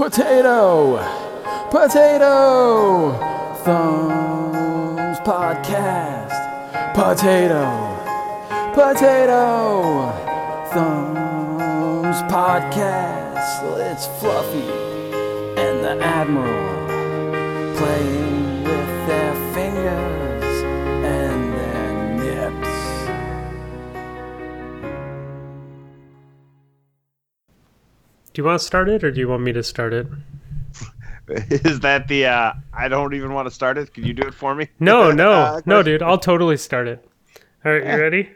Potato! Potato! Thumbs Podcast! Potato! Potato! Thumbs Podcast! It's Fluffy and the Admiral playing Do you want to start it or do you want me to start it? Is that the uh I don't even want to start it? Can you do it for me? No, no, Uh, no, dude. I'll totally start it. All right, you ready?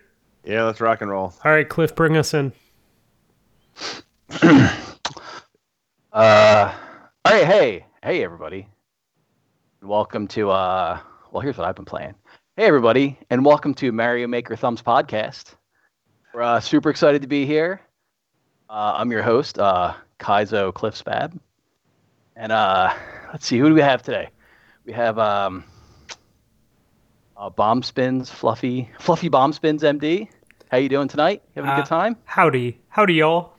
Yeah, let's rock and roll. All right, Cliff, bring us in. Uh, all right, hey, hey, everybody. Welcome to, uh, well, here's what I've been playing. Hey, everybody, and welcome to Mario Maker Thumbs podcast. We're uh, super excited to be here. Uh, I'm your host, uh, Kaizo Cliff Spab. And uh, let's see, who do we have today? We have um, uh, Bomb Spins, Fluffy, Fluffy Bomb Spins MD. How you doing tonight? You Having a Uh, good time? Howdy, howdy, y'all.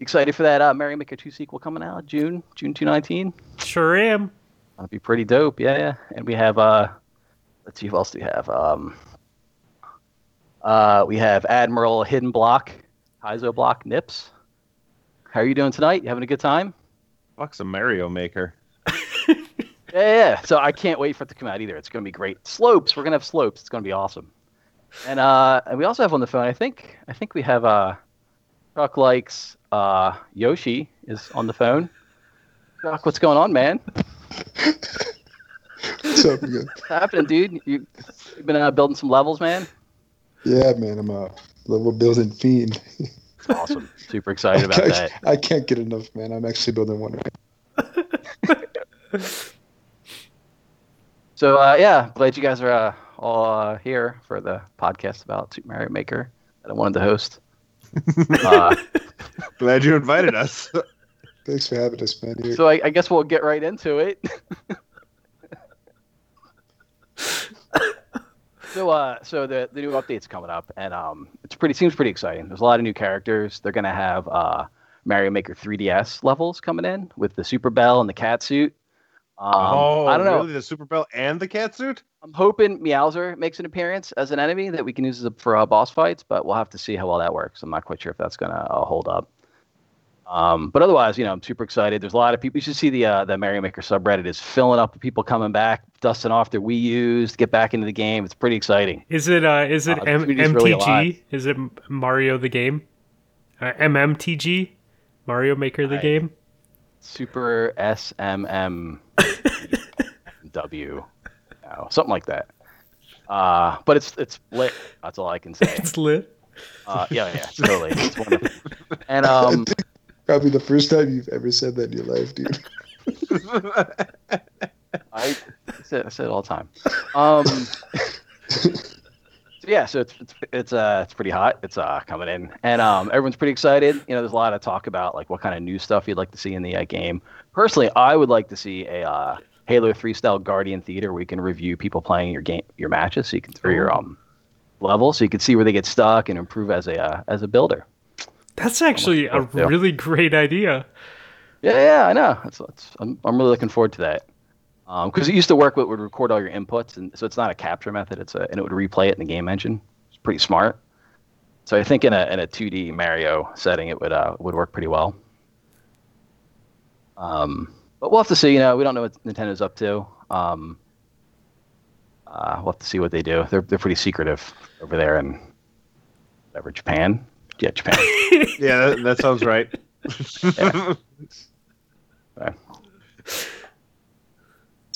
Excited for that uh, Mario Maker 2 sequel coming out June, June 219? Sure am. That'd be pretty dope. Yeah, yeah. And we have uh let's see who else do we have. Um uh we have Admiral Hidden Block, Kaizo Block Nips. How are you doing tonight? You having a good time? Fuck's a Mario Maker. Yeah, yeah. So I can't wait for it to come out either. It's gonna be great. Slopes, we're gonna have slopes. It's gonna be awesome. And uh and we also have on the phone, I think I think we have uh Chuck likes uh Yoshi is on the phone. Chuck, what's going on, man? What's up, man? What's happening, dude? You, you been uh, building some levels, man? Yeah, man, I'm a level building fiend. Awesome. Super excited about I, that. I can't get enough, man. I'm actually building one right So uh, yeah, glad you guys are uh, all uh, here for the podcast about Super Mario Maker that I wanted to host. uh, Glad you invited us. Thanks for having us, man. You're, so I, I guess we'll get right into it. so uh, so the the new update's coming up, and um, it's pretty seems pretty exciting. There's a lot of new characters. They're gonna have uh, Mario Maker 3DS levels coming in with the Super Bell and the cat suit. Um, oh, I don't know. Really, the Super Bell and the cat suit? I'm hoping Meowser makes an appearance as an enemy that we can use a, for uh, boss fights, but we'll have to see how well that works. I'm not quite sure if that's going to uh, hold up. Um, but otherwise, you know, I'm super excited. There's a lot of people. You should see the uh, the Mario Maker subreddit is filling up with people coming back, dusting off their Wii U's to get back into the game. It's pretty exciting. Is it uh is it Uh, M- community's really MTG? is it Mario the game? Uh, MMTG? Mario Maker the Right. game? Super SMM W, no, something like that. Uh, but it's it's lit. That's all I can say. It's lit. Uh, yeah, yeah, totally. It's wonderful. And um, probably the first time you've ever said that in your life, dude. I say, I say it all the time. Um, so yeah, so it's it's it's uh it's pretty hot. It's uh coming in, and um everyone's pretty excited. You know, there's a lot of talk about like what kind of new stuff you'd like to see in the uh, game. Personally, I would like to see a uh, Halo 3 style Guardian Theater where you can review people playing your game, your matches, so you can through your um level, so you can see where they get stuck and improve as a uh, as a builder. That's actually a Yeah. really great idea. Yeah, yeah, I know. That's, that's I'm, I'm really looking forward to that. Because it used to work, it would record all your inputs, and so it's not a capture method. It's a and it would replay it in the game engine. It's pretty smart. So I think in a in a 2D Mario setting, it would uh, would work pretty well. Um, but we'll have to see. You know, we don't know what Nintendo's up to. Um, uh, we'll have to see what they do. They're they're pretty secretive over there in whatever Japan. Yeah, Japan. yeah, that, that sounds right. Okay.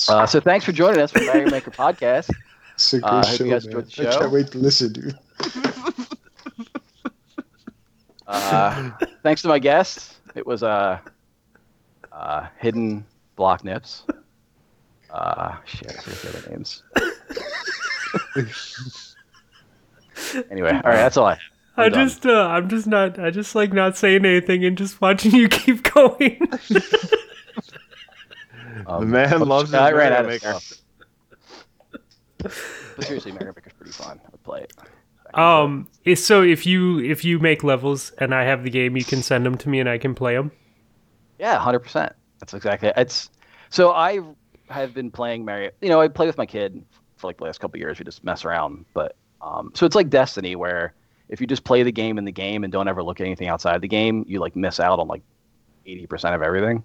Uh, so thanks for joining us for the Mario Maker podcast. It's a great Uh, hope show, you guys man. enjoyed the I show. can't wait to listen, dude. Uh, thanks to my guests. It was uh, uh, Hidden Block Nips. Uh, shit, I forget the names. anyway, all right, that's all I have. I I'm done. just uh I'm just not I just like not saying anything and just watching you keep going. Um, the man loves his I ran out of Maker. stuff. But seriously, Mario Maker's pretty fun. I would play it. um is- so if you if you make levels and I have the game you can send them to me and I can play them. Yeah, hundred percent. That's exactly it. It's so I have been playing Mario. You know, I play with my kid for like the last couple of years. We just mess around, but um, so it's like Destiny, where if you just play the game in the game and don't ever look at anything outside the game, you like miss out on like eighty percent of everything.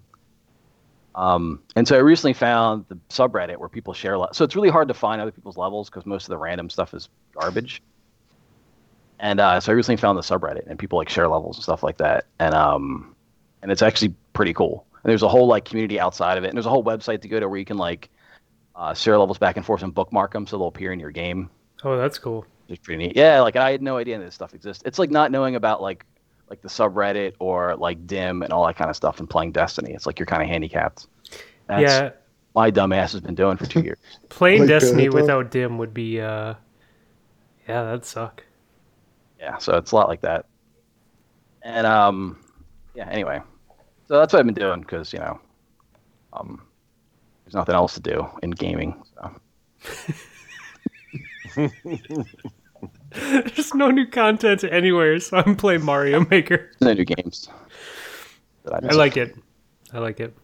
Um, and so I recently found the subreddit where people share. Le- so it's really hard to find other people's levels because most of the random stuff is garbage. And uh, so I recently found the subreddit and people like share levels and stuff like that. And um, and it's actually pretty cool. And there's a whole like community outside of it, and there's a whole website to go to where you can like uh, share levels back and forth and bookmark them so they'll appear in your game. Oh, that's cool. It's pretty neat. Yeah, like I had no idea this stuff exists. It's like not knowing about like like the subreddit or like dim and all that kind of stuff and playing Destiny. It's like you're kind of handicapped. That's yeah, my dumb ass has been doing for two years. playing Like, uh, Destiny without dim would be. uh Yeah, that'd suck. Yeah, so it's a lot like that. And um, yeah. Anyway, so that's what I've been doing because you know, um, there's nothing else to do in gaming. So. There's no new content anywhere, so I'm playing Mario Maker. no new games. I, like it. I like it.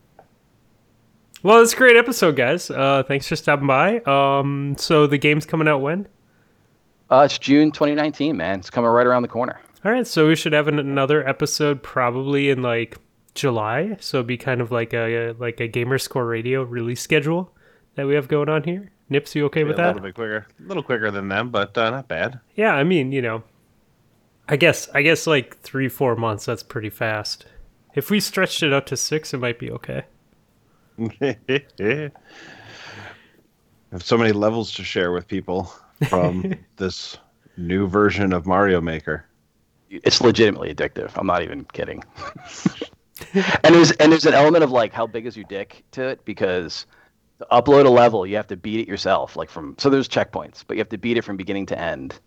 Well, it's a great episode, guys. Uh, thanks for stopping by. Um, so the game's coming out when? Uh, it's June 2019, man. It's coming right around the corner. All right, so we should have an, another episode probably in like July. So it'd be kind of like a like a Gamer Score Radio release schedule that we have going on here. Nips, you okay with that? a little bit quicker, a little quicker than them, but uh, not bad. Yeah, I mean, you know, I guess I guess like three four months. That's pretty fast. If we stretched it out to six, it might be okay. I have so many levels to share with people from this new version of Mario Maker. It's legitimately addictive. I'm not even kidding. and there's and there's an element of like how big is your dick to it because to upload a level you have to beat it yourself like from so there's checkpoints but you have to beat it from beginning to end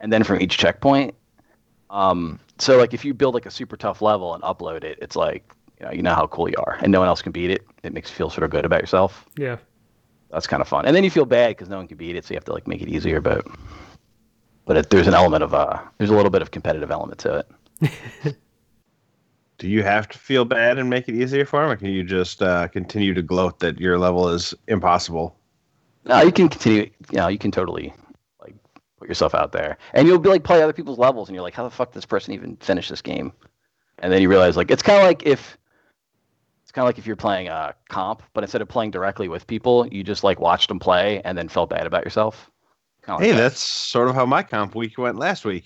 and then from each checkpoint. Um so like if you build like a super tough level and upload it it's like you know you know how cool you are and no one else can beat it. It makes you feel sort of good about yourself. Yeah. that's kind of fun. And then you feel bad because no one can beat it so you have to like make it easier but but it, there's an element of uh there's a little bit of competitive element to it Do you have to feel bad and make it easier for them, or can you just uh, continue to gloat that your level is impossible? No, you can continue. You know, you can totally like put yourself out there, and you'll be like play other people's levels, and you're like, how the fuck did this person even finish this game? And then you realize like it's kind of like if it's kind of like if you're playing a comp, but instead of playing directly with people, you just like watched them play and then felt bad about yourself. Like Hey, that. that's sort of how my comp week went last week.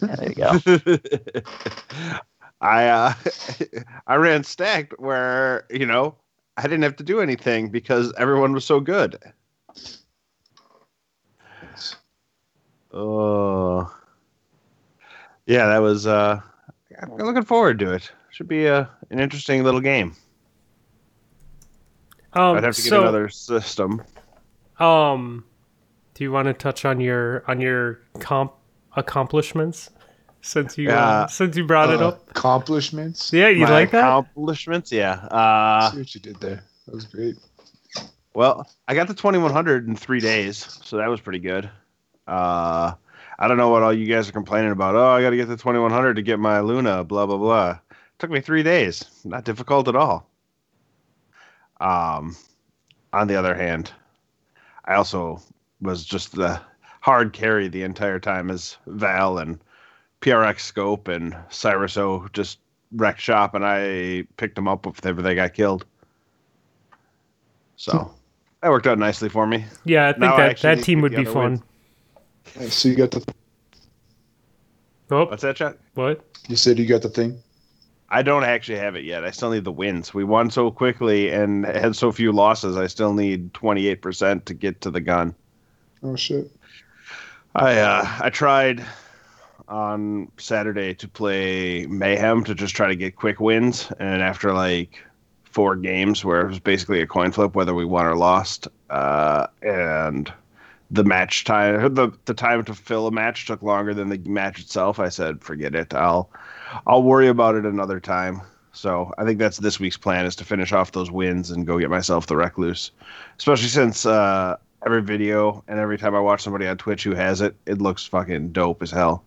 Yeah, there you go. I uh, I ran stacked where you know I didn't have to do anything because everyone was so good. Oh, yeah, that was. Uh, I'm looking forward to it. Should be a an interesting little game. Um, I'd have to get so, another system. Um, do you want to touch on your on your comp accomplishments since you uh, Yeah. since you brought it Uh, up? Accomplishments. Yeah, you My like that? accomplishments? Yeah. Uh, See what you did there. That was great. Well, I got the 2100 in three days, so that was pretty good. Uh, I don't know what all you guys are complaining about. Oh, I got to get the 2100 to get my Luna, blah, blah, blah. took me three days. Not difficult at all. Um, on the other hand, I also was just the hard carry the entire time as Val and PRX Scope and Cyrus O just wrecked shop, and I picked them up whenever they got killed. So that worked out nicely for me. Yeah, I think Now that actually that team would be fun. wins. So you got the. Oh, What's that, Chuck? what? You said you got the thing. I don't actually have it yet. I still need the wins. We won so quickly and had so few losses. I still need 28% to get to the gun. Oh shit. I uh, I tried on Saturday to play Mayhem to just try to get quick wins, and after like four games where it was basically a coin flip whether we won or lost, uh, and the match time the the time to fill a match took longer than the match itself. I said, forget it. I'll I'll worry about it another time. So I think that's this week's plan is to finish off those wins and go get myself the recluse, especially since uh, every video and every time I watch somebody on Twitch who has it, it looks fucking dope as hell.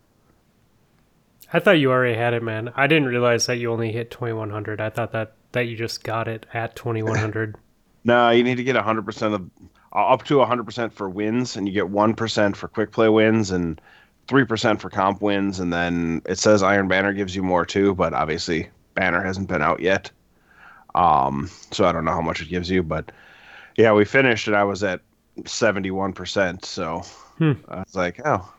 I thought you already had it, man. I didn't realize that you only hit 2100. I thought that that you just got it at 2100. No, you need to get 100% of uh, up to 100% for wins, and you get 1% for quick play wins and 3% for comp wins. And then it says Iron Banner gives you more too, but obviously Banner hasn't been out yet. Um, so I don't know how much it gives you, but yeah, we finished and I was at 71%. So Hmm. I was like, oh,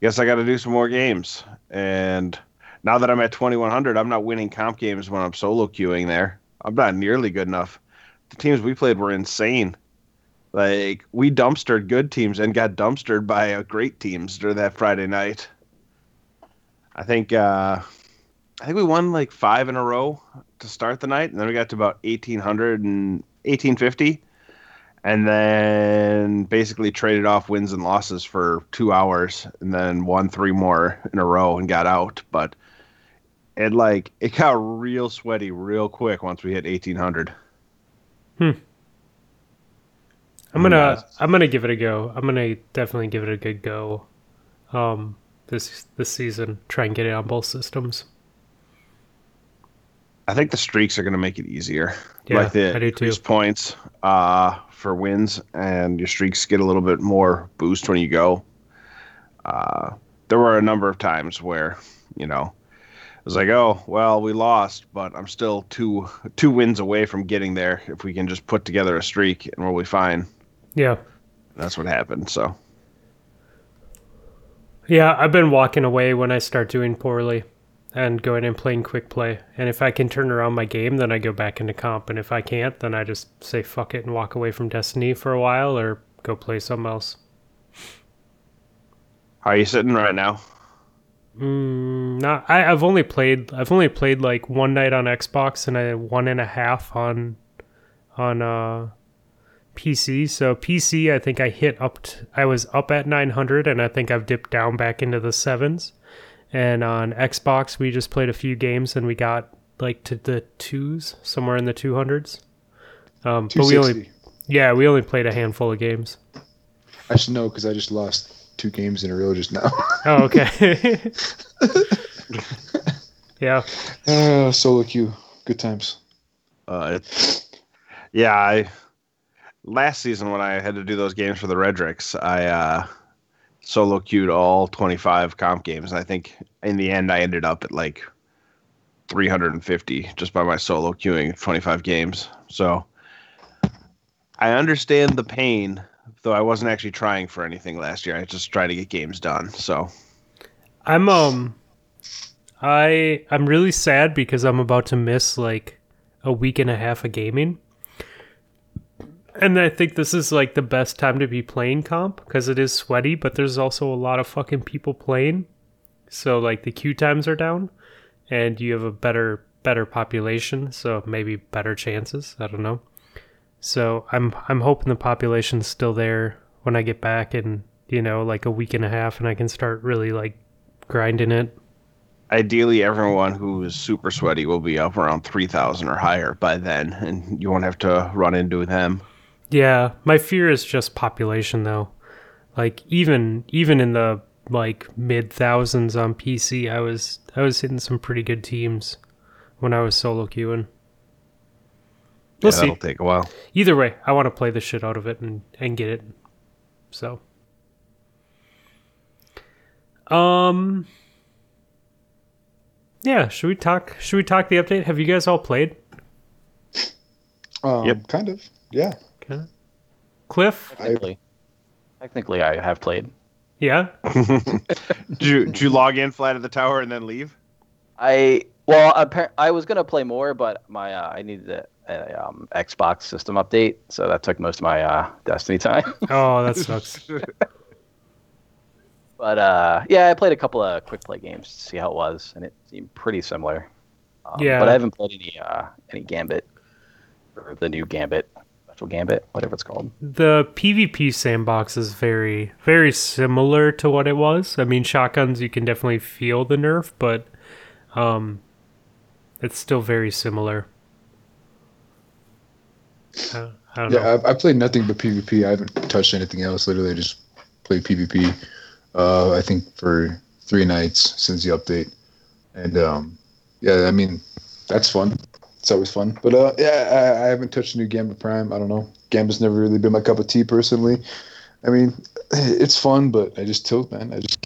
guess I got to do some more games. And now that I'm at 2100, I'm not winning comp games when I'm solo queuing there. I'm not nearly good enough. The teams we played were insane. Like we dumpstered good teams and got dumpstered by uh, great teams during that Friday night. I think uh, I think we won like five in a row to start the night, and then we got to about 1800 and 1850, and then basically traded off wins and losses for two hours, and then won three more in a row and got out. But it like it got real sweaty real quick once we hit 1800. Hmm. I'm gonna. I'm gonna give it a go. I'm gonna definitely give it a good go. Um, this this season, try and get it on both systems. I think the streaks are going to make it easier. Yeah, like the I do too. points uh, for wins, and your streaks get a little bit more boost when you go. Uh, there were a number of times where, you know, it was like, oh, well, we lost, but I'm still two two wins away from getting there. If we can just put together a streak, and we'll be fine. Yeah, That's what happened. So yeah. I've been walking away when I start doing poorly, and going and playing quick play. And if I can turn around my game, then I go back into comp. And if I can't, then I just say fuck it and walk away from Destiny for a while, or go play something else. how are you sitting right now? Mm, not. I, I've only played. I've only played like one night on Xbox and I one and a half on, on uh, PC. So PC, I think I hit up. T- I was up at 900, and I think I've dipped down back into the sevens. And on Xbox, we just played a few games and we got like to the twos, somewhere in the 200s. Um, but we only, 260. yeah, we only played a handful of games. I should know because I just lost two games in a row just now. Oh, okay. yeah. uh, solo queue. Good times. Uh, it's yeah. I last season when I had to do those games for the Redrix, I uh, solo queued all 25 comp games. And I think in the end, I ended up at like 350 just by my solo queuing 25 games. So I understand the pain, though I wasn't actually trying for anything last year. I just tried to get games done. So I'm um I I'm really sad because I'm about to miss like a week and a half of gaming. And I think this is like the best time to be playing comp because it is sweaty, but there's also a lot of fucking people playing. So like the queue times are down and you have a better better population, so maybe better chances, I don't know. So I'm I'm hoping the population's still there when I get back in, you know, like a week and a half and I can start really like grinding it. ideally everyone who is super sweaty will be up around 3000 or higher by then and you won't have to run into them Yeah, my fear is just population though. Like even even in the like mid thousands on PC, I was I was hitting some pretty good teams when I was solo queuing. We'll yeah, see. that'll take a while Either way, I want to play the shit out of it and and get it. So, um, yeah. Should we talk? Should we talk the update? Have you guys all played? Um, Yep. Kind of. Yeah. Okay. Cliff? Technically, technically, I have played. Yeah. did, you, did you log in flat at the tower and then leave I well, appar- I was gonna play more, but my uh, I needed a, a um, Xbox system update, so that took most of my uh, Destiny time. Oh, that sucks. but uh, yeah, I played a couple of quick play games to see how it was, and it seemed pretty similar. Um, Yeah. but I haven't played any uh, any Gambit or the new Gambit, special Gambit, whatever it's called. The PvP sandbox is very, very similar to what it was. I mean, shotguns, you can definitely feel the nerf, but um, it's still very similar. Uh, I don't know. Yeah, I, I played nothing but PvP. I haven't touched anything else. Literally I just played PvP. Uh, I think for three nights since the update, and um, yeah, I mean that's fun. It's always fun. But uh, yeah, I, I haven't touched a new Gambit Prime. I don't know. Gambit's never really been my cup of tea personally. I mean, it's fun, but I just tilt, man. I just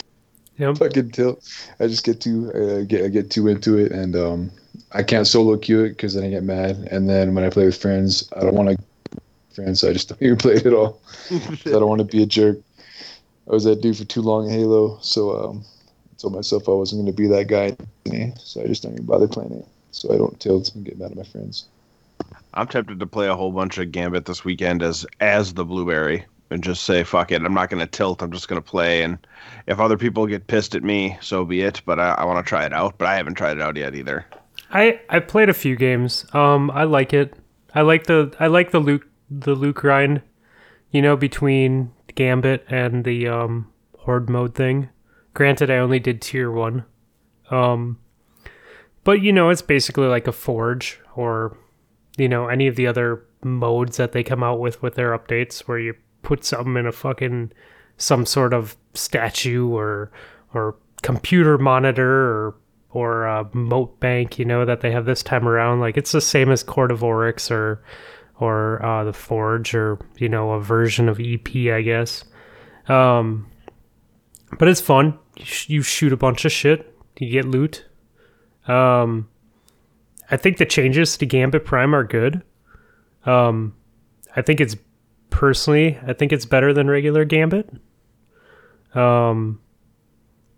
Yep. fucking tilt. I just get too uh, get I get too into it, and um, I can't solo queue it because then I get mad. And then when I play with friends, I don't want to friends, so I just don't even play it at all. I don't want to be a jerk. I was that dude for too long in Halo, so um, I told myself I wasn't going to be that guy. So I just don't even bother playing it. So I don't tilt and get mad at my friends. I'm tempted to play a whole bunch of Gambit this weekend as as the blueberry and just say fuck it. I'm not going to tilt. I'm just going to play. And if other people get pissed at me, so be it. But I, I want to try it out. But I haven't tried it out yet either. I I played a few games. Um, I like it. I like the I like the loot the loot grind. You know, between Gambit and the um horde mode thing. Granted, I only did tier one. Um, but you know, it's basically like a forge or you know any of the other modes that they come out with with their updates, where you put something in a fucking some sort of statue or or computer monitor or or uh, mote bank, you know, that they have this time around. Like it's the same as Court of Oryx or or uh, the Forge or you know a version of EP, I guess. Um, but it's fun. You, sh- you shoot a bunch of shit. You get loot. Um, I think the changes to Gambit Prime are good. Um, I think it's personally, I think it's better than regular Gambit. Um,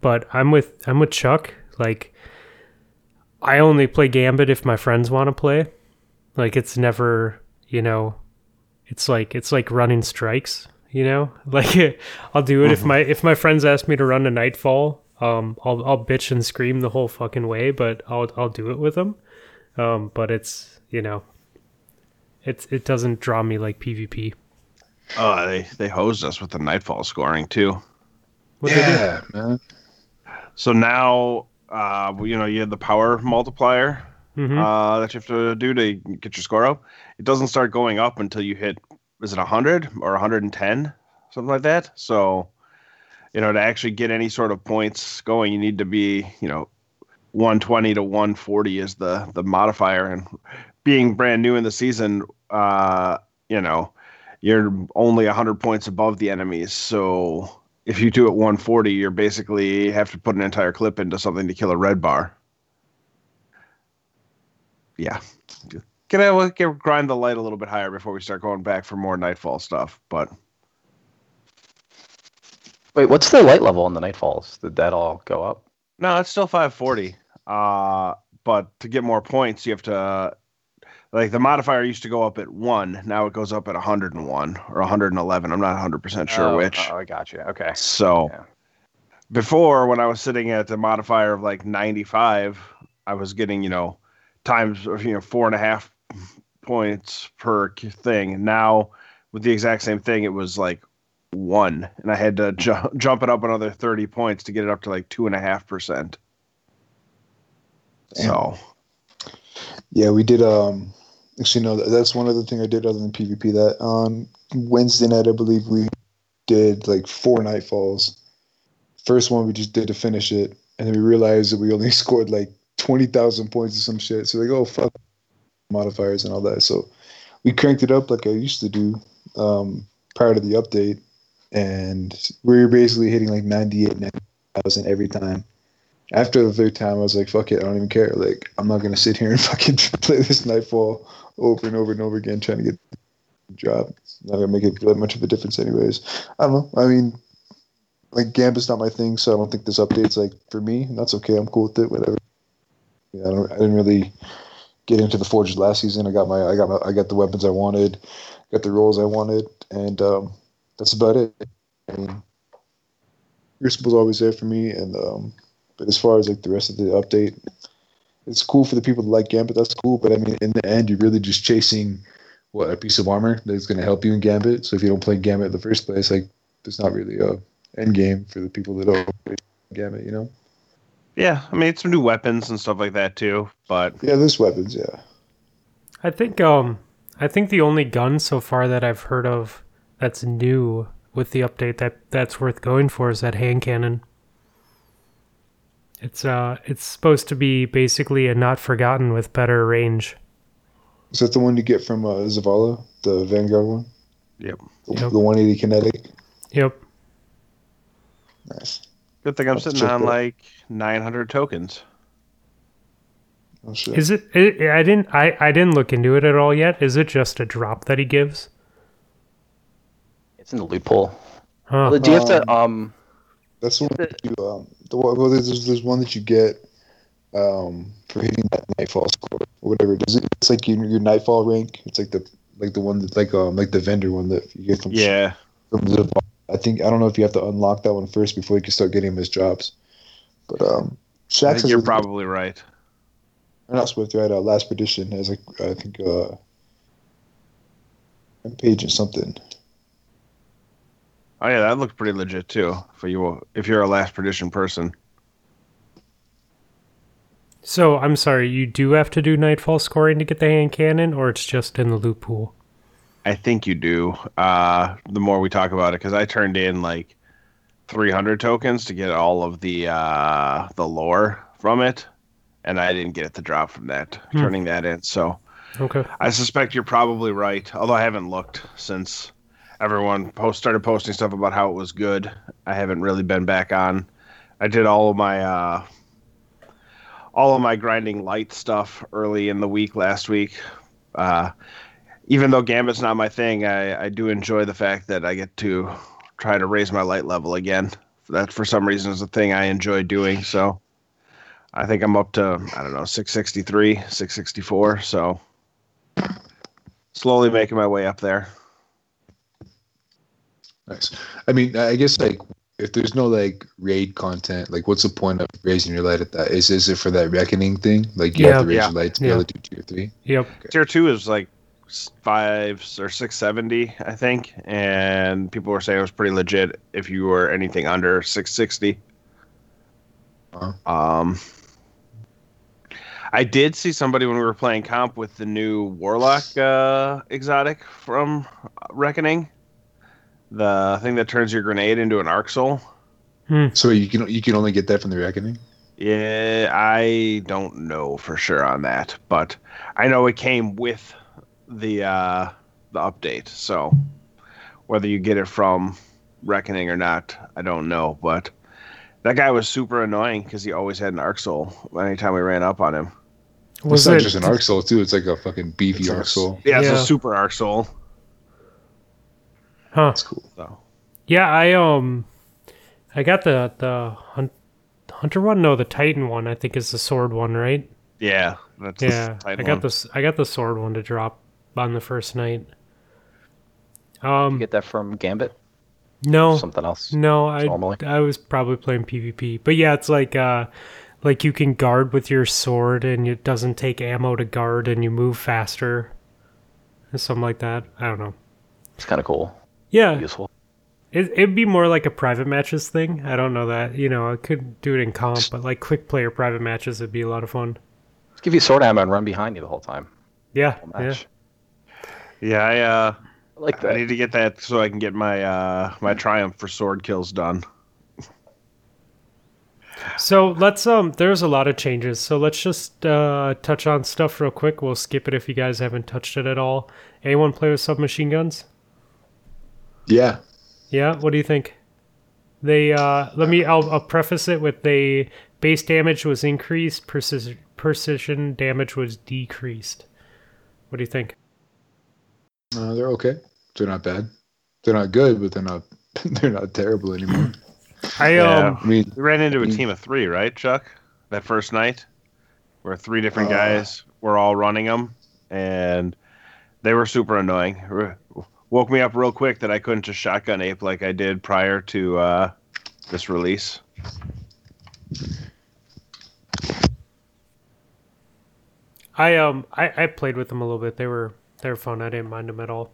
but I'm with I'm with Chuck. Like, I only play Gambit if my friends want to play. Like, it's never, you know, it's like it's like running strikes. You know, like I'll do it if my if my friends ask me to run a Nightfall. Um, I'll I'll bitch and scream the whole fucking way, but I'll I'll do it with them. Um, but it's you know, it's it doesn't draw me like PvP. Oh, they they hosed us with the Nightfall scoring too. What they do? yeah, man. So now, uh, you know, you have the power multiplier Mhm. uh, that you have to do to get your score up. It doesn't start going up until you hit, is it 100 or 110? Something like that. So, you know, to actually get any sort of points going, you need to be, you know, 120 to 140 is the the modifier. And being brand new in the season, uh, you know, you're only 100 points above the enemies. So if you do it 140, you're basically have to put an entire clip into something to kill a red bar. Yeah. Can I get, grind the light a little bit higher before we start going back for more Nightfall stuff? But Wait, what's the light level on the Nightfalls? Did that all go up? no, it's still 540. Uh, but to get more points, you have to like the modifier used to go up at one. Now it goes up at 101 or 111. I'm not 100 percent sure oh, which. Oh, I got you. Okay. So Yeah. before, when I was sitting at the modifier of like 95, I was getting, you know, times, you know, four and a half points per thing. Now, with the exact same thing, it was like one. And I had to ju- jump it up another 30 points to get it up to like two and a half percent. So, Yeah, we did. Um, actually, no, that's one other thing I did other than PvP. That on Wednesday night, I believe we did like four nightfalls. First one we just did to finish it, and then we realized that we only scored like twenty thousand points or some shit. So like, oh fuck, modifiers and all that. So we cranked it up like I used to do um, prior to the update, and we were basically hitting like 98, 90,000 every time after the third time, I was like, "Fuck it, I don't even care. Like, I'm not gonna sit here and fucking play this Nightfall over and over and over again, trying to get the job. It's not gonna make it that much of a difference, anyways. I don't know. I mean, like Gambit's not my thing, so I don't think this update's like for me. And that's okay. I'm cool with it. Whatever. Yeah, I, don't, I didn't really get into the forges last season. I got my, I got my, I got the weapons I wanted, got the rolls I wanted, and um, that's about it. I mean, Crucible's always there for me, and um, but as far as like the rest of the update, it's cool for the people that like Gambit. That's cool. But I mean, in the end, you're really just chasing what a piece of armor that's going to help you in Gambit. So if you don't play Gambit in the first place, like there's not really a end game for the people that don't play Gambit. You know? yeah, I mean, it's some new weapons and stuff like that too. But Yeah, there's weapons. Yeah. I think um I think the only gun so far that I've heard of that's new with the update that that's worth going for is that hand cannon. It's uh it's supposed to be basically a not forgotten with better range. Is that the one you get from uh, Zavala, the Vanguard one? Yep. The, Yep. the 180 kinetic. Yep. Nice. Good thing I'm Let's sitting on that. like 900 tokens. Oh shit. Is it, it? I didn't. I. I didn't look into it at all yet. Is it just a drop that he gives? It's in the loot pool. Huh. Do you have to um? That's the one that you um the one well there's there's one that you get um for hitting that nightfall score or whatever it is. It's like your, your nightfall rank. It's like the like the one that like um like the vendor one that you get from Yeah. from Zavala. I think I don't know if you have to unlock that one first before you can start getting him his drops. But um I think you're a- probably right. or not Swift, right? Uh, Last Perdition has like I think uh page or something. Oh yeah, that looks pretty legit too. For you, if you're a last perdition person. So I'm sorry. You do have to do nightfall scoring to get the hand cannon, or it's just in the loot pool. I think you do. Uh, the more we talk about it, because I turned in like 300 tokens to get all of the uh, the lore from it, and I didn't get it to drop from that. Hmm. Turning that in, so Okay. I suspect you're probably right. Although I haven't looked since everyone post started posting stuff about how it was good. I haven't really been back on. I did all of my uh, all of my grinding light stuff early in the week last week. Uh, even though Gambit's not my thing, I, I do enjoy the fact that I get to try to raise my light level again. That for some reason is a thing I enjoy doing. So I think I'm up to I don't know 663, 664. So slowly making my way up there. Nice. I mean, I guess like if there's no like raid content, like what's the point of raising your light at that? Is is it for that reckoning thing? Like you Yeah. have to raise Yeah. your light to be Yeah. able to do tier three? Yep. Tier two is like five or six seventy, I think, and people were saying it was pretty legit if you were anything under six sixty. Uh-huh. Um, I did see somebody when we were playing comp with the new Warlock uh, exotic from Reckoning, the thing that turns your grenade into an arc soul. So you can you can only get that from the reckoning. Yeah, I don't know for sure on that, but I know it came with the uh, the update. So whether you get it from Reckoning or not, I don't know. But that guy was super annoying because he always had an Arc Soul anytime we ran up on him. Was it's not it just an arc soul too. It's like a fucking beefy It's arc soul. Yeah, it's Yeah. a super Arc Soul. Huh. That's cool. though. Yeah, I um, I got the the hunt, hunter one. No, the titan one. I think is the sword one, right? yeah, that's Yeah, the tight I got one. this. I got the sword one to drop on the first night. Um, You get that from Gambit? no, Something else? no, I normally? I was probably playing PvP, but yeah, it's like uh, like you can guard with your sword, and it doesn't take ammo to guard, and you move faster, or something like that. I don't know. It's kind of cool. Yeah, Useful. It, it'd be more like a private matches thing. I don't know that. You know, I could do it in comp, but like quick player private matches would be a lot of fun. Just give you sword ammo and run behind you the whole time. Yeah, Whole yeah. yeah, I uh, I like I need to get that so I can get my uh my triumph for sword kills done. So let's um. There's a lot of changes. So let's just uh touch on stuff real quick. We'll skip it if you guys haven't touched it at all. Anyone play with submachine guns? Yeah. Yeah. What do you think? They uh. Let me. I'll, I'll preface it with they base damage was increased. Precision precision damage was decreased. What do you think? Uh, they're okay. They're not bad. They're not good, but they're not they're not terrible anymore. I Yeah. um. I mean, We ran into a team of three, right, Chuck? That first night, where three different Uh. guys were all running them, and they were super annoying. Woke me up real quick that I couldn't just shotgun ape like I did prior to uh, this release. I um I, I played with them a little bit. They were they were fun. I didn't mind them at all.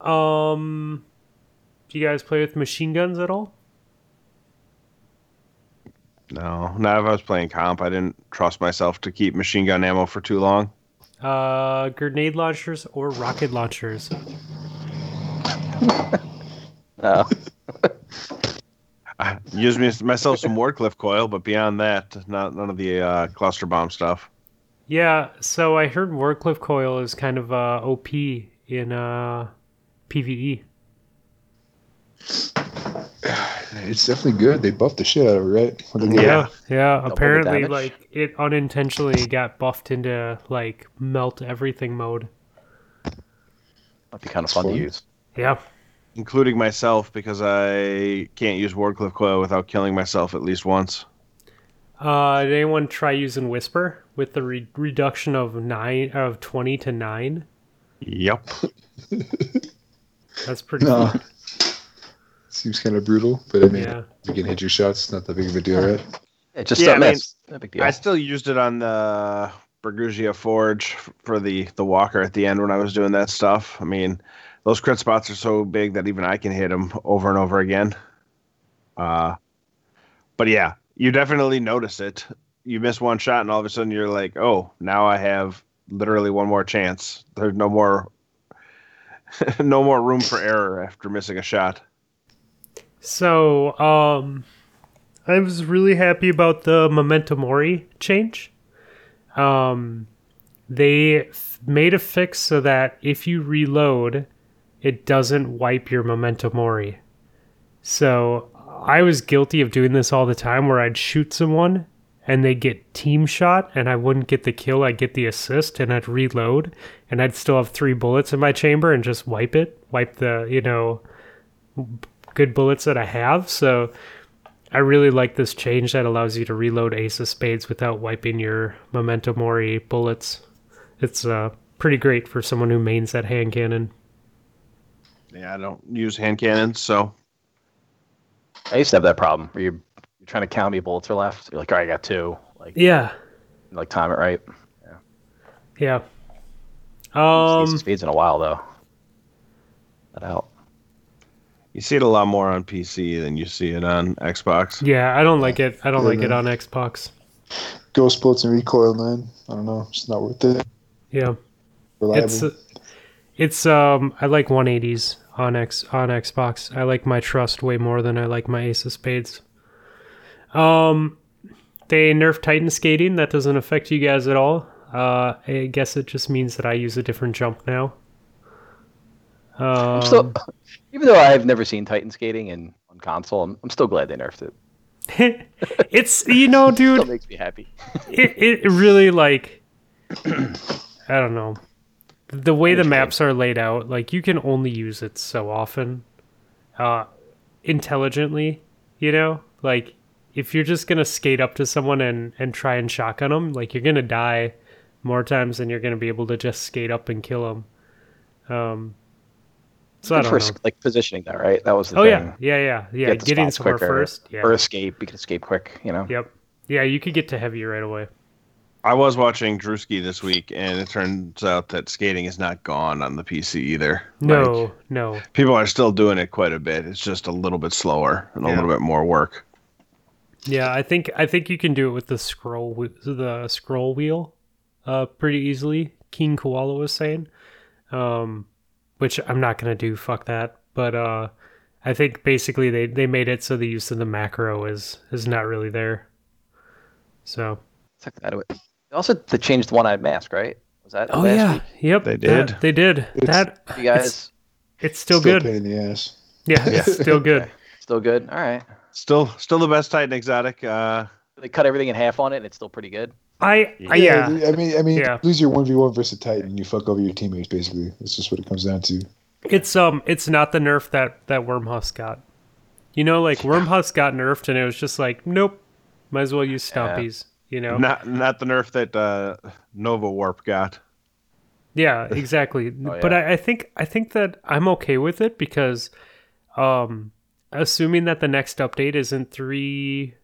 Um, do you guys play with machine guns at all? No, not if I was playing comp. I didn't trust myself to keep machine gun ammo for too long. Uh, grenade launchers or rocket launchers? No. I used me myself some Wardcliff coil, but beyond that, not none of the uh, cluster bomb stuff. Yeah, so I heard Wardcliff Coil is kind of uh, OP in uh, PVE. It's definitely good. They buffed the shit out of it, right? When they Yeah, yeah. apparently, like it unintentionally got buffed into like melt everything mode. That'd be kind of fun to use. Yeah. including myself because I can't use Wardcliff Coil without killing myself at least once. Uh, did anyone try using Whisper with the re- reduction of nine of twenty to nine? Yep. That's pretty. No. cool. Seems kind of brutal, but I mean, Yeah. you can hit your shots. Not that big of a deal, right? It just Yeah, I mean, miss. Big deal. I still used it on the Bergusia Forge for the the walker at the end when I was doing that stuff. I mean, those crit spots are so big that even I can hit them over and over again. Uh, but yeah, you definitely notice it. You miss one shot, and all of a sudden you're like, "Oh, now I have literally one more chance. There's no more, no more room for error after missing a shot." So, um, I was really happy about the Memento Mori change. Um, they f- made a fix so that if you reload, it doesn't wipe your Memento Mori. So, I was guilty of doing this all the time where I'd shoot someone and they get team shot and I wouldn't get the kill, I'd get the assist and I'd reload and I'd still have three bullets in my chamber and just wipe it, wipe the, you know, good bullets that I have. So I really like this change that allows you to reload Ace of Spades without wiping your Memento Mori bullets. It's uh, pretty great for someone who mains that hand cannon. Yeah, I don't use hand cannons, so I used to have that problem where you're, you're trying to count how many bullets are left. You're like, all right, I got two. Like, Yeah, like time it right. yeah. Yeah. Um, Um, speeds in a while though. That out. You see it a lot more on PC than you see it on Xbox. yeah, I don't like it. I don't Yeah, like it on Xbox. Ghost bullets and recoil nine. I don't know. It's not worth it. Yeah, Reliable. it's it's um I like 180s on X on Xbox. I like my trust way more than I like my Ace of Spades. Um, they nerfed Titan skating. That doesn't affect you guys at all. Uh, I guess it just means that I use a different jump now. Um, still, even though I've never seen Titan skating in on console, I'm, I'm still glad they nerfed it. it's you know, dude, makes me happy. it it really like I don't know the way the maps are laid out. Like you can only use it so often, uh, intelligently. You know, like if you're just gonna skate up to someone and and try and shotgun them, like you're gonna die more times than you're gonna be able to just skate up and kill them. Um, so I don't for know. like positioning that, right? That was the thing. Oh thing. yeah, yeah, yeah, yeah. Get the Getting somewhere quicker, first. Yeah. Or escape. You can escape quick. You know. Yep. Yeah, you could get to heavy right away. I was watching Drewski this week, and it turns out that skating is not gone on the PC either. No, Like, no. people are still doing it quite a bit. It's just a little bit slower and a little bit more work. Yeah, I think I think you can do it with the scroll the scroll wheel, uh, pretty easily. King Koala was saying, um, which I'm not gonna do. Fuck that. But uh, I think basically they they made it so the use of the macro is is not really there. So. Took that away. They Also, they changed the one-eyed mask, right? Was that? Oh last yeah. week? Yep. They that- did. they did. It's- that You guys It's, it's still, a good. pain in the ass. Yeah, it's still good. Okay. still good? All right. Still, still the best Titan exotic. Uh, They cut everything in half on it, and it's still pretty good. I, I yeah. I mean, I mean, Yeah. lose your one v one versus Titan, you fuck over your teammates. Basically, that's just what it comes down to. It's um it's not the nerf that that Wormhusk got. You know, like Wormhusk got nerfed and it was just like, nope, might as well use Yeah. Stompies. You know? not not the nerf that uh, Nova Warp got. Yeah, exactly. Oh, But. I, I think I think that I'm okay with it because, um, assuming that the next update isn't three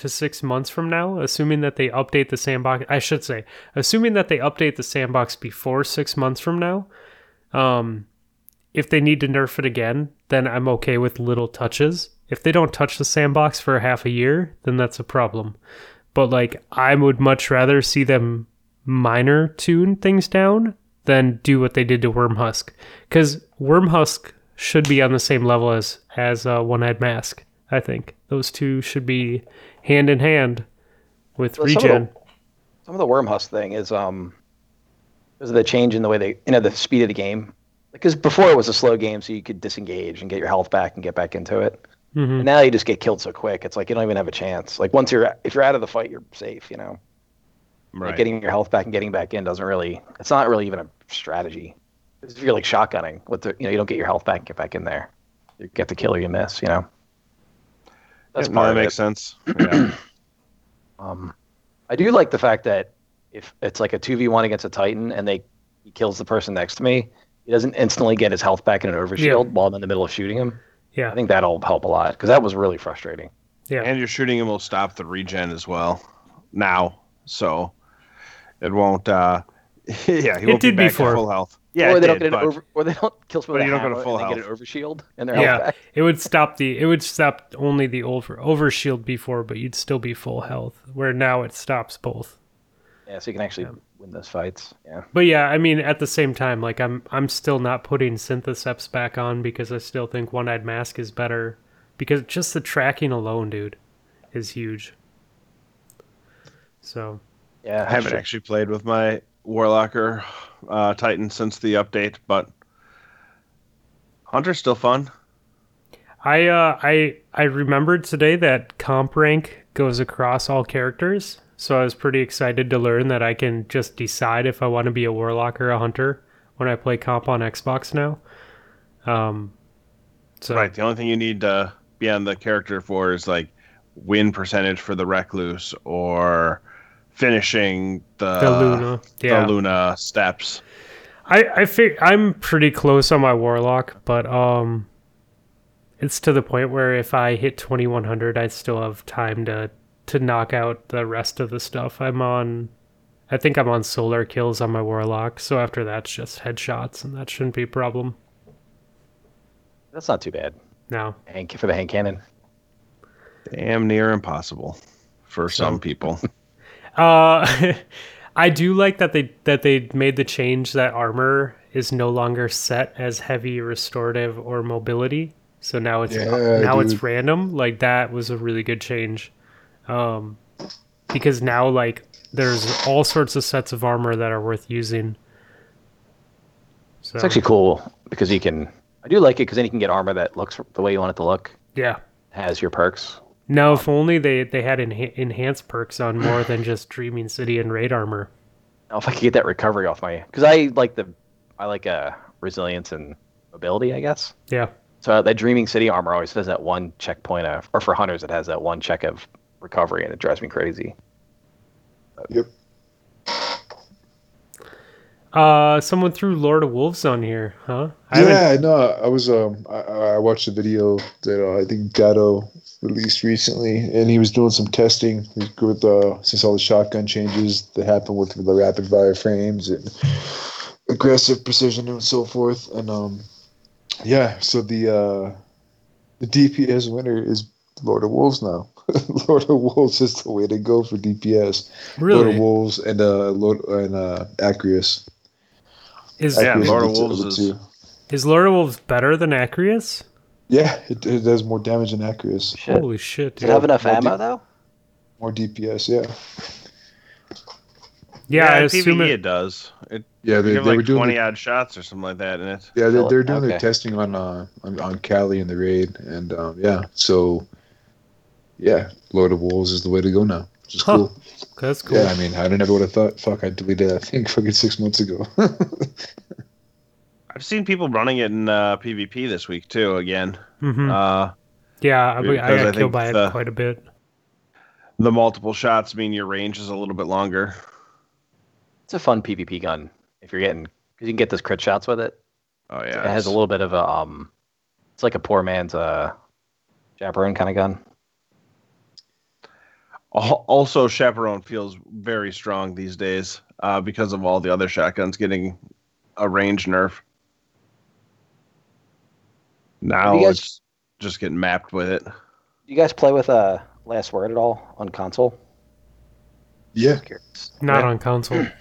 to six months from now, assuming that they update the sandbox, I should say, assuming that they update the sandbox before six months from now, um, if they need to nerf it again, then I'm okay with little touches. If they don't touch the sandbox for half a year, then that's a problem. But like, I would much rather see them minor tune things down than do what they did to Wormhusk, because Wormhusk should be on the same level as as uh, One Eyed Mask. I think those two should be hand in hand with Well, some of regen. some of the worm husk thing is um, because of the change in the way they, you know, the speed of the game. Because before it was a slow game, so you could disengage and get your health back and get back into it. hmm And now you just get killed so quick. It's like you don't even have a chance. Like once you're, if you're out of the fight, you're safe. You know, Right. like getting your health back and getting back in doesn't really. It's not really even a strategy. If you're like shotgunning, with the, you know, you don't get your health back and get back in there. You get the kill or you miss. You know. That's Yeah, no, part that of makes it. sense. Yeah. Um, I do like the fact that if it's like a two v one against a Titan and they he kills the person next to me, he doesn't instantly get his health back in an overshield Yeah. while I'm in the middle of shooting him. Yeah. I think that'll help a lot because that was really frustrating. Yeah. and your shooting him will stop the regen as well now, so it won't. uh Yeah, he It won't did be back before. to full health. Yeah, or it they don't get an but- over, or they don't kill someone but you don't go to hammer full and they get an overshield and their health Yeah, back. it would stop the it would stop only the over overshield before, but you'd still be full health. Where now it stops both. Yeah, so you can actually win those fights. Yeah. But yeah, I mean, at the same time, like I'm I'm still not putting Synthoceps back on because I still think One Eyed Mask is better. Because just the tracking alone, dude, is huge. So Yeah. I haven't actually played with my Warlocker uh, Titan since the update, but Hunter's still fun. I uh I I remembered today that comp rank goes across all characters, so I was pretty excited to learn that I can just decide if I want to be a warlock or a hunter when I play comp on Xbox now. Um so Right. The only thing you need to be on the character for is like win percentage for the Recluse or finishing the, the Luna. Yeah. the Luna steps. I I think I'm pretty close on my warlock, but um it's to the point where if I hit 2100, I still have time to to knock out the rest of the stuff. I'm on I think I'm on solar kills on my warlock, so after that's just headshots and that shouldn't be a problem. That's not too bad. No. Hank for the hand cannon. Damn near impossible for some people. Uh I do like that they that they made the change that armor is no longer set as heavy restorative or mobility. So now it's Yeah, now it's random. Like that was a really good change. Um because now like there's all sorts of sets of armor that are worth using. So It's actually cool because you can. I do like it because then you can get armor that looks the way you want it to look. yeah. Has your perks. Now if only they they had enha- enhanced perks on more than just Dreaming City and Raid armor. Now, if I could get that recovery off my, because I like the, I like uh resilience and mobility, I guess. Yeah. So that Dreaming City armor always has that one checkpoint of, or for hunters, it has that one check of recovery, and it drives me crazy. Yep. Uh someone threw Lord of Wolves on here, huh? I haven't- Yeah, no, I was um, I, I watched a video that uh, I think Datto released recently, and he was doing some testing with uh, since all the shotgun changes that happened with the rapid fire frames and aggressive precision and so forth, and um, yeah, so the uh, the DPS winner is Lord of Wolves now. Lord of Wolves is the way to go for DPS. Really? Lord of Wolves and uh, Lord and uh, Acrius. Is Yeah, Lord of Wolves is- two. is Lord of Wolves better than Acrius? Yeah, it, it does more damage than Acrius. Shit. Holy shit, Does it have enough More ammo deep- though? More DPS, yeah. Yeah, I in assume it, it does. It Yeah, you they, have they were like doing twenty the, odd shots or something like that in it. yeah, they, Kill it. they're doing Okay. their testing on uh on, on Kalli in the raid, and um, yeah, so yeah, Lord of Wolves is the way to go now, which is Huh. cool. that's cool. Yeah, I mean, I never would have thought. Fuck, I deleted that thing fucking six months ago. I've seen people running it in uh, PvP this week too. Again, hmm uh, yeah, I, I got I killed think by it quite a bit. the multiple shots mean your range is a little bit longer. It's a fun PvP gun if you're getting, because you can get those crit shots with it. Oh yeah, it has a little bit of a um, it's like a poor man's uh, chaperone kind of gun. Also, chaperone feels very strong these days uh, because of all the other shotguns getting a range nerf. Now you guys- it's just getting mapped with it. Do you guys play with uh, Last Word at all on console? yeah, Not Yeah. on console.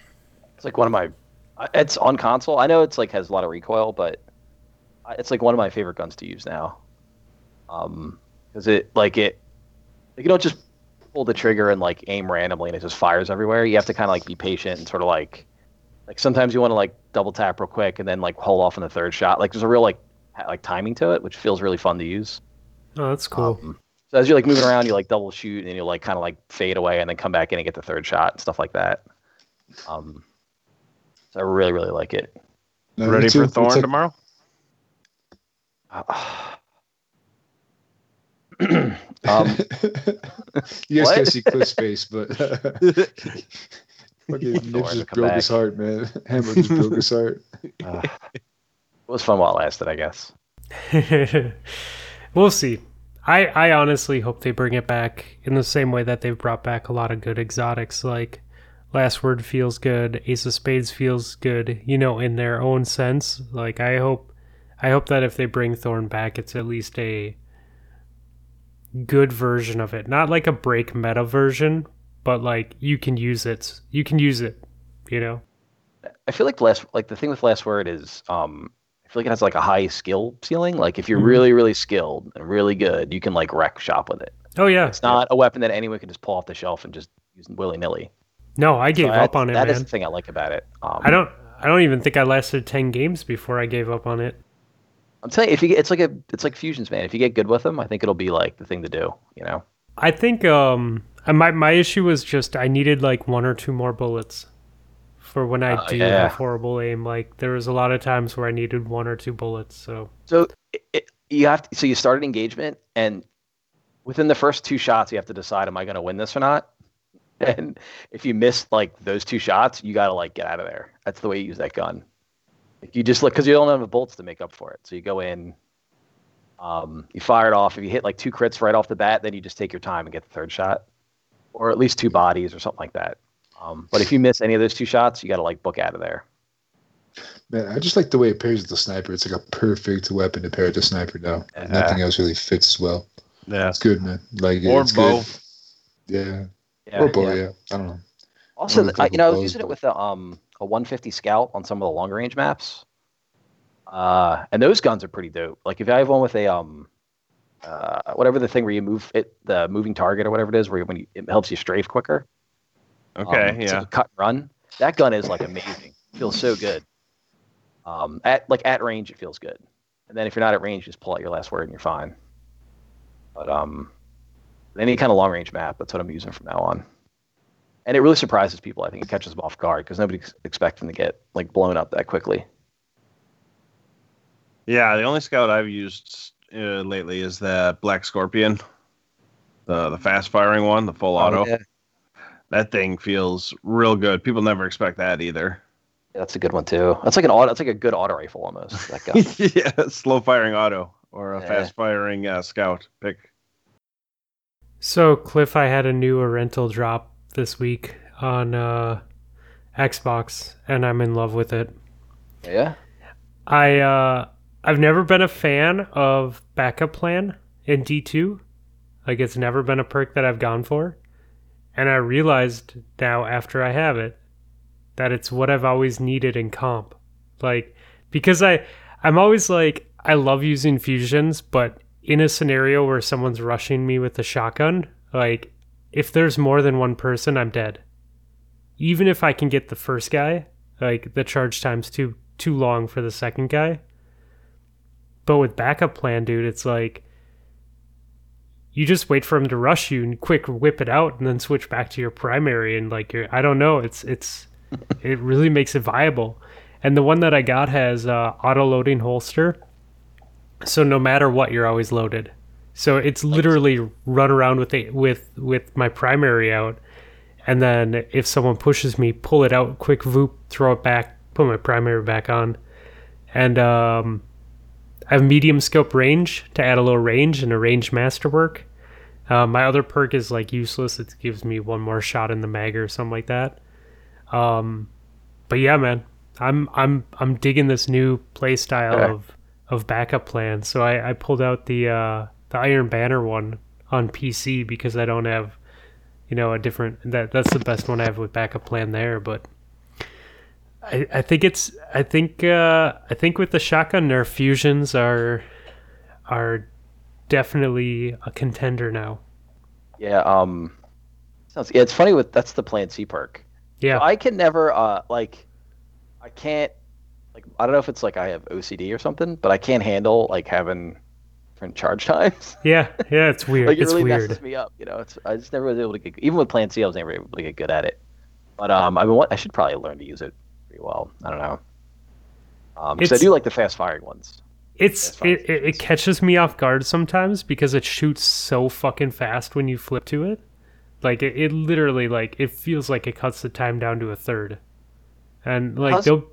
It's like one of my. uh, It's on console. I know it's like has a lot of recoil, but it's like one of my favorite guns to use now. Um, because it like it, like you don't just pull the trigger and like aim randomly and it just fires everywhere. You have to kind of like be patient and sort of like like sometimes you want to like double tap real quick and then like hold off on the third shot. Like there's a real like ha- like timing to it, which feels really fun to use. Oh, that's cool. Um, so as you're like moving around, you like double shoot and you'll like kind of like fade away and then come back in and get the third shot and stuff like that. Um, so I really really like it. No, Ready for Thorn like- tomorrow? um, you guys can't see Cliff's face, but fucking Thorn Nip to just come broke back. his heart, man. Hammer just broke his heart. uh, it was fun while it lasted, I guess. we'll see. I, I honestly hope they bring it back in the same way that they've brought back a lot of good exotics. Like Last Word feels good, Ace of Spades feels good, you know, in their own sense. Like I hope I hope that if they bring Thorn back it's at least a good version of it. Not like a break meta version, but like you can use it. You can use it, you know. I feel like last like the thing with last word is um I feel like it has like a high skill ceiling. Like if you're Mhm. really really skilled and really good, you can like wreck shop with it. Oh yeah. It's not a weapon that anyone can just pull off the shelf and just use willy nilly. No, I gave up on it, That man. is the thing I like about it. Um, I don't I don't even think I lasted 10 games before I gave up on it. I'm telling you, if you get, it's like a it's like fusions, man. If you get good with them, I think it'll be like the thing to do. You know. I think um my my issue was just I needed like one or two more bullets for when I Oh, do yeah. have horrible aim. Like there was a lot of times where I needed one or two bullets. So So it, it, you have to, so you start an engagement, and within the first two shots, you have to decide: Am I going to win this or not? And if you miss like those two shots, you got to like get out of there. That's the way you use that gun. Like, you just look because you don't have the bolts to make up for it. So you go in, um, you fire it off. If you hit like two crits right off the bat, then you just take your time and get the third shot, or at least two bodies or something like that. Um, but if you miss any of those two shots, you got to like book out of there. Man, I just like the way it pairs with the sniper. It's like a perfect weapon to pair with the sniper now. Yeah. Nothing else really fits as well. Yeah. It's good, man. Like Or it's bow. Good. Yeah. Yeah, Or bow, yeah. yeah. I don't know. Also, One of th- the I, you know, I was couple using it with a um a 150 scout on some of the longer range maps. Uh, and those guns are pretty dope. Like if I have one with a um, uh, whatever the thing where you move it, the moving target or whatever it is, where you, when you, it helps you strafe quicker. Okay. Um, yeah. cut and run. That gun is like amazing. feels so good. Um, at like at range, it feels good. And then if you're not at range, just pull out your last word and you're fine. But um, any kind of long range map, that's what I'm using from now on. And it really surprises people. I think it catches them off guard because nobody ex- expects them to get like blown up that quickly. Yeah, the only scout I've used uh, lately is the Black Scorpion, the the fast firing one, the full auto. Oh, yeah. That thing feels real good. People never expect that either. That's a good one too. That's like an auto. That's like a good auto rifle almost. That gun. yeah, slow firing auto or a Yeah. fast firing uh, scout pick. So Cliff, I had a new rental drop this week on uh, Xbox, and I'm in love with it. yeah. I uh, I've never been a fan of backup plan in D2. Like it's never been a perk that I've gone for. And I realized now after I have it that it's what I've always needed in comp. Like because I I'm always like I love using fusions, but in a scenario where someone's rushing me with a shotgun, like if there's more than one person, I'm dead. Even if I can get the first guy, like the charge time's too too long for the second guy. But with backup plan, dude, it's like you just wait for him to rush you and quick whip it out and then switch back to your primary and like your I don't know, it's it's it really makes it viable. And the one that I got has uh, auto loading holster. So no matter what, you're always loaded. So it's literally run around with it with with my primary out, and then if someone pushes me, pull it out, quick voop, throw it back, put my primary back on, and um, I have medium scope range to add a little range and a range masterwork. Uh, my other perk is like useless; it gives me one more shot in the mag or something like that. Um, but yeah, man, I'm I'm I'm digging this new play style Okay. of of backup plans. So I, I pulled out the uh, the Iron Banner one on PC because I don't have, you know, a different that that's the best one I have with backup plan there. But I, I think it's I think uh, I think with the shotgun their fusions are are definitely a contender now. Yeah. Um, Sounds- Yeah, it's funny with that's the Plan C perk. Yeah. So I can never uh like I can't like I don't know if it's like I have OCD or something, but I can't handle like having different charge times. yeah. Yeah. It's weird. like it it's really weird. messes me up. You know, it's I just never was able to get even with Plan C, I was never able to get good at it. But um, I mean, I should probably learn to use it pretty well. I don't know. Um, 'cause I do like the fast firing ones. It's it, it, it catches me off guard sometimes because it shoots so fucking fast when you flip to it. Like it, it literally like it feels like it cuts the time down to a third. And like How's- there'll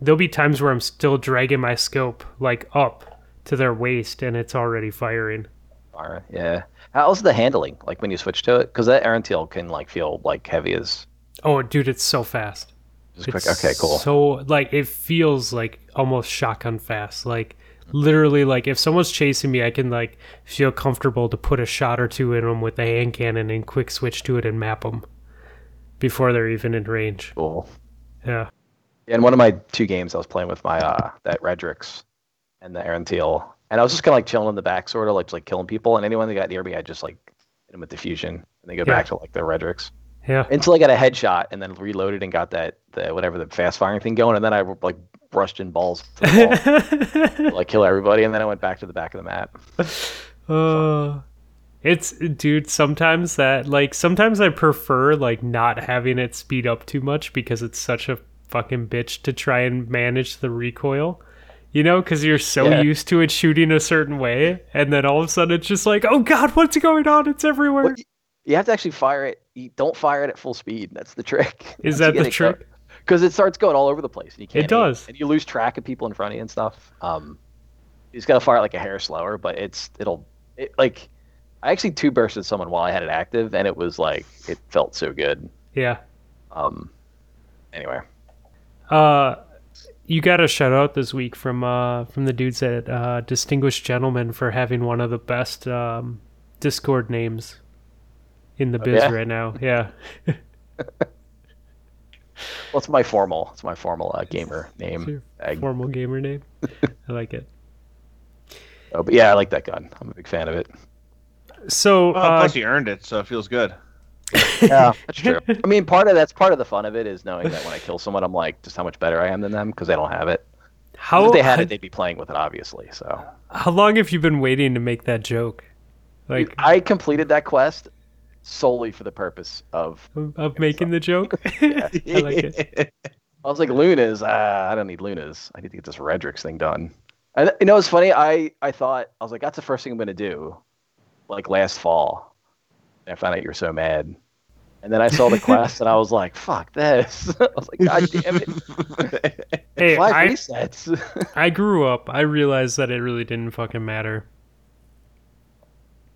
there'll be times where I'm still dragging my scope like up to their waist and it's already firing. Fire, yeah. How's the handling like when you switch to it? Because that Erentil can like feel like heavy as Oh dude, it's so fast. Just quick. Okay, cool. So like it feels like almost shotgun fast. Like literally like if someone's chasing me, I can like feel comfortable to put a shot or two in them with the hand cannon and quick switch to it and map them before they're even in range. cool. Yeah. In one of my two games, I was playing with my uh that Redrix and the Erentil, and I was just kind of like chilling in the back, sort of like just like killing people, and anyone that got near me, I just like hit them with diffusion, and they go Yeah. back to like their Redrix Yeah. until I got a headshot, and then reloaded and got that the whatever the fast firing thing going, and then I like brushed in balls to the ball, like kill everybody, and then I went back to the back of the map. Uh, it's dude. Sometimes that like sometimes I prefer like not having it speed up too much because it's such a fucking bitch to try and manage the recoil. You know, because you're so Yeah. used to it shooting a certain way, and then all of a sudden it's just like, oh god, what's going on? It's everywhere. Well, You have to actually fire it. You don't fire it at full speed. That's the trick. Is that the trick? Because it starts going all over the place, and you can't. aim, does. and you lose track of people in front of you and stuff. Um, you just gotta fire it like a hair slower, but it's it'll it like. I actually two bursted someone while I had it active, and it was like it felt so good. Yeah. Um, anyway, Uh, you got a shout out this week from uh from the dudes at uh, Distinguished Gentlemen for having one of the best um Discord names in the biz yeah? right now. Yeah. well, it's my formal. It's my formal uh, gamer name. your tag. formal gamer name. I like it. Oh, but yeah, I like that gun. I'm a big fan of it. So, Well, uh, plus you earned it, so it feels good. Yeah, that's true. I mean, part of that's part of the fun of it is knowing that when I kill someone, I'm like just how much better I am than them because they don't have it. how if they had it, they'd be playing with it, obviously. So how long have you been waiting to make that joke? Like I completed that quest solely for the purpose of of, making the joke? I like it. I was like, Lunas, uh, I don't need Lunas. I need to get this Redrix thing done. And you know, it's funny. I I thought I was like, that's the first thing I'm gonna do, like last fall. And I found out you were so mad. And then I saw the quest, and I was like, "Fuck this!" I was like, "God damn it!" Hey, Five I, resets. I grew up. I realized that it really didn't fucking matter.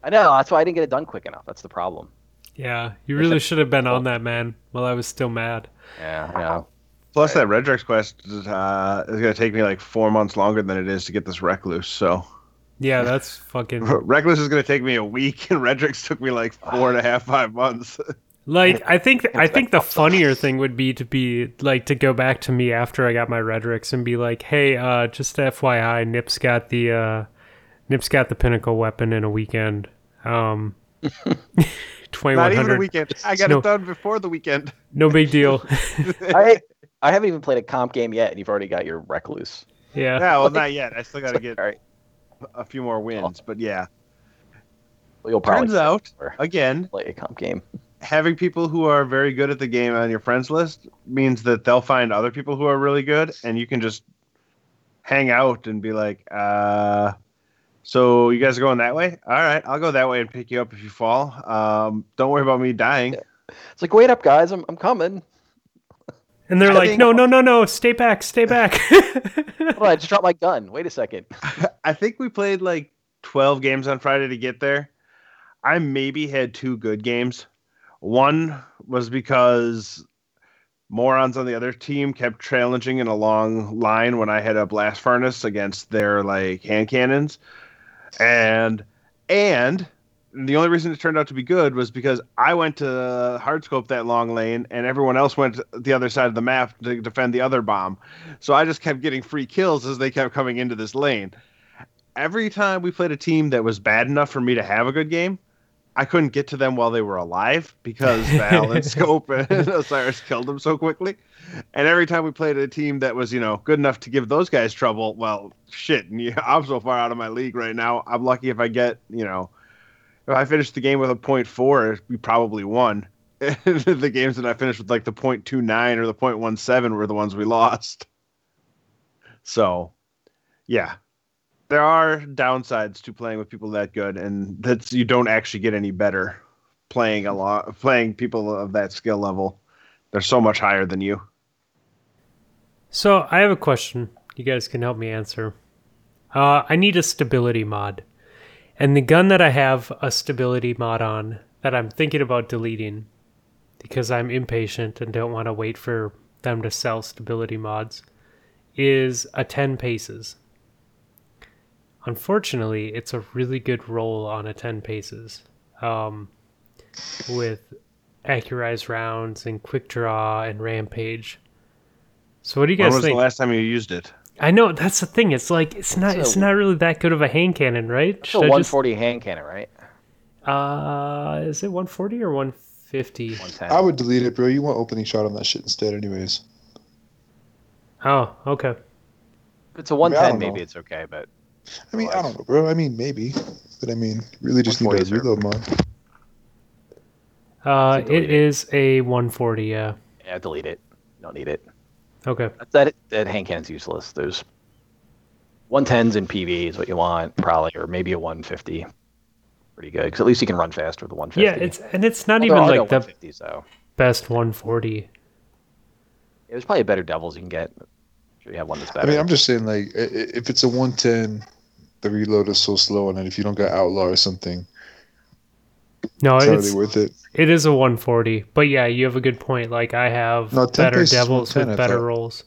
I know. That's why I didn't get it done quick enough. That's the problem. Yeah, you really should have been on that, man, while I was still mad. Yeah, yeah. Plus, that Redrix quest uh, is going to take me like four months longer than it is to get this Recluse. So Yeah, that's fucking Recluse is going to take me a week, and Redrix took me like four and a half, five months. Like I think I think the funnier thing would be to be like to go back to me after I got my Redrix and be like, "Hey, uh just FYI, Nip's got the uh Nip's got the pinnacle weapon in a weekend." Um Not even a 2100 weekend. I got No. it done before the weekend. No big deal. I I haven't even played a comp game yet, and you've already got your Recluse. yeah. Yeah, well, not yet. I still got to get All right. a few more wins. But yeah, Well, you'll probably turns out again, play a comp game. having people who are very good at the game on your friends list means that they'll find other people who are really good, and you can just hang out and be like, uh, "So you guys are going that way? All right, I'll go that way and pick you up if you fall. Um, don't worry about me dying." It's like, wait up, guys, I'm I'm coming. And they're I like, think- "No, no, no, no, stay back, stay back." Hold on, I just dropped my gun. Wait a second. I think we played like 12 games on Friday to get there. I maybe had two good games. One was because morons on the other team kept challenging in a long line when I had a blast furnace against their like hand cannons. And and the only reason it turned out to be good was because I went to hardscope that long lane and everyone else went the other side of the map to defend the other bomb. So I just kept getting free kills as they kept coming into this lane. Every time we played a team that was bad enough for me to have a good game, I couldn't get to them while they were alive because Val and Scope and Osiris killed them so quickly. And every time we played a team that was, you know, good enough to give those guys trouble, well, shit, I'm so far out of my league right now. I'm lucky if I get, you know, if I finish the game with a point four, we probably won. the games that I finished with like the point two nine or the point one seven were the ones we lost. So, yeah, there are downsides to playing with people that good, and that's you don't actually get any better playing a lot playing people of that skill level. They're so much higher than you. So I have a question. You guys can help me answer. Uh, I need a stability mod, and the gun that I have a stability mod on that I'm thinking about deleting because I'm impatient and don't want to wait for them to sell stability mods is a 10 paces. Unfortunately, it's a really good roll on a 10 paces um, with accurized rounds and quick draw and rampage. So what do you guys think? When was think? the last time you used it? I know that's the thing. It's like it's not So- it's not really that good of a hand cannon, right? It's a Should I just 140 hand cannon, right? uh is it 140 or 150? 110. I would delete it, bro. You want opening shot on that shit instead, anyways. Oh, okay. If it's a 110, don't maybe know. it's okay, but I mean, I don't know, bro. I mean, maybe, but I mean, really just need 140 a is reload mod. Uh So delete it is a 140, yeah. yeah, delete it. Don't need it. Okay. That that, that hand cannon's useless. There's 110s in PV is what you want, probably, or maybe a 150. Pretty good, because at least you can run faster with the 150. Yeah, it's and it's not Well, even there are no like the 150s though. best 140. Yeah, there's probably better devils you can get. I'm sure you have one that's better. I mean, I'm just saying, like, i- i- if it's a 110, the reload is so slow, and then if you don't got outlaw or something, No, it's not it's really worth it. it is a 140. But yeah, you have a good point. Like I have No, better devils with better thought. rolls.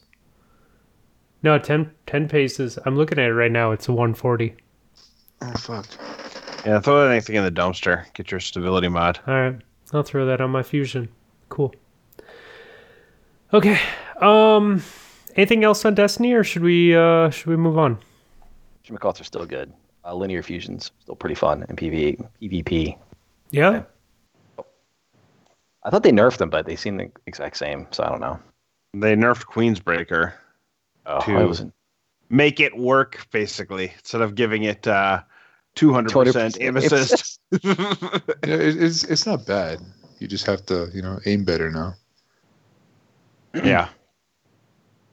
No, 10, 10 paces. I'm looking at it right now. It's a 140. Oh fuck. Yeah, throw anything in the dumpster. Get your stability mod. All right, I'll throw that on my fusion. Cool. Okay. Um, anything else on Destiny, or should we uh should we move on? Shimikoths are still good. Uh, linear fusions still pretty fun in PV, PvP. Yeah. I thought they nerfed them, but they seem the exact same. So I don't know. They nerfed Queenbreaker. Oh, Two. I wasn't. Make it work, basically, instead of giving it uh, 200% aim assist. Yeah, it, it's it's not bad. You just have to, you know, aim better now. yeah.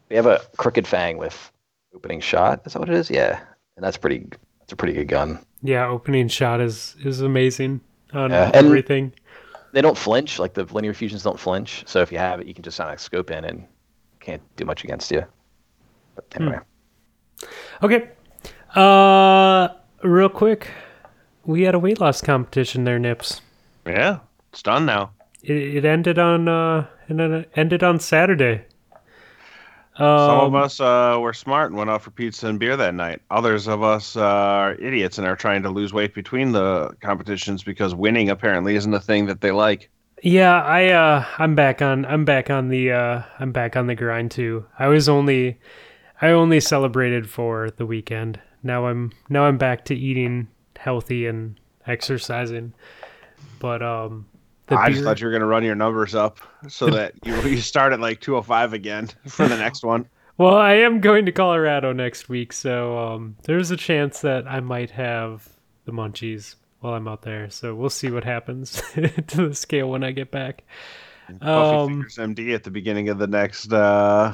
We have a crooked fang with opening shot. Is that what it is? Yeah, and that's pretty. That's a pretty good gun. Yeah. Opening shot is is amazing on Yeah, and- everything. They don't flinch. Like the linear fusions don't flinch. So if you have it, you can just kind of scope in and can't do much against you. But anyway, Okay. Uh, real quick, we had a weight loss competition there, Nips. Yeah. It's done now. It, it ended on uh, and then it ended on Saturday. Some of Um, us uh, were smart and went out for pizza and beer that night. Others of us uh, are idiots and are trying to lose weight between the competitions because winning apparently isn't a thing that they like. Yeah, I uh I'm back on I'm back on the uh I'm back on the grind too. I was only I only celebrated for the weekend. Now I'm now I'm back to eating healthy and exercising. But um I just thought you were going to run your numbers up so that you, you start at like 205 again for the next one. Well, I am going to Colorado next week, so um there's a chance that I might have the munchies while I'm out there. So we'll see what happens to the scale when I get back. Um, Fingers MD at the beginning of the next uh,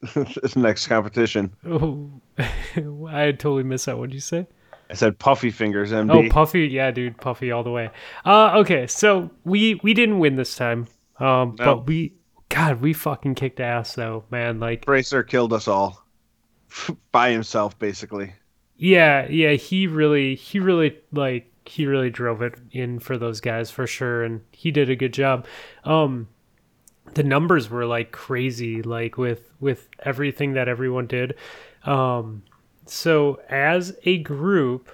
next competition. Oh, I totally missed that. What'd you say? I said Puffy Fingers MD. Oh, Puffy, yeah, dude, Puffy all the way. Uh, okay, so we we didn't win this time, um, No. but we, God, we fucking kicked ass though, man. Like, Bracer killed us all by himself, basically. yeah, yeah, he really, he really like he really drove it in for those guys for sure, and he did a good job. Um, the numbers were like crazy, like with with everything that everyone did. Um, so as a group,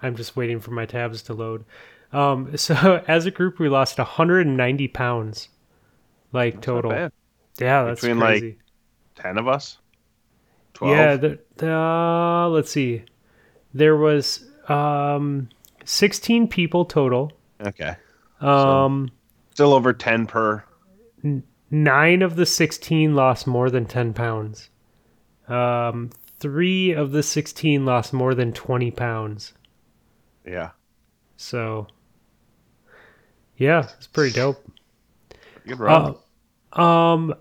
I'm just waiting for my tabs to load. Um, so as a group, we lost 190 pounds, like Not total. Yeah, that's Between, like. Ten of us. Twelve. Yeah, the, the, uh, let's see. There was um 16 people total Okay. Um, Still over 10 per. nine of the 16 lost more than 10 pounds. Um, three of the 16 lost more than 20 pounds. Yeah. So, yeah, it's pretty dope. Good run. Uh, um,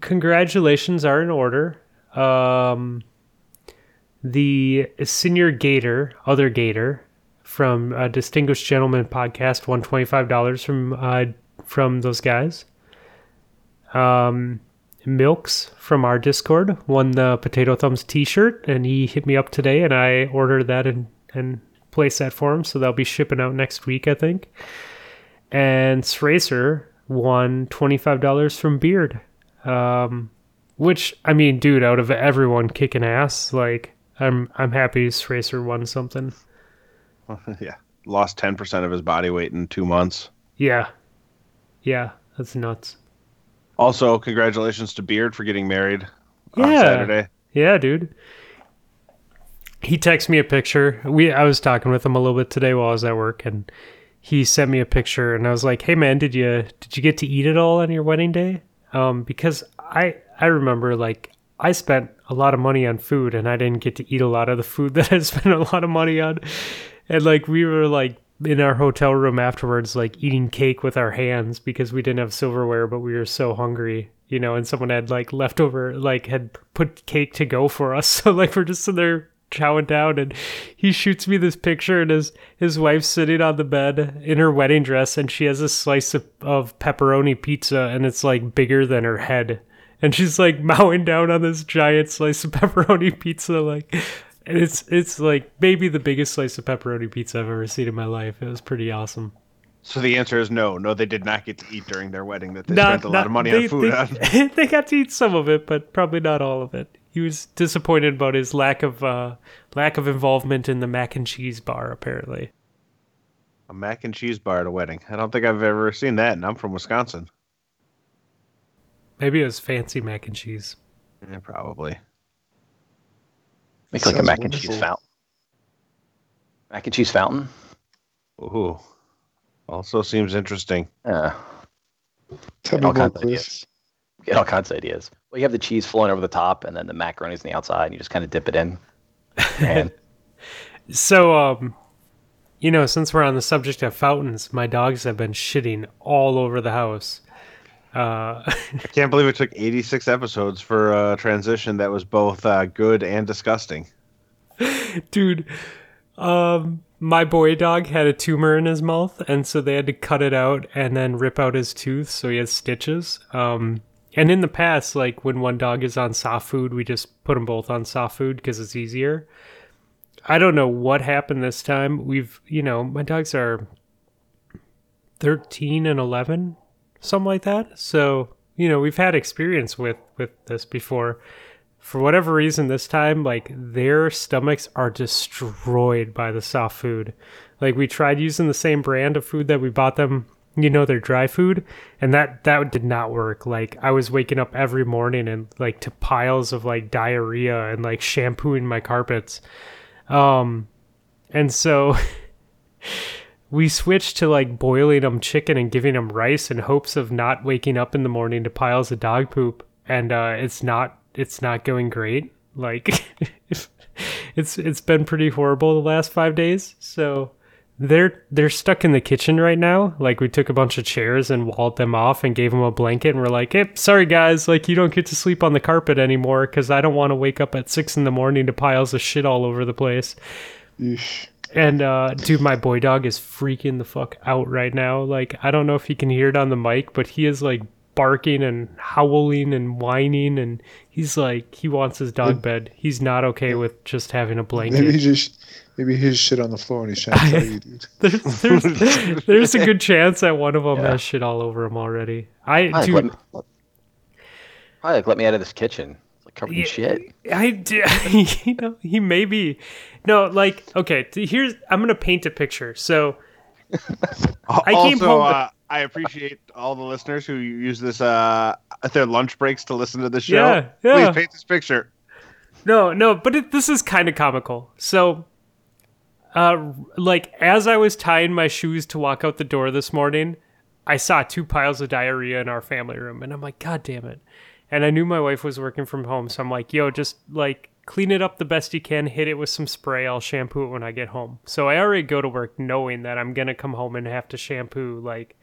congratulations are in order. Um, the senior gator, other gator, from a distinguished gentleman podcast, won twenty five dollars from uh, from those guys. Um, Milks from our Discord won the Potato Thumbs T-shirt, and he hit me up today, and I ordered that and and placed that for him. So that'll be shipping out next week, I think. And Sracer won twenty five dollars from Beard, um, which I mean, dude, out of everyone kicking ass, like I'm I'm happy Sracer won something. yeah. Lost 10% of his body weight in two months. Yeah, yeah, that's nuts. Also, congratulations to Beard for getting married Yeah. on Saturday. Yeah, dude. He texted me a picture. We I was talking with him a little bit today while I was at work and he sent me a picture and I was like, "Hey man, did you did you get to eat it all on your wedding day?" Um because I I remember like I spent a lot of money on food and I didn't get to eat a lot of the food that I spent a lot of money on. And like we were like in our hotel room afterwards like eating cake with our hands because we didn't have silverware but we were so hungry you know and someone had like leftover like had put cake to go for us. So like we're just sitting there chowing down and he shoots me this picture and his his wife's sitting on the bed in her wedding dress and she has a slice of, of pepperoni pizza and it's like bigger than her head. And she's like mowing down on this giant slice of pepperoni pizza like and it's it's like maybe the biggest slice of pepperoni pizza I've ever seen in my life. It was pretty awesome. So the answer is no. No, they did not get to eat during their wedding that they Not- spent a lot of money they, on food they, on. they got to eat some of it, but probably not all of it. He was disappointed about his lack of uh, lack of involvement in the mac and cheese bar. Apparently, A mac and cheese bar at a wedding. I don't think I've ever seen that, and I'm from Wisconsin. maybe it was fancy mac and cheese. Yeah, probably. Make like a Sounds mac and cheese fountain. Mac and cheese fountain. Ooh. Also seems interesting. Yeah. Tell me all more, kinds of ideas. Get all kinds of ideas. Well, you have the cheese flowing over the top, and then the macaroni's on the outside, and you just kind of dip it in. And So, um, you know, since we're on the subject of fountains, my dogs have been shitting all over the house. Uh, I can't believe it took 86 episodes for a transition that was both uh, good and disgusting. dude um my boy dog had a tumor in his mouth and so they had to cut it out and then rip out his tooth so he has stitches. Um and in the past like when one dog is on soft food we just put them both on soft food because it's easier. I don't know what happened this time. We've you know my dogs are 13 and 11 something like that. So you know we've had experience with with this before. For whatever reason this time like their stomachs are destroyed by the soft food. Like we tried using the same brand of food that we bought them you know their dry food and that that did not work. Like i was waking up every morning and like to piles of like diarrhea and like shampooing my carpets. Um and so we switched to like boiling them chicken and giving them rice in hopes of not waking up in the morning to piles of dog poop. And uh it's not it's not going great. Like it's it's been pretty horrible the last 5 days. So they're they're stuck in the kitchen right now. Like we took a bunch of chairs and walled them off and gave them a blanket and we're like hey sorry guys. Like you don't get to sleep on the carpet anymore because i don't want to wake up at six in the morning to piles of shit all over the place. Yeesh. And uh dude, my boy dog is freaking the fuck out right now. Like I don't know if he can hear it on the mic, but he is like barking and howling and whining and he's like he wants his dog bed. He's not okay with just having a blanket. Maybe he just maybe he's shit on the floor and he's trying to tell you, dude. There's, there's, there's a good chance that one of them Yeah. has shit all over him already. I probably, let dude, me, probably like let me out of this kitchen. It's like covered in Yeah. shit. I do, you know, he may be. No, like, okay, here's, I'm going to paint a picture. So, I came also, home- uh, I appreciate all the listeners who use this uh, at their lunch breaks to listen to the show. Yeah, yeah. Please paint this picture. No, no, but it, this is kind of comical. So, Uh, like as I was tying my shoes to walk out the door this morning, I saw two piles of diarrhea in our family room, and I'm like, God damn it! And I knew my wife was working from home, so I'm like, Yo, just like clean it up the best you can, hit it with some spray. I'll shampoo it when I get home. So I already go to work knowing that I'm gonna come home and have to shampoo like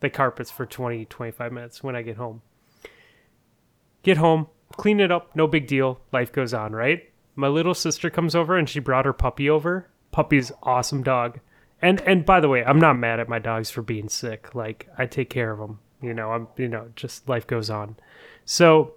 the carpets for 20, 25 minutes when I get home. Get home, clean it up, no big deal. Life goes on, right? My little sister comes over and she brought her puppy over. Puppy's awesome dog. And and by the way, I'm not mad at my dogs for being sick. Like I take care of them. You know, I'm you know, just life goes on. So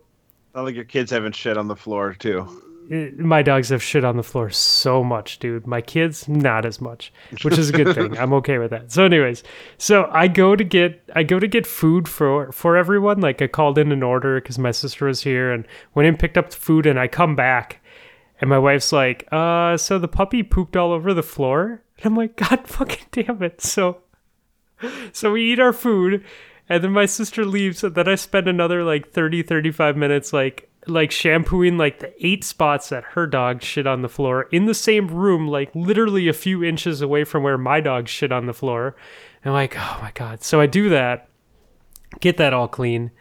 Not like your kids having shit on the floor too. It- my dogs have shit on the floor so much, dude. My kids, not as much, which is a good thing. I'm okay with that. So, anyways, so I go to get I go to get food for for everyone. Like I called in an order because my sister was here and went and picked up the food, and I come back, and my wife's like, "Uh, so the puppy pooped all over the floor." And I'm like, "God fucking damn it!" So, so we eat our food. And then my sister leaves, and then I spend another like 30, 35 minutes like like shampooing like the eight spots that her dog shit on the floor in the same room, like literally a few inches away from where my dog shit on the floor. And I'm like, oh my god. So I do that, get that all clean,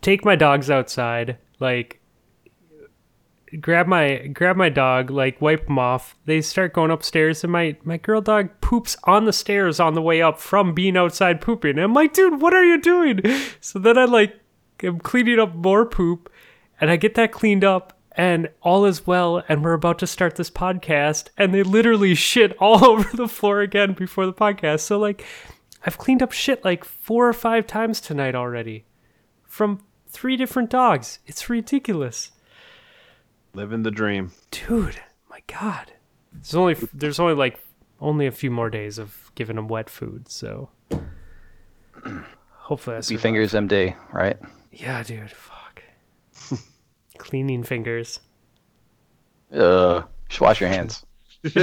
take my dogs outside, like grab my grab my dog, like wipe them off. They start going upstairs, and my my girl dog poops on the stairs on the way up from being outside pooping. And I'm like, dude, what are you doing? So then I like am cleaning up more poop, and I get that cleaned up. And all is well, and we're about to start this podcast, and they literally shit all over the floor again before the podcast. So, like, I've cleaned up shit like four or five times tonight already from three different dogs. It's ridiculous Living the dream. dude my god there's only there's only like only a few more days of giving them wet food so hopefully that's B fingers MD, right? yeah dude fuck cleaning fingers Uh, you should wash your hands.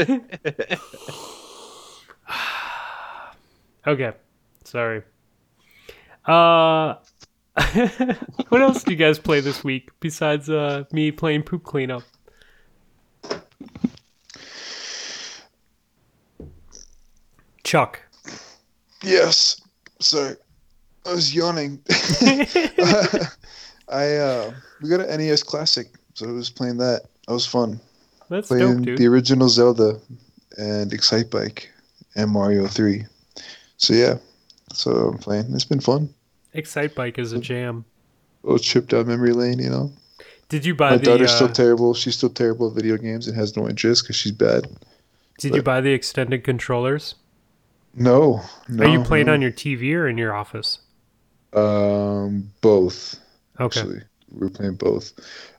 okay sorry uh what else do you guys play this week besides uh me playing poop cleanup chuck Yes. Sorry. I was yawning. I uh we got an NES classic, so I was playing that. That was fun. that's dope Playing dude the original Zelda and Excitebike and Mario 3. So yeah. So I'm playing. It's been fun. excitebike is a jam Oh, trip down memory lane, you know. did you buy My the daughter's uh, still terrible. She's still terrible at video games and has no interest because she's bad. did you buy the extended controllers No, no. Are you playing no. on your TV or in your office? Um, both. Okay. Actually, we were playing both.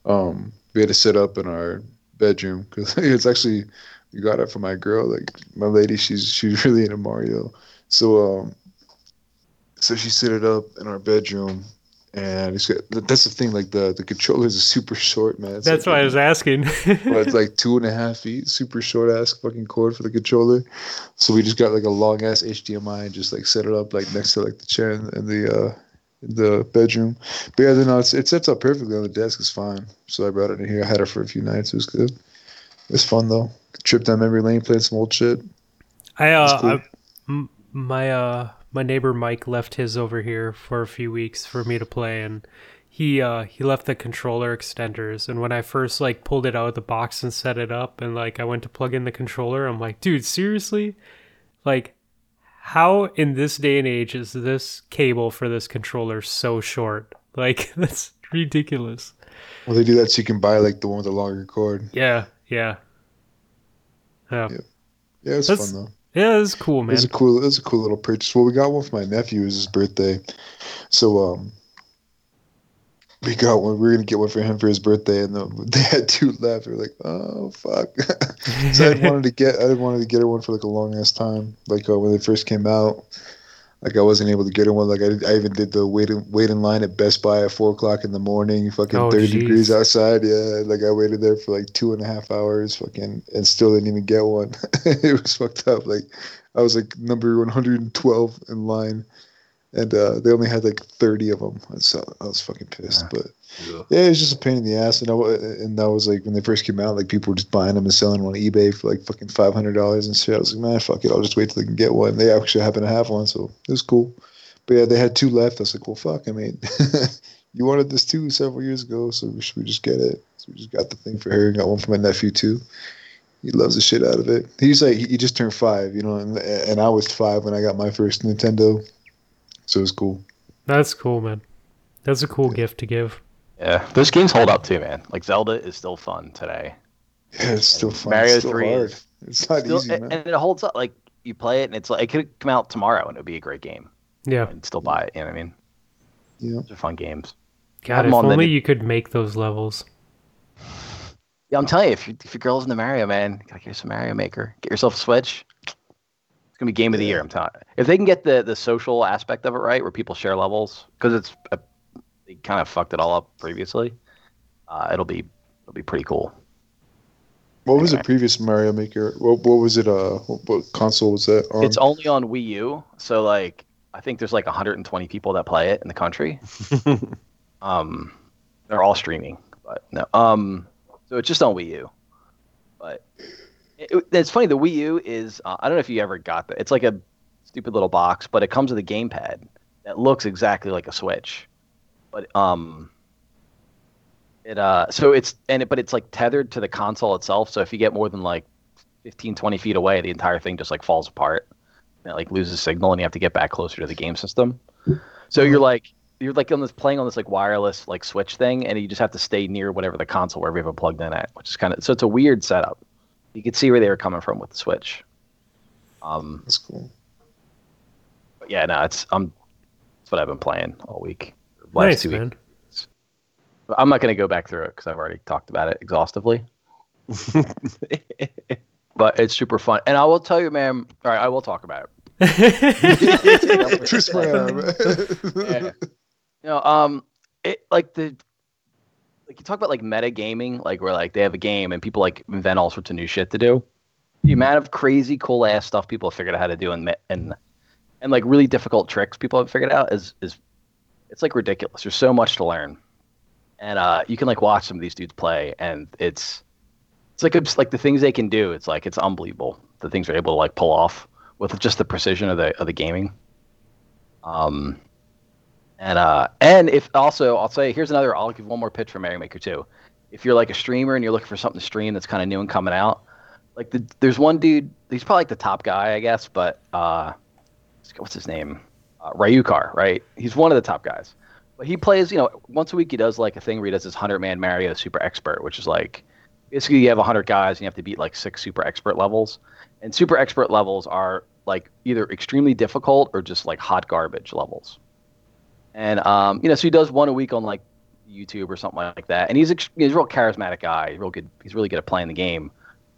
Um, we had to set up in our bedroom because it's actually we got it for my girl. Like my lady, she's she's really into Mario. So um, so she set it up in our bedroom, and it's got, that's the thing. Like the the controllers are super short, man. It's That's like, why I was asking. but it's like two and a half feet, super short ass fucking cord for the controller. So we just got like a long ass HDMI and just like set it up like next to like the chair in the uh the bedroom. But yeah, then no, it's, it sets up perfectly on the desk. It's fine. So I brought it in here. I had it for a few nights. It was good. It's fun though. Trip down memory lane, playing some old shit. I uh, cool. I- m- my uh, my neighbor Mike left his over here for a few weeks for me to play, and he uh, he left the controller extenders. And when I first like pulled it out of the box and set it up, and like I went to plug in the controller, I'm like, dude, seriously, like. How in this day and age is this cable for this controller so short? Like that's ridiculous. Well, they do that so you can buy like the one with the longer cord. Yeah, yeah. Yeah. Yeah. Yeah, it's That's- fun though. Yeah, it's cool, It man. was a cool. It was a cool little purchase. Well, we got one for my nephew. It was his birthday, so um, we got one. We are gonna get one for him for his birthday, and the, they had two left. We are like, oh fuck. so I wanted to get. I wanted to get her one for like a long ass time. Like uh, when they first came out, like I wasn't able to get her one. Like I, I even did the wait in, wait in line at Best Buy at four o'clock in the morning. Fucking Oh, thirty jeez. degrees outside. Yeah, like I waited there for like two and a half hours. Fucking and still didn't even get one. it was fucked up. Like I was like number one hundred and twelve in line. And uh, they only had like thirty of them, so I was fucking pissed. But Yeah, it was just a pain in the ass, and I, and that was like when they first came out, like people were just buying them and selling them on eBay for like fucking five hundred dollars and shit. I was like, man, fuck it, I'll just wait till they can get one. They actually happen to have one, so it was cool. But yeah, they had two left. I was like, well, fuck. I mean, you wanted this too several years ago, so we should we just get it? So we just got the thing for her and got one for my nephew too. He loves the shit out of it. He's like, he just turned five, you know, and, and I was five when I got my first Nintendo, so it was cool. That's cool, man. That's a cool gift to give. Yeah, those games hold up too, man. Like Zelda is still fun today. Yeah, it's still fun. Mario it's still 3 hard. It's not Still, easy, man. and it holds up. Like you play it, and it's like it could come out tomorrow, and it would be a great game. Yeah. And still buy it. You know what I mean? Yeah. Those are fun games. God, Have if 'em on only you could make those levels. Yeah, I'm telling you, if, you, if your girl's into Mario, man, you gotta get some Mario Maker. Get yourself a Switch. Gonna be game of the year. I'm telling. If they can get the the social aspect of it right, where people share levels, because it's a, they kind of fucked it all up previously. Uh, it'll be it'll be pretty cool. What was the previous Mario Maker? What, what was it? Uh, what, what console was that on? It's only on Wii U, so like I think there's like 120 people that play it in the country. um, they're all streaming, but no. Um, so it's just on Wii U. It, it- it's funny. The Wii U is uh, I don't know if you ever got that. It's like a stupid little box, but it comes with a gamepad that looks exactly like a Switch. But um, it uh, so it's and it, but it's like tethered to the console itself. So if you get more than like 15, 20 feet away, the entire thing just like falls apart. And it like loses signal, and you have to get back closer to the game system. So you're like you're like on this playing on this like wireless like switch thing, and you just have to stay near whatever the console wherever you have it plugged in at, which is kind of so it's a weird setup. You could see where they were coming from with the switch. Um, That's cool. but yeah, no, it's um, it's what I've been playing all week. Last nice, two weeks. man. But I'm not going to go back through it because I've already talked about it exhaustively. but it's super fun, and I will tell you, man. All right, I will talk about it. Twist my arm. yeah. You know, um, it like the like you talk about like meta gaming, like where like they have a game and people like invent all sorts of new shit to do. The amount of crazy cool ass stuff people have figured out how to do and and and like really difficult tricks people have figured out is is it's like ridiculous. There's so much to learn, and uh, you can like watch some of these dudes play, and it's it's like it's like the things they can do. It's like it's unbelievable the things they're able to like pull off with just the precision of the of the gaming. Um, and uh, and if also I'll say here's another I'll give one more pitch for Mario Maker 2. If you're like a streamer and you're looking for something to stream that's kind of new and coming out, like the, there's one dude, he's probably like the top guy, I guess, but uh, what's his name? Uh, Ryukahr, right? He's one of the top guys. But he plays, you know, once a week he does like a thing where he does this 100 man Mario Super Expert, which is like basically you have 100 guys and you have to beat like six Super Expert levels. And Super Expert levels are like either extremely difficult or just like hot garbage levels. And um, you know, so he does one a week on like YouTube or something like that. And he's ex- he's a real charismatic guy. He's real good. He's really good at playing the game.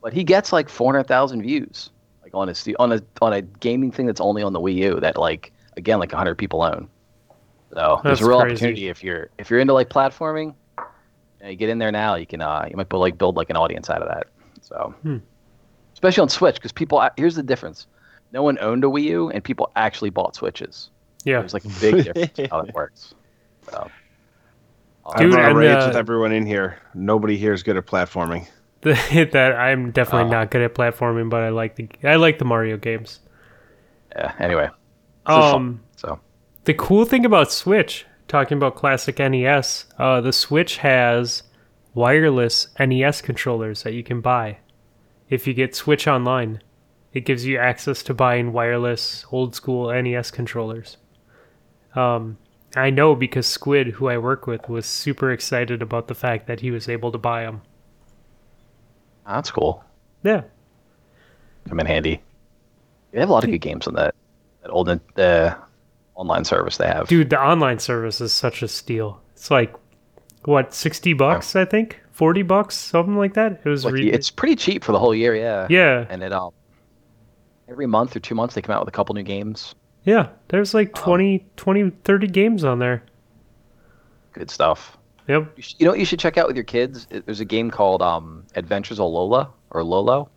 But he gets like 400,000 views like on his on a on a gaming thing that's only on the Wii U that like again like 100 people own. So there's a real crazy. opportunity if you're if you're into like platforming. You, know, you get in there now. You can uh you might be, like build like an audience out of that. So Hmm. especially on Switch because people here's the difference. No one owned a Wii U and people actually bought Switches. Yeah. There's like a big difference how it works. So, I'm Dude, on a rage uh, with everyone in here. Nobody here is good at platforming. that I'm definitely Uh. not good at platforming, but I like the I like the Mario games. yeah. Anyway, This is fun. Um, so the cool thing about Switch, talking about classic NES, uh, the Switch has wireless NES controllers that you can buy. If you get Switch Online, it gives you access to buying wireless old school NES controllers. Um, I know because Squid, who I work with, was super excited about the fact that he was able to buy them. that's cool. Yeah, Come in handy. They have a lot of good games on that that old uh, online service they have. dude, the online service is such a steal. It's like what sixty bucks, I think, forty bucks, something like that. It was Like, re- it's pretty cheap for the whole year. Yeah. yeah, And it um every month or two months they come out with a couple new games. Yeah. There's like Um, 20, 20, 30 games on there. Good stuff. Yep. You know what you should check out with your kids? There's a game called um, Adventures of Lola or Lolo,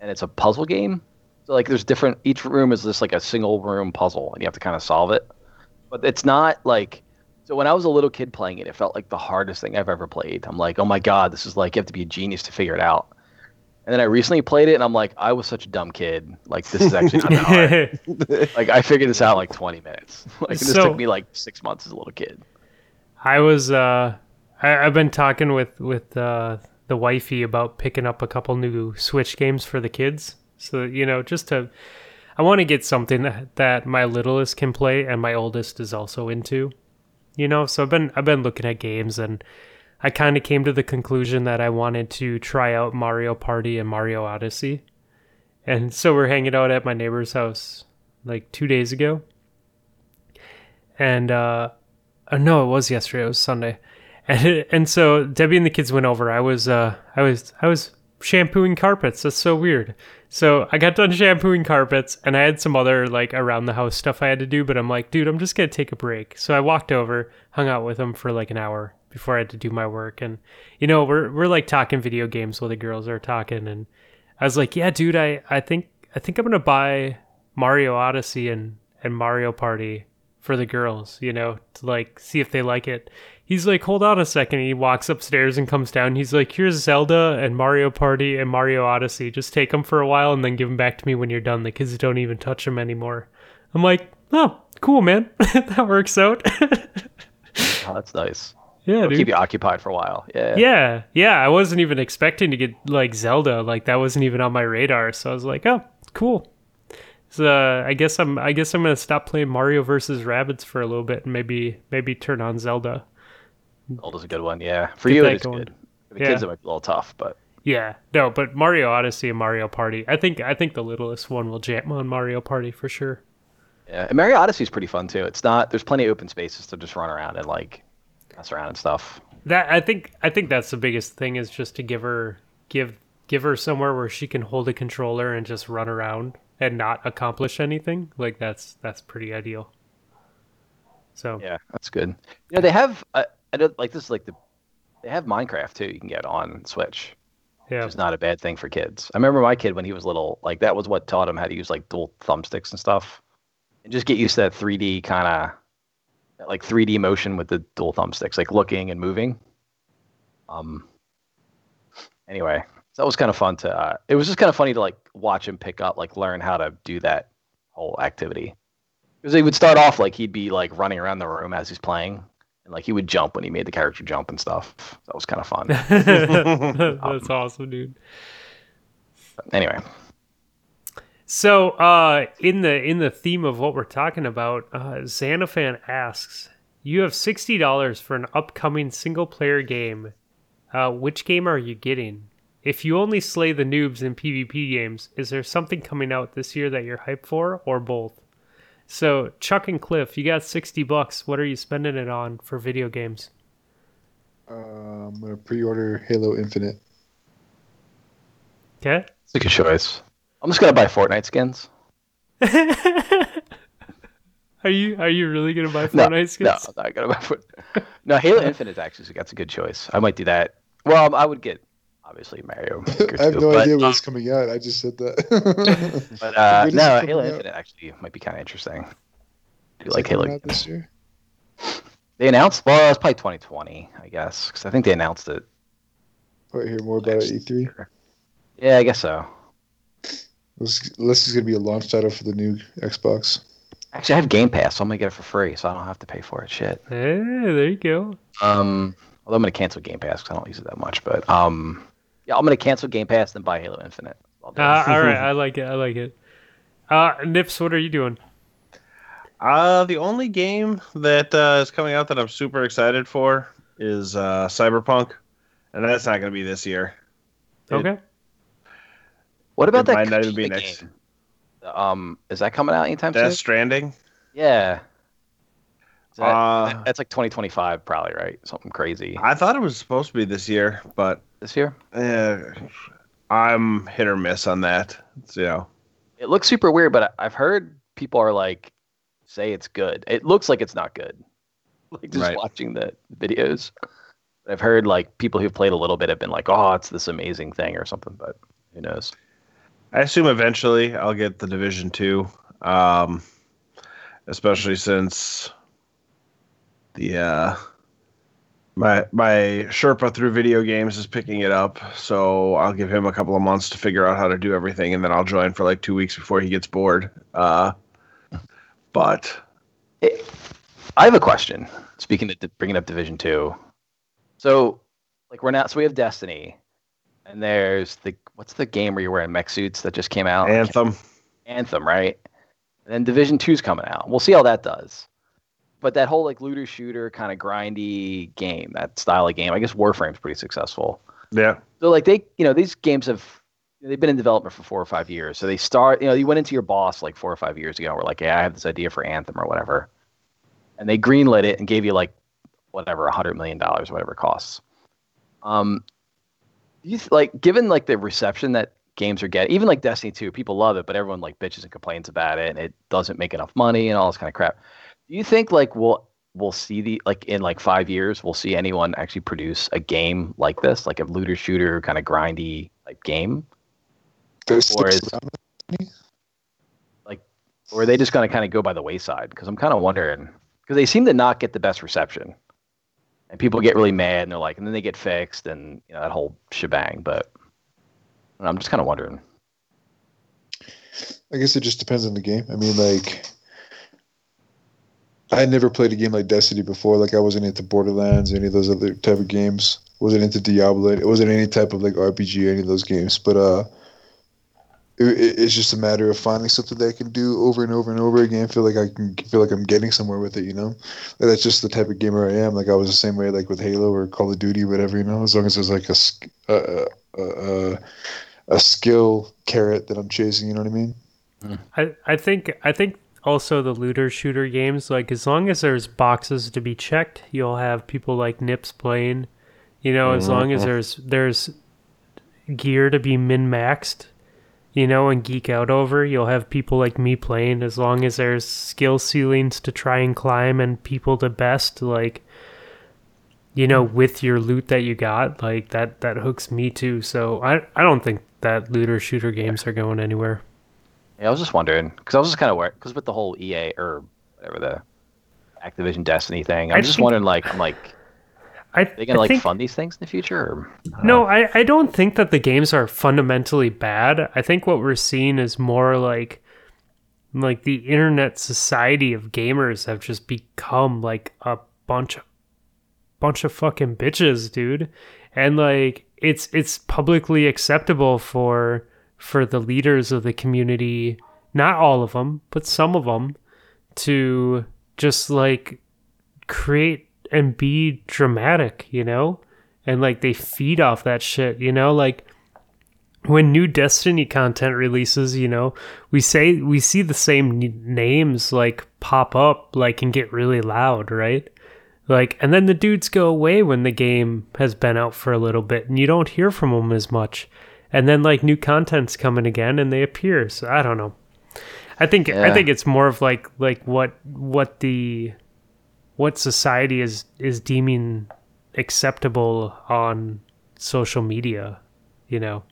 and it's a puzzle game. So like, there's different. Each room is just like a single room puzzle, and you have to kind of solve it. But it's not like So when I was a little kid playing it, it felt like the hardest thing I've ever played. I'm like, oh my god, this is like you have to be a genius to figure it out. And then I recently played it, and I'm like, I was such a dumb kid. Like this is actually not hard. Like I figured this out like 20 minutes. Like this So- took me like six months as a little kid. I was uh I, I've been talking with with uh the wifey about picking up a couple new Switch games for the kids. So you know, just to I want to get something that, that my littlest can play and my oldest is also into. You know, so I've been I've been looking at games and I kind of came to the conclusion that I wanted to try out Mario Party and Mario Odyssey. And so we're hanging out at my neighbor's house like 2 days ago. And uh uh, no, it was yesterday. It was Sunday, and and so Debbie and the kids went over. I was uh I was I was shampooing carpets. That's so weird. So I got done shampooing carpets, and I had some other like around the house stuff I had to do. But I'm like, dude, I'm just gonna take a break. So I walked over, hung out with them for like an hour before I had to do my work. And you know, we're we're like talking video games while the girls are talking, and I was like, yeah, dude, I I think I think I'm gonna buy Mario Odyssey and and Mario Party for the girls, you know, to like see if they like it. He's like, hold on a second. He walks upstairs and comes down. He's like, here's Zelda and Mario Party and Mario Odyssey. Just take them for a while and then give them back to me when you're done. The kids don't even touch them anymore. I'm like, oh, cool, man. that works out. Oh, that's nice. Yeah, It'll dude. keep you occupied for a while. Yeah. Yeah, yeah. I wasn't even expecting to get like Zelda. Like that wasn't even on my radar. So I was like, oh, cool. So uh, I guess I'm I guess I'm gonna stop playing Mario versus Rabbids for a little bit and maybe maybe turn on Zelda. Zelda's a good one. Yeah. For Get you, that it is good. The Yeah. kids, it might be a little tough, but Yeah, no, but Mario Odyssey and Mario Party. I think I think the littlest one will jam on Mario Party for sure. yeah. And Mario Odyssey is pretty fun too. It's not. There's plenty of open spaces to just run around and like mess around and stuff. That I think I think that's the biggest thing is just to give her give give her somewhere where she can hold a controller and just run around and not accomplish anything. Like that's that's pretty ideal. So Yeah, that's good. You know, they have. Uh, I don't like this. Is like the they have Minecraft too. You can get on Switch. yeah, which is not a bad thing for kids. I remember my kid when he was little, like that was what taught him how to use like dual thumbsticks and stuff, and just get used to that 3D kind of like 3D motion with the dual thumbsticks, like looking and moving. Um. Anyway, so that was kind of fun to. Uh, it was just kind of funny to like watch him pick up, like learn how to do that whole activity. Because he would start off like he'd be like running around the room as he's playing, and like he would jump when he made the character jump and stuff. That was kind of fun. that's awesome, dude. anyway. So, uh, in the in the theme of what we're talking about, uh, Xanafan asks, "You have sixty dollars for an upcoming single player game. Uh, which game are you getting? If you only slay the noobs in PvP games, is there something coming out this year that you're hyped for, or both?" So, Chuck and Cliff, you got sixty bucks. What are you spending it on for video games? Uh, I'm gonna pre-order Halo Infinite. Okay. It's a good choice. I'm just gonna buy Fortnite skins. Are you are you really gonna buy No, Fortnite skins? no, I'm not gonna buy Fortnite. No, Halo Infinite actually that's a good choice. I might do that. Well, I would get obviously Mario. Maker I have too, no but, idea what's um, coming out. I just said that. But uh, When is it no, Halo out? Infinite actually might be kind of interesting. Do you Is like Halo? out this year? They announced. Well, it's probably 2020, I guess, because I think they announced it. Probably hear more about it at E3. Yeah, I guess so. This, this is gonna be a launch title for the new Xbox. Actually, I have Game Pass, so I'm gonna get it for free, so I don't have to pay for it. Shit. Hey, there you go. Um, although I'm gonna cancel Game Pass because I don't use it that much, but um, yeah, I'm gonna cancel Game Pass then buy Halo Infinite. I'll do it. Uh, all right, I like it. I like it. Uh, Nips, what are you doing? Uh, the only game that uh, is coming out that I'm super excited for is uh, Cyberpunk, and that's not going to be this year. It- Okay. What about it that might not even be next- game? Um, is that coming out anytime Death soon? Stranding. Yeah. That- Uh, that's like 2025, probably, right? Something crazy I thought it was supposed to be this year, but this year. uh, I'm hit or miss on that. It's, you know, It looks super weird, but I've heard people are like say it's good. It looks like it's not good. Like just Right. watching the videos. I've heard like people who've played a little bit have been like, "Oh, it's this amazing thing" or something, but who knows? I assume eventually I'll get the Division Two, um, especially since the uh, my my Sherpa through video games is picking it up, so I'll give him a couple of months to figure out how to do everything, and then I'll join for like two weeks before he gets bored. Uh, but I have a question. Speaking of bringing up Division Two, so like we're not. So we have Destiny, and there's the what's the game where you're wearing mech suits that just came out? Anthem, Anthem, right? And then Division Two's coming out. We'll see how that does. But that whole like looter shooter kind of grindy game, that style of game, I guess Warframe's pretty successful. yeah, So like they, you know, these games have they've been in development for four or five years. So they start, you know, you went into your boss like four or five years ago. And we're like, yeah, I have this idea for Anthem or whatever, and they greenlit it and gave you like whatever a hundred million dollars, whatever it costs. Um, you th- like given like the reception that games are getting, even like Destiny 2, people love it, but everyone like bitches and complains about it, and it doesn't make enough money and all this kind of crap. Do you think like we'll we'll see the like in like five years we'll see anyone actually produce a game like this, like a looter shooter kind of grindy like game? There's Or is- around. or are they just going to kind of go by the wayside? Because I'm kind of wondering because they seem to not get the best reception, and people get really mad and they're like, and then they get fixed and you know that whole shebang. But I'm just kind of wondering. I guess it just depends on the game. I mean, like, I never played a game like Destiny before. Like, I wasn't into Borderlands or any of those other type of games. wasn't into Diablo. It wasn't any type of like RPG or any of those games. But uh, it, it- it's just a matter of finding something that I can do over and over and over again. Feel like I can feel like I'm getting somewhere with it. You know, Like, that's just the type of gamer I am. Like I was the same way, like with Halo or Call of Duty, whatever. You know, as long as there's like a a a, a, a skill carrot that I'm chasing. You know what I mean? I, I think I think also the looter shooter games like as long as there's boxes to be checked, you'll have people like Nips playing. You know, as long as mm-hmm. there's there's gear to be min maxed, you know, and geek out over, you'll have people like me playing. As long as there's skill ceilings to try and climb and people to best, like you know, mm. with your loot that you got, like that that hooks me too. So I I don't think that looter shooter games are going anywhere. Yeah, I was just wondering because I was just kind of worried because with the whole EA or whatever the Activision Destiny thing, I'm I just think- wondering like I'm like I, they gonna I like think, fund these things in the future? Or, No, I, I don't think that the games are fundamentally bad. I think what we're seeing is more like like the internet society of gamers have just become like a bunch of bunch of fucking bitches, dude. And like it's it's publicly acceptable for for the leaders of the community, not all of them, but some of them to just like create and be dramatic, you know? And like they feed off that shit, you know? Like when new Destiny content releases, you know, we say we see the same names like pop up like and get really loud, right? Like and then the dudes go away when the game has been out for a little bit and you don't hear from them as much. And then like new content's coming again and they appear. So I don't know. I think I think it's more of like like what what the what society is is deeming acceptable on social media, you know.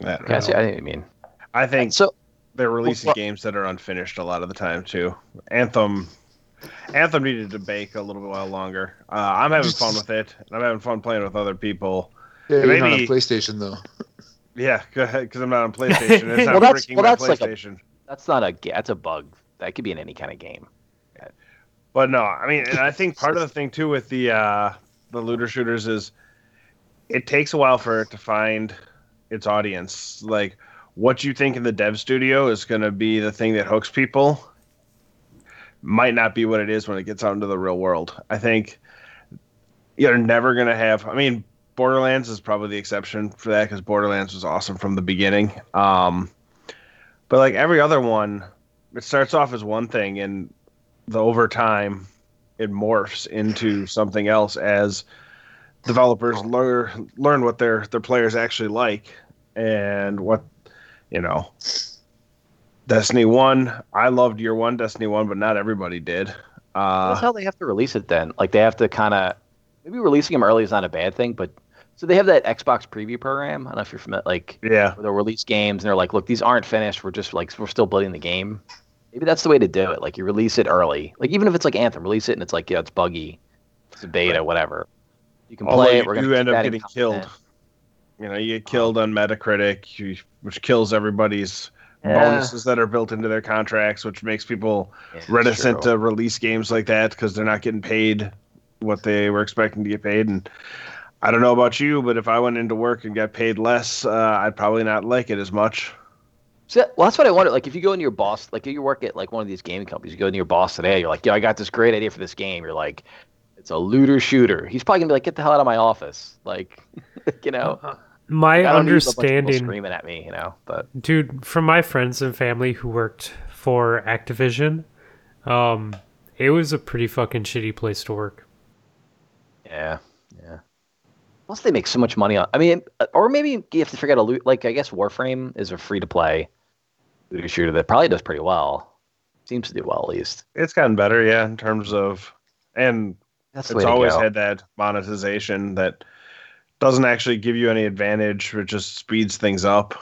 I, don't I see. I think mean. I think So they're releasing well- games that are unfinished a lot of the time too. Anthem, Anthem needed to bake a little while longer. Uh, I'm having fun with it, and I'm having fun playing with other people. Yeah, Yeah, you're not on maybe- PlayStation though. Yeah, go ahead, because I'm not on PlayStation. It's not Well, that's- well, my that's like a- that's not a that's a bug. That could be in any kind of game. But no, I mean, and I think part of the thing too with the uh, the looter shooters is it takes a while for it to find its audience. Like what you think in the dev studio is going to be the thing that hooks people might not be what it is when it gets out into the real world. I think you're never going to have. I mean, Borderlands is probably the exception for that because Borderlands was awesome from the beginning. Um, but like every other one, it starts off as one thing and the over time it morphs into something else as developers learn learn what their their players actually like and what you know Destiny 1 I loved year 1 Destiny 1 but not everybody did Uh, that's how they have to release it then. Like they have to kind of maybe releasing them early is not a bad thing, but so they have that Xbox preview program. I don't know if you're familiar. Like yeah they'll release games and they're like, look, these aren't finished. We're just like we're still building the game. Maybe that's the way to do it. Like you release it early. Like even if it's like Anthem, release it and it's like yeah, it's buggy, it's a beta, whatever. You can Although play you it. We're do end up getting content. killed. You know, you get killed on Metacritic, you, which kills everybody's Yeah. bonuses that are built into their contracts, which makes people Yeah, reticent true. to release games like that because they're not getting paid what they were expecting to get paid. And I don't know about you, but if I went into work and got paid less, uh, I'd probably not like it as much. So, well, that's what I wonder. Like, if you go into your boss, like, if you work at like one of these gaming companies, you go into your boss today, you're like, "Yo, I got this great idea for this game." You're like, "It's a looter shooter." He's probably gonna be like, "Get the hell out of my office!" Like, you know, My I don't need a bunch of understanding, screaming at me, you know. But dude, from my friends and family who worked for Activision, um, it was a pretty fucking shitty place to work. yeah, yeah. Plus, they make so much money on. I mean, uh, or maybe you have to forget a loot. Like, I guess Warframe is a free to play looter shooter that probably does pretty well. Seems to do well, at least. It's gotten better, yeah, in terms of, and That's it's always go. had that monetization that doesn't actually give you any advantage. It just speeds things up.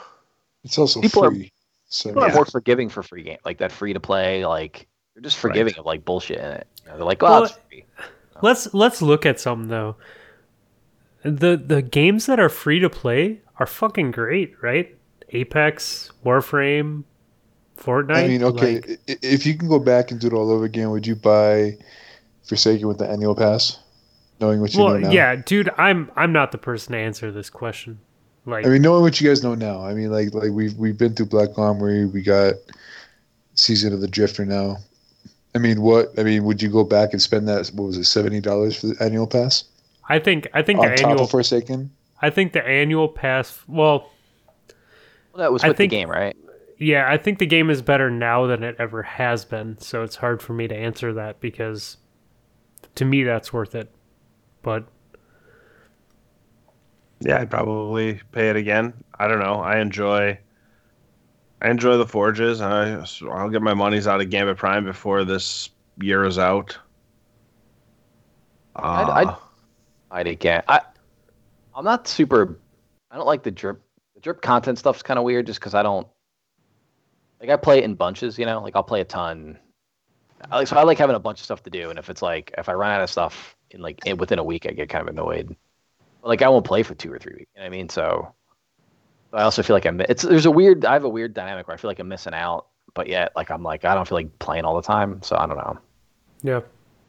It's also People are- free. so People are more forgiving for free game, like that free to play. Like they're just forgiving of like bullshit in it. You know, they're like, "Oh, Well, it's free." Uh, let's let's look at some though. The the games that are free to play are fucking great, right? Apex, Warframe, Fortnite. I mean, okay, like- if you can go back and do it all over again, would you buy Forsaken with the annual pass, knowing what you well, know now? yeah, dude, I'm I'm not the person to answer this question. Like, I mean, knowing what you guys know now, I mean, like, like we've we've been through Black Armory, we got Season of the Drifter now. I mean, what? I mean, would you go back and spend that? What was it, seventy dollars for the annual pass I think I think on the top annual of Forsaken? I think the annual pass. Well, Well, that was I with think- the game, right? Yeah, I think the game is better now than it ever has been. So it's hard for me to answer that because to me that's worth it. But Yeah, I'd probably pay it again. I don't know. I enjoy. I enjoy the forges. I I'll get my monies out of Gambit Prime before this year is out. I'd- Uh, I'd- I'd again. I I'm not super. I don't like the drip. The drip content stuff's kind of weird, just because I don't. Like I play it in bunches, you know. Like I'll play a ton. I like so I like having a bunch of stuff to do, and if it's like if I run out of stuff in like in, within a week, I get kind of annoyed. But, like I won't play for two or three weeks. You know what I mean? So I also feel like I'm. It's there's a weird. I have a weird dynamic where I feel like I'm missing out, but yet like I'm like I don't feel like playing all the time. So I don't know. yeah,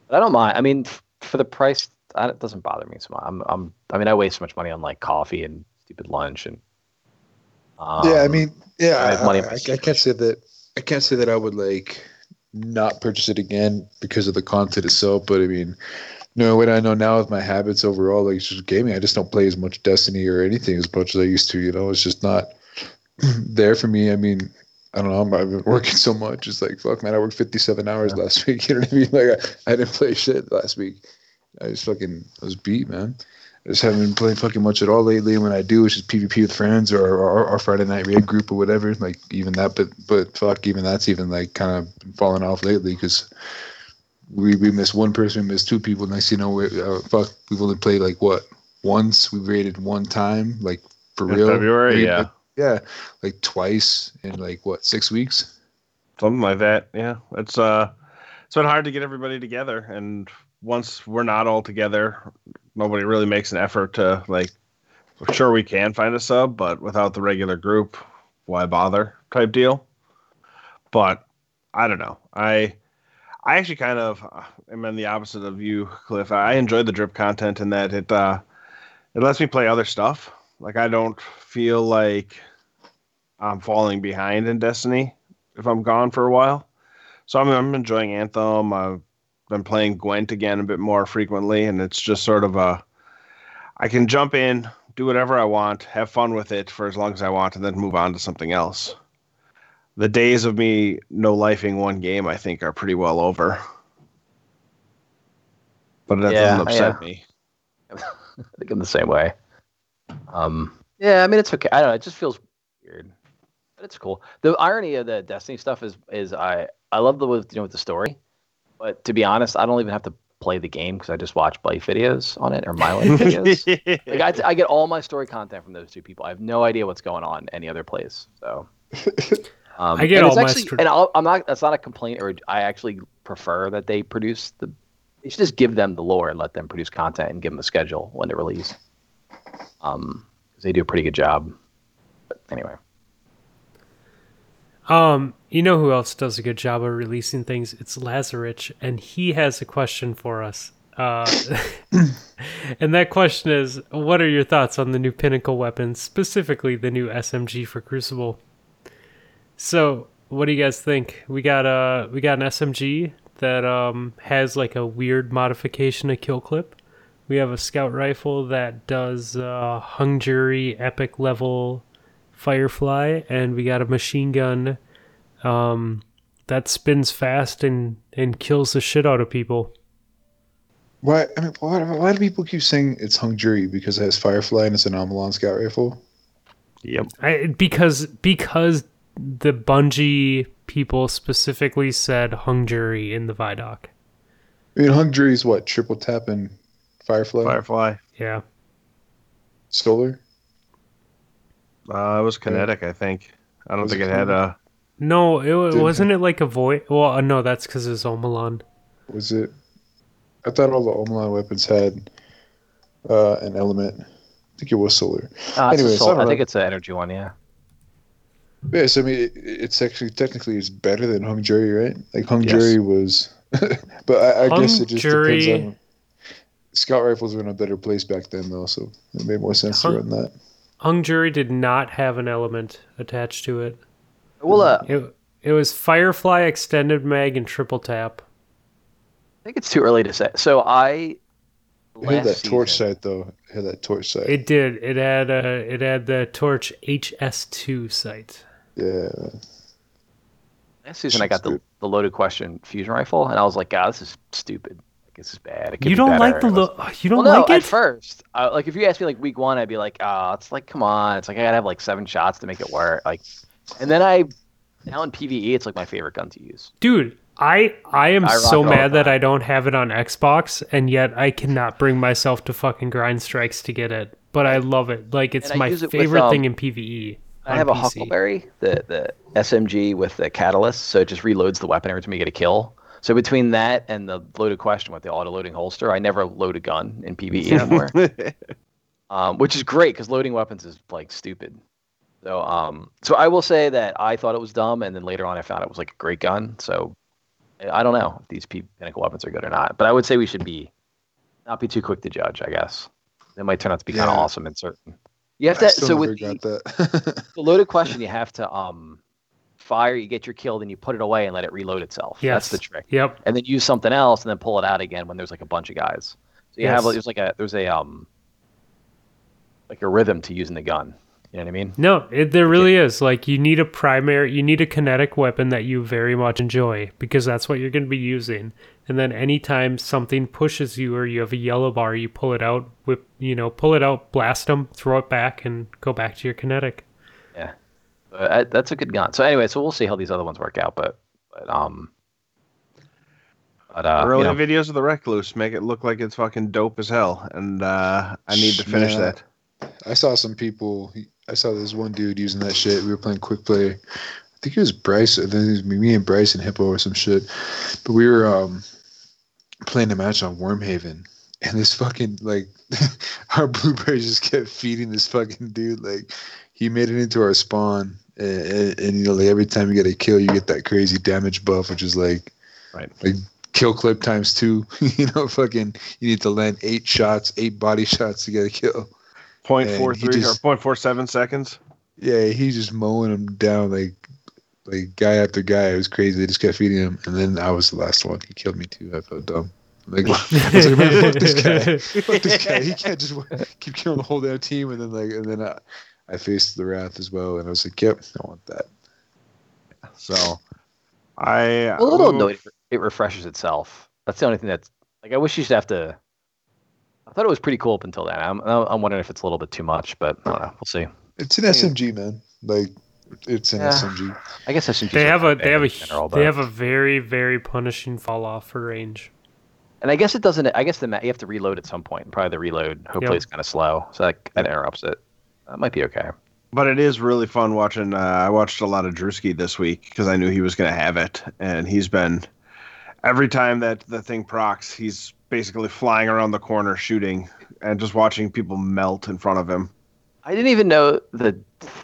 But I don't mind. I mean, f- for the price, I, it doesn't bother me so much. I'm, I'm, I mean, I waste so much money on like coffee and stupid lunch and. Um, yeah, I mean, yeah, I I, have money I, I, I can't say that. I can't say that I would like not purchase it again because of the content itself. But I mean, no, what I know now with my habits overall, like it's just gaming, I just don't play as much Destiny or anything as much as I used to. You know, it's just not there for me. I mean, I don't know. I'm, I've been working so much. It's like fuck, man. I worked 57 hours last week. You know what I mean? Like I, I didn't play shit last week. I just fucking I was beat, man. I just haven't been playing fucking much at all lately. And when I do, it's just PvP with friends or or, or Friday night raid group or whatever. Like even that, but but fuck, even that's even like kind of falling off lately because we we miss one person, we miss two people. Next, you know, we uh, fuck, we've only played like what once. We raided one time, like for In real. February, yeah. like, yeah, like twice in like what six weeks. something like that. Yeah, it's uh, it's been hard to get everybody together, and once we're not all together, nobody really makes an effort to like. Sure, we can find a sub, but without the regular group, why bother? Type deal. But I don't know. I I actually kind of uh, am in the opposite of you, Cliff. I enjoy the drip content in that it uh, it lets me play other stuff. Like I don't feel like I'm falling behind in Destiny if I'm gone for a while. So I'm, I'm enjoying Anthem. I've been playing Gwent again a bit more frequently, and it's just sort of a I can jump in, do whatever I want, have fun with it for as long as I want, and then move on to something else. The days of me no lifing one game, I think, are pretty well over. But that Yeah, doesn't upset yeah. me. I think I'm the same way. Um, yeah, I mean, it's okay. I don't know. It just feels weird, but it's cool. The irony of the Destiny stuff is, is I, I love the with you know with the story, but to be honest, I don't even have to play the game because I just watch life videos on it or my life videos. like I, I get all my story content from those two people. I have no idea what's going on any other place. So Um, I get and all my actually, and I'll, I'm not. That's not a complaint, or I actually prefer that they produce the. You should just give them the lore and let them produce content and give them a schedule when to release. Um, because they do a pretty good job. But anyway, Um, you know who else does a good job of releasing things? It's Lazarich, and he has a question for us. Uh, and that question is, what are your thoughts on the new Pinnacle weapons, specifically the new SMG for Crucible? So, what do you guys think? We got a we got an SMG that um has like a weird modification to kill clip. We have a scout rifle that does uh, hung jury epic level Firefly, and we got a machine gun um, that spins fast and, and kills the shit out of people. Why? I mean, why, why do people keep saying it's hung jury because it has Firefly and it's an Omolon scout rifle? Yep. I, because because the Bungie people specifically said hung jury in the Vidoc. I mean, hung jury is what triple tap and Firefly, Firefly. Yeah, solar. Uh, it was kinetic, I think. I don't Was think it it had a. no, it Didn't- wasn't it like a void. Well, uh, no, that's because it's Omolon. Was it? I thought all the Omolon weapons had uh, an element. I think it was solar. uh, it's Anyways, sol- I I think it's an energy one. Yeah. Yeah, so I mean, it, it's actually technically it's better than hung jury, right? Like hung Yes. jury was, but I, I guess it just jury- depends on. Scout rifles were in a better place back then, though, so it made more sense Hung- to run that. Hung jury did not have an element attached to it. Well, uh, It it was Firefly extended mag and triple tap. I think it's too early to say. So I. It had that last torch season- sight though. It had that torch sight. It did. It had uh, it had the torch HS2 sight. yeah, Last season, I Shit's got the, the loaded question fusion rifle, and I was like, God, this is stupid. This is bad. It You don't like the look. you don't well, no, like at first. I, like, if you asked me like week one, I'd be like, oh, it's like, come on. It's like I gotta have like seven shots to make it work. Like, and then I, now in PVE, it's like my favorite gun to use. Dude, I I am I so mad that. I don't have it on Xbox, and yet I cannot bring myself to fucking grind strikes to get it. But I love it. Like it's my it with, favorite thing um, in PVE. I have a PC. Huckleberry, the the SMG with the catalyst, so it just reloads the weapon every time you get a kill. So between that and the loaded question with the auto loading holster, I never load a gun in PVE anymore. um, which is great because loading weapons is like stupid. So, um, so I will say that I thought it was dumb, and then later on I found it was like a great gun. So, I don't know if these P- pinnacle weapons are good or not, but I would say we should be not be too quick to judge. I guess it might turn out to be kind of awesome in certain. You have I to. So with the, that. the loaded question, you have to um fire, you get your kill, then you put it away and let it reload itself. Yes. That's the trick. Yep. And then use something else and then pull it out again when there's like a bunch of guys. So you have there's like a there's a um like a rhythm to using the gun. You know what I mean? No, it, there really is. Like you need a primary, you need a kinetic weapon that you very much enjoy because that's what you're going to be using. And then anytime something pushes you or you have a yellow bar, you pull it out, whip, you know, pull it out, blast them, throw it back, and go back to your kinetic. Yeah. Uh, that's a good gun. So anyway, so we'll see how these other ones work out, but but um but uh Early you know, videos of the Recluse make it look like it's fucking dope as hell, and uh, I need to finish Yeah. that. I saw some people. I saw this one dude using that shit. We were playing quick play. I think it was Bryce. I think it was me and Bryce and Hippo or some shit. But we were um playing a match on Wormhaven, and this fucking like our blueberries just kept feeding this fucking dude. Like he made it into our spawn, and, and, and you know like every time you get a kill, you get that crazy damage buff, which is like Right. like kill clip times two. you know, fucking you need to land eight shots, eight body shots to get a kill. Point four three just- or point four seven seconds. Yeah, he's just mowing him down like like guy after guy. It was crazy. They just kept feeding him, and then I was the last one. He killed me too. I felt dumb. Like, I was like, man, fuck this guy. Fuck this guy. He can't just keep killing the whole damn team. And then like, and then I, I faced the wrath as well, and I was like, yep, I want that. So, I a little annoyed it- it refreshes itself. That's the only thing that's like I wish you should have to I thought it was pretty cool up until then. I'm I'm wondering if it's a little bit too much, but I don't know. We'll see. It's an SMG, man. Like, it's an Yeah. SMG. I guess SMGs They have a they have a general, they have a very very punishing fall off for range. And I guess it doesn't. I guess the you have to reload at some point. Probably the reload hopefully Yep. is kind of slow, so that, that interrupts it. That might be okay. But it is really fun watching. Uh, I watched a lot of Drewski this week because I knew he was going to have it, and he's been every time that the thing procs, he's basically flying around the corner shooting and just watching people melt in front of him. I didn't even know the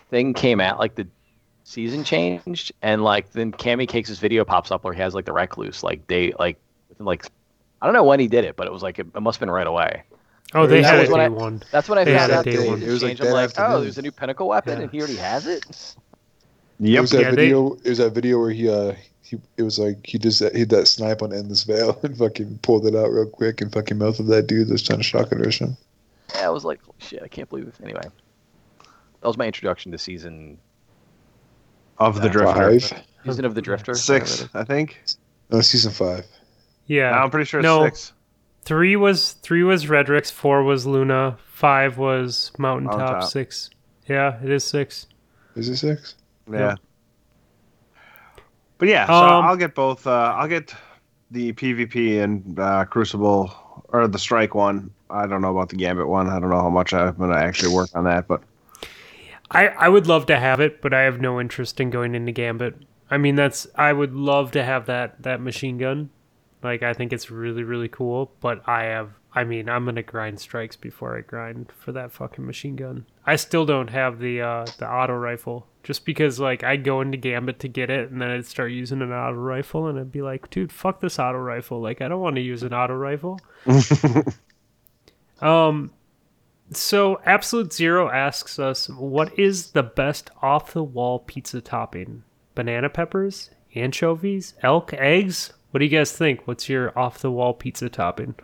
thing came out like the season changed, and like then Cammy Cakes' video pops up where he has like the recluse like day like within like I don't know when he did it, but it was like it, it must have been right away. Oh, they That had was it when day I- one. That's when I They found had out it day day one. It was like. I'm that like, oh, there's a new pinnacle weapon, Yeah. and he already has it. It was that Yeah, they- video. It was that video where he uh he it was like he just he had that snipe on endless veil and fucking pulled it out real quick and fucking melted that dude that's trying to shotgun rush him. Yeah, I was like, shit, I can't believe it. Anyway, that was my introduction to season Of the Drifter. Five. season of the Drifter. Six, I think. No, season five. Yeah, I'm pretty sure it's No. six. Three was three was Redrix, four was Luna, five was Mountaintop, Mountaintop. six. Yeah, it is six. Is it six? Yeah. Yeah. But yeah, so Um, I'll get both. Uh, I'll get the PvP and uh, Crucible or the Strike one. I don't know about the Gambit one. I don't know how much I'm gonna actually work on that, but I, I would love to have it, but I have no interest in going into Gambit. I mean, that's I would love to have that that machine gun. Like I think it's really really cool, but I have I mean, I'm going to grind strikes before I grind for that fucking machine gun. I still don't have the uh the auto rifle just because like I'd go into Gambit to get it and then I'd start using an auto rifle and I'd be like, "Dude, fuck this auto rifle. Like I don't want to use an auto rifle." um so Absolute Zero asks us, "What is the best off-the-wall pizza topping? Banana peppers, anchovies, elk eggs? What do you guys think? What's your off-the-wall pizza topping?"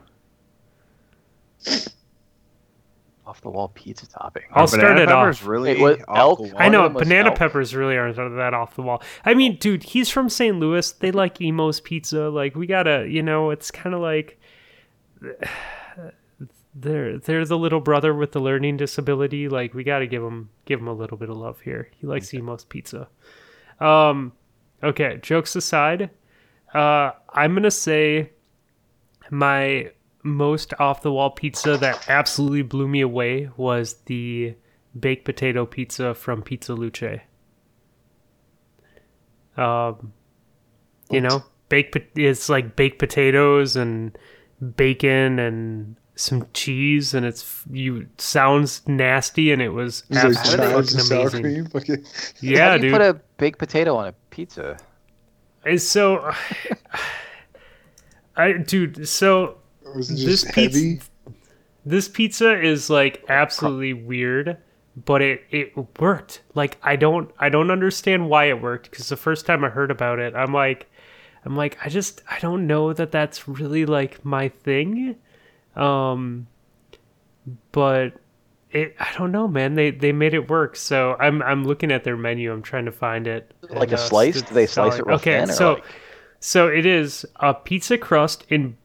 Off the wall pizza topping. I'll Are start banana it peppers off. Really, Wait, what, off elk? wall? I know One was banana elk. peppers really aren't that off the wall. I mean, dude, he's from St. Louis. They like Imo's Pizza. Like we gotta, you know, it's kind of like they're they're the little brother with the learning disability. Like we gotta give him give him a little bit of love here. He likes Imo's Pizza. Um, okay. Jokes aside, uh, I'm gonna say my most off the wall pizza that absolutely blew me away was the baked potato pizza from Pizza Luce. Um, you know, baked po- it's like baked potatoes and bacon and some cheese, and it's you sounds nasty, and it was It's like absolutely chives fucking sour amazing. cream. Fucking, Yeah, How do you dude. put a baked potato on a pizza? It's so, I dude, so this pizza this pizza is like absolutely weird but it it worked. Like i don't i don't understand why it worked because the first time i heard about it i'm like i'm like i just i don't know that that's really like my thing. Um but it i don't know man they they made it work so i'm i'm looking at their menu i'm trying to find it Like and, a uh, slice? it's Do they slice it selling- real okay thin? So like, so it is a pizza crust in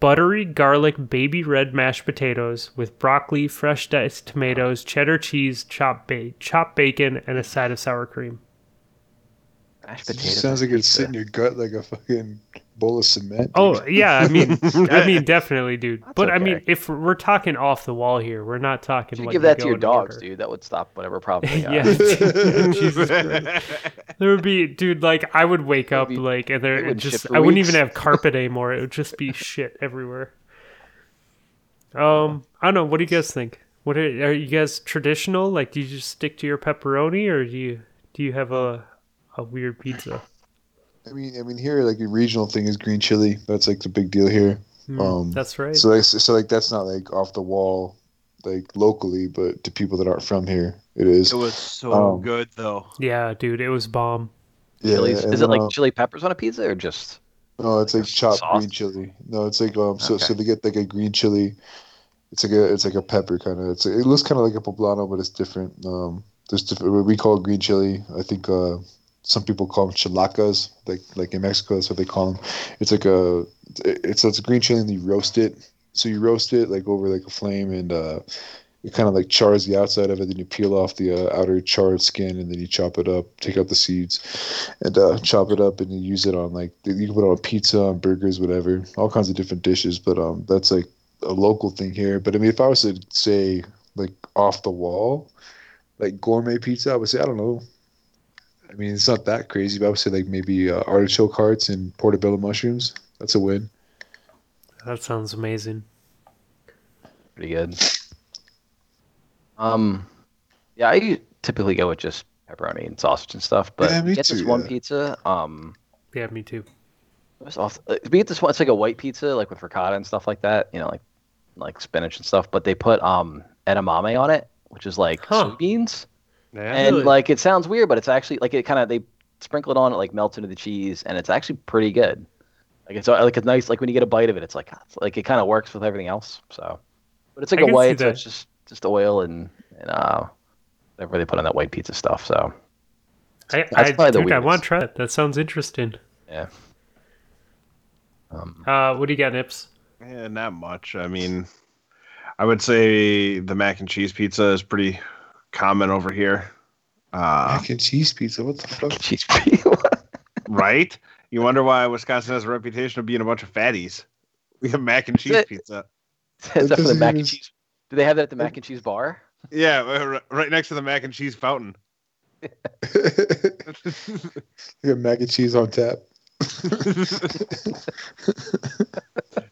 buttery garlic baby red mashed potatoes with broccoli, fresh diced tomatoes, cheddar cheese, chopped ba- chopped bacon, and a side of sour cream. mashed potatoes. sounds and like it's sitting in your gut like a fucking bowl of cement. Oh yeah, I mean, I mean, definitely, dude. That's but I mean, if we're talking off the wall here, we're not talking. You like give you that to your dogs, order. dude. That would stop whatever problem they got. Yeah, Jesus Christ. There would be, dude. Like I would wake up, be- like, and it there would just ship for I wouldn't even have carpet anymore. It would just be shit everywhere. Um, I don't know. What do you guys think? What are, are you guys traditional? Like, do you just stick to your pepperoni, or do you do you have a a weird pizza? I mean, I mean here like a regional thing is green chili. That's like the big deal here. Hmm, Um, that's right. So like, so like that's not like off the wall, like locally, but to people that aren't from here, it is. It was so Um, good though. yeah, dude, it was bomb. Yeah, Chilies. Is it like then, chili peppers on a pizza or just? No, it's like chopped sauce? green chili. No, it's like um. So so they get like a green chili. It's like a it's like a pepper kind of. It's it looks kind of like a poblano, but it's different. Um, there's different. What we call green chili. I think uh, some people call them chilacas. Like like in Mexico, that's what they call them. It's like a it's it's a green chili and you roast it. So you roast it like over like a flame and uh, it kind of like chars the outside of it. Then you peel off the uh, outer charred skin and then you chop it up, take out the seeds, and uh, chop it up and you use it on like you can put it on pizza, on burgers, whatever, all kinds of different dishes. But um, that's like a local thing here. But I mean, if I was to say like off the wall, like gourmet pizza, I would say I don't know. I mean, it's not that crazy, but I would say like maybe uh, artichoke hearts and portobello mushrooms. That's a win. That sounds amazing. Pretty good. Um, yeah, I typically go with just pepperoni and sausage and stuff, but Yeah, me we get this one yeah. pizza. Um, Yeah, me too. What's off? We get this one. It's like a white pizza, like with ricotta and stuff like that. You know, like like spinach and stuff. But they put um edamame on it, which is like Huh. soybeans. Yeah. And Really? like it sounds weird, but it's actually like it kind of they sprinkle it on, it like melts into the cheese, and it's actually pretty good. Like it's uh, like it's nice. Like when you get a bite of it, it's like it's like it kind of works with everything else. So, but it's like I a white, so it's just just oil and and uh whatever they put on that white pizza stuff. So I, That's I, probably the dude, I want to try it. That sounds interesting. yeah. Um, Uh, what do you got, Nips? Yeah, not much. I mean, I would say the mac and cheese pizza is pretty common over here. Uh, Mac and cheese pizza. What the fuck? cheese pizza. right? You wonder why Wisconsin has a reputation of being a bunch of fatties. We have mac and cheese pizza. Is that for the mac and cheese? Do they have that at the mac and cheese bar? Yeah, right next to the mac and cheese fountain. you got mac and cheese on tap.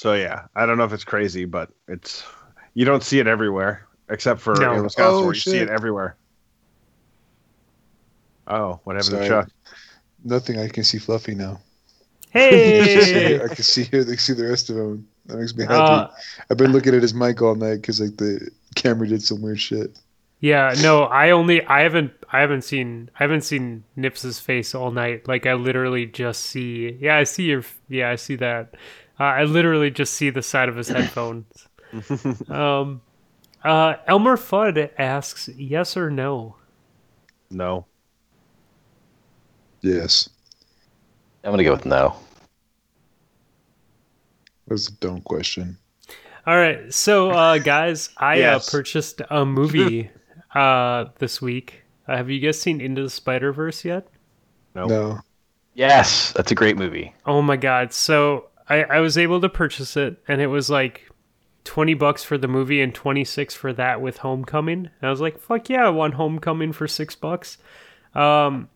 So yeah, I don't know if it's crazy, but it's you don't see it everywhere except for No. in Wisconsin Oh, where you see shit. it everywhere. Oh, what happened Sorry. to Chuck? Nothing. I can see Fluffy now. Hey! I can see here. They see the rest of him. That makes me happy. Uh, I've been looking at his mic all night because like the camera did some weird shit. yeah, no, I only I haven't I haven't seen I haven't seen Nips's face all night. Like I literally just see yeah I see your yeah I see that. Uh, I literally just see the side of his headphones. um, uh, Elmer Fudd asks yes or no. No. Yes. I'm gonna go with no. That's a dumb question. All right, so uh, guys, I Yes. uh, purchased a movie uh, this week. Uh, have you guys seen Into the Spider Verse yet? Nope. No. Yes, that's a great movie. Oh my god! So I, I was able to purchase it, and it was like twenty bucks for the movie and twenty six for that with Homecoming. And I was like, "Fuck yeah, I want Homecoming for six bucks." Um,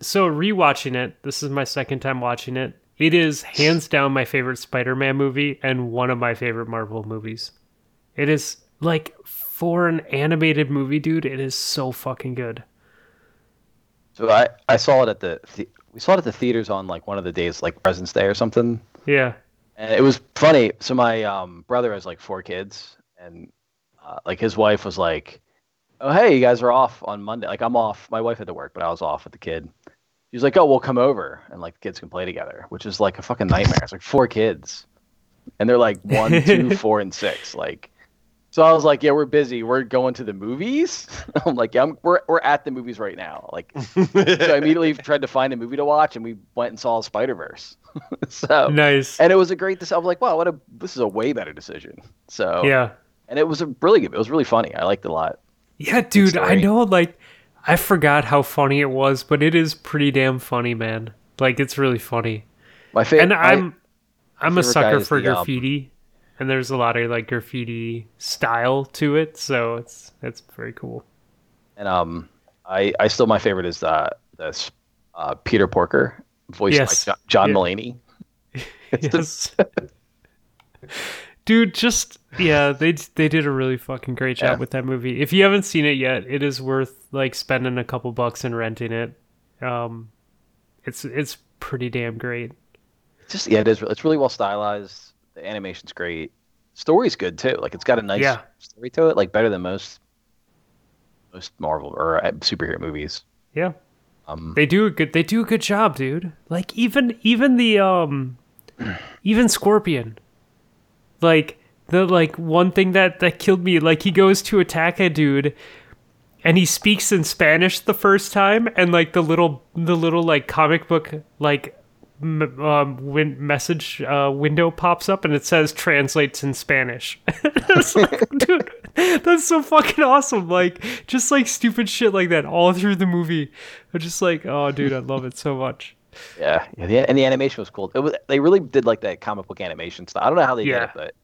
so rewatching it, this is my second time watching it. It is hands down my favorite Spider-Man movie and one of my favorite Marvel movies. It is like for an animated movie, dude. It is so fucking good. So I, I saw it at the, the we saw it at the theaters on like one of the days like President's Day or something. Yeah. And it was funny. So my um, brother has like four kids, and uh, like his wife was like, "Oh hey, you guys are off on Monday." Like I'm off. My wife had to work, but I was off with the kid. She was like, "Oh, we'll come over and like the kids can play together," which is like a fucking nightmare. It's like four kids, and they're like one, two, four, and six. Like, so I was like, "Yeah, we're busy. We're going to the movies." I'm like, "Yeah, I'm, we're we're at the movies right now." Like, so I immediately tried to find a movie to watch, and we went and saw Spider Verse. so Nice. and it was a great decision. I was like, wow, what a this is a way better decision. So Yeah. and it was a really good. It was really funny. I liked it a lot. Yeah, dude, I know like I forgot how funny it was, but it is pretty damn funny, man. Like it's really funny. My favorite. And I'm I'm a sucker for um, graffiti. And there's a lot of like graffiti style to it, so it's it's very cool. and um, I I still my favorite is uh this uh Peter Porker voiced Yes. by Jo- John Yeah. Mulaney. Yes. Dude, just yeah, they they did a really fucking great job Yeah. with that movie. If you haven't seen it yet, it is worth like spending a couple bucks and renting it. Um, it's it's pretty damn great. just yeah, it is. It's really well stylized. The animation's great. Story's good too. Like it's got a nice Yeah. story to it. Like better than most most Marvel or uh, superhero movies. Yeah. Um, They do a good they do a good job, dude. Like even even the um even Scorpion. Like the like one thing that that killed me like he goes to attack a dude and he speaks in Spanish the first time and like the little the little like comic book like um win- message uh window pops up and it says translates in Spanish. like dude that's so fucking awesome like just like stupid shit like that all through the movie. I'm just like oh dude I love it so much. Yeah, yeah, and the animation was cool. It was they really did like that comic book animation style. I don't know how they Yeah. did it, but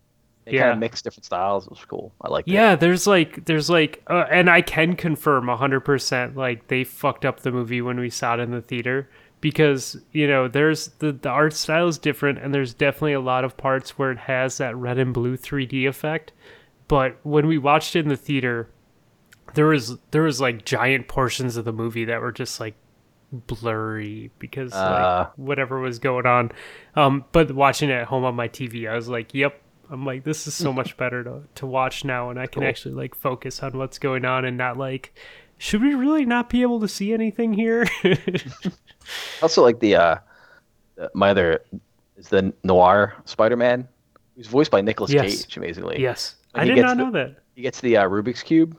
They Yeah. kind of mix different styles. It was cool. I like. Yeah, there's like there's like uh, and I can confirm 100% like they fucked up the movie when we saw it in the theater because, you know, there's the the art style is different and there's definitely a lot of parts where it has that red and blue 3D effect. But when we watched it in the theater, there was there was like giant portions of the movie that were just like blurry because Uh. like whatever was going on. Um but watching it at home on my TV, I was like, "Yep, I'm like, this is so much better to, to watch now, and I can Cool. actually like focus on what's going on and not like, should we really not be able to see anything here? Also, like the uh, my other is the noir Spider-Man. who's voiced by Nicolas Yes. Cage. Amazingly, yes, I did not the- know that. He gets the uh, Rubik's cube.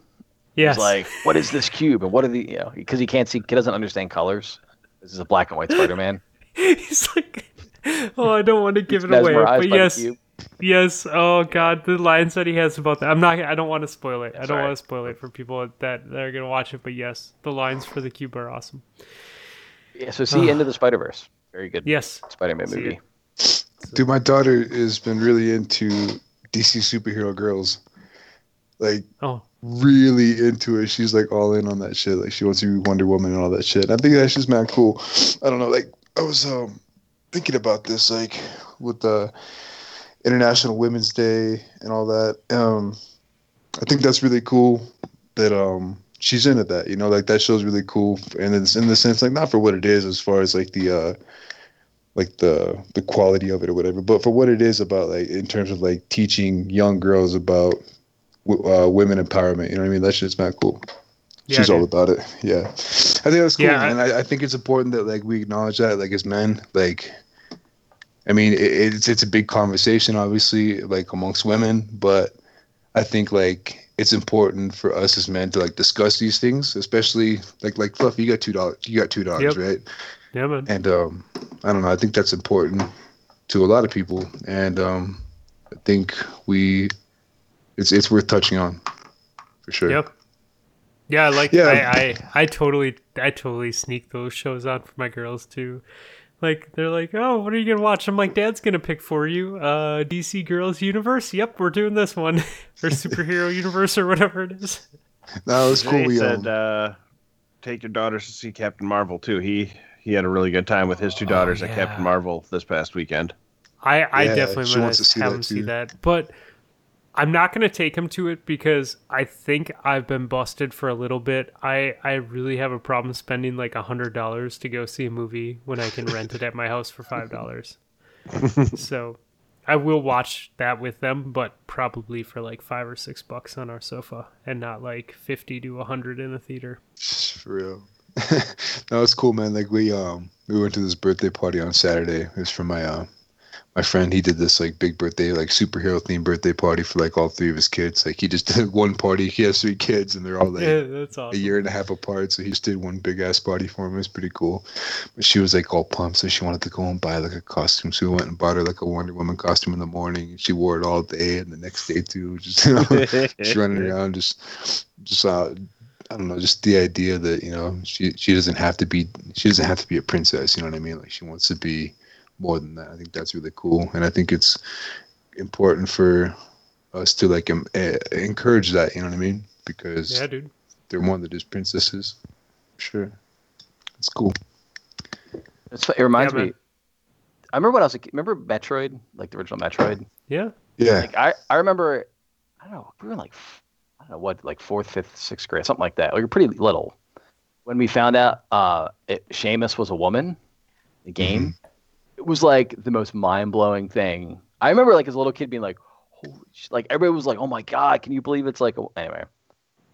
Yes, He's like, "What is this cube?" And what are the you know because he can't see, he doesn't understand colors. This is a black and white Spider-Man. he's like, oh, I don't want to give it away, but yes. Yes. Oh God, the lines that he has about that. I'm not. I don't want to spoil it. I don't all right. want to spoil it for people that, that are gonna watch it. But yes, the lines for the cube are awesome. Yeah, so see Into the Spider Verse. Very good Yes, Spider-Man See movie. it. Dude, my daughter has been really into DC superhero girls. Like Oh, really into it. She's like all in on that shit. Like she wants to be Wonder Woman and all that shit. And I think that's just mad cool. I don't know. Like I was um thinking about this like with the International Women's Day and all that. Um, I think that's really cool that um she's into that. You know, like that show's really cool, and it's in the sense like not for what it is as far as like the uh like the the quality of it or whatever, but for what it is about like in terms of like teaching young girls about w- uh, women empowerment. You know what I mean? That shit's not cool. Yeah, She's all about it. Yeah, I think that's cool, Yeah, and I, I think it's important that like we acknowledge that, like as men, like. I mean, it, it's it's a big conversation, obviously, like amongst women, but I think like it's important for us as men to like discuss these things, especially like like Fluffy. You got two dollars. You got two dollars, Yep. right? yeah, man. and um, I don't know. I think that's important to a lot of people, and um, I think we it's it's worth touching on for sure. Yep. Yeah, like Yeah. I, I I totally I totally sneak those shows on for my girls too. Like they're like, "Oh, what are you going to watch?" I'm like, "Dad's going to pick for you. Uh DC Girls Universe. Yep, we're doing this one. or Superhero Universe or whatever it is." No, it was cool. Jay We said, um, uh, take your daughters to see Captain Marvel too. He he had a really good time with his two daughters at Oh, yeah. Captain Marvel this past weekend. I I Yeah, definitely want to to see have that him see that. But I'm not going to take him to it because I think I've been busted for a little bit. I I really have a problem spending like a hundred dollars to go see a movie when I can rent it at my house for five dollars. so I will watch that with them, but probably for like five or six bucks on our sofa, and not like fifty to a hundred in a theater. for real. no, it's cool, man. Like we um we went to this birthday party on Saturday. It was for my uh my friend. He did this like big birthday, like superhero themed birthday party for like all three of his kids. Like he just did one party. He has three kids, and they're all like yeah, that's a year and a half apart. So he just did one big ass party for him. It was pretty cool. But she was like all pumped, so she wanted to go and buy like a costume. So we went and bought her like a Wonder Woman costume in the morning. And she wore it all day, and the next day too. Just you know, she's running around, just just uh, I don't know, just the idea that you know she she doesn't have to be she doesn't have to be a princess. You know what I mean? Like she wants to be more than that. I think that's really cool, and I think it's important for us to like em- eh, encourage that. You know what I mean? Because Yeah, dude. they're more than just princesses. Sure. It's cool. It's, it reminds Yeah, me. I remember when I was like. Remember Metroid, like the original Metroid. Yeah. Yeah. Like I, I remember. I don't know. We were in like, I don't know what, like fourth, fifth, sixth grade, something like that. Like, we were pretty little when we found out uh, it, Samus was a woman. The game. It was like the most mind blowing thing. I remember like as a little kid being like, holy sh-, like everybody was like, oh my god, can you believe it's like a-" anyway.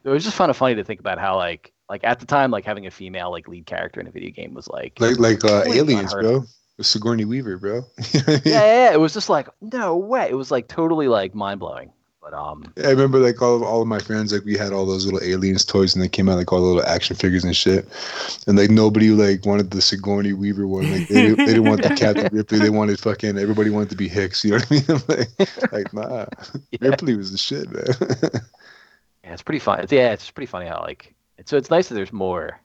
It was just kind of funny to think about how like like at the time like having a female like lead character in a video game was like Like like uh, aliens, bro. With Sigourney Weaver, bro. You know what I mean? yeah, yeah, yeah, it was just like no way. It was like totally like mind blowing. But um, I remember like all of, all of my friends like we had all those little aliens toys and they came out like all the little action figures and shit. And like nobody like wanted the Sigourney Weaver one. Like they, didn't- they didn't want the Captain Ripley. They wanted fucking everybody wanted to be Hicks. You know what I mean? I'm like, like nah, yeah, Ripley was the shit, man. yeah, it's pretty fun. Yeah, it's pretty funny how like so it's nice that there's more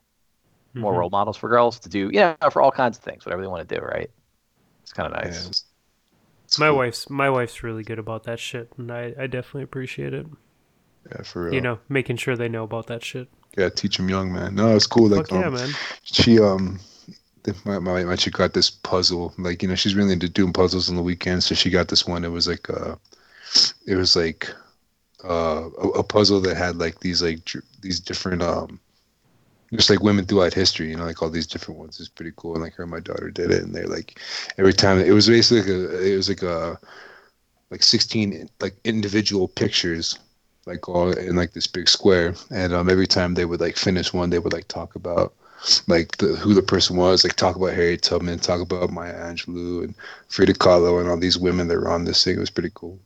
more Mhm. role models for girls to do. Yeah, for all kinds of things, whatever they want to do. Right? It's kind of Yeah, nice. My cool. wife's my wife's really good about that shit, and I, I definitely appreciate it. Yeah, for real. You know, making sure they know about that shit. yeah, teach them young, man. No, it's cool. Like, Fuck yeah, um, man. she um my, my my chick got this puzzle like you know she's really into doing puzzles on the weekends so she got this one it was like uh it was like uh a, a puzzle that had like these like dr- these different um just like women throughout history you know like all these different ones it's pretty cool and like her and my daughter did it and they're like every time it was basically like a it was like a like 16 like individual pictures like all in like this big square and um every time they would like finish one they would like talk about like the who the person was, like talk about Harriet Tubman, talk about Maya Angelou and Frida Kahlo and all these women that were on this thing. It was pretty cool.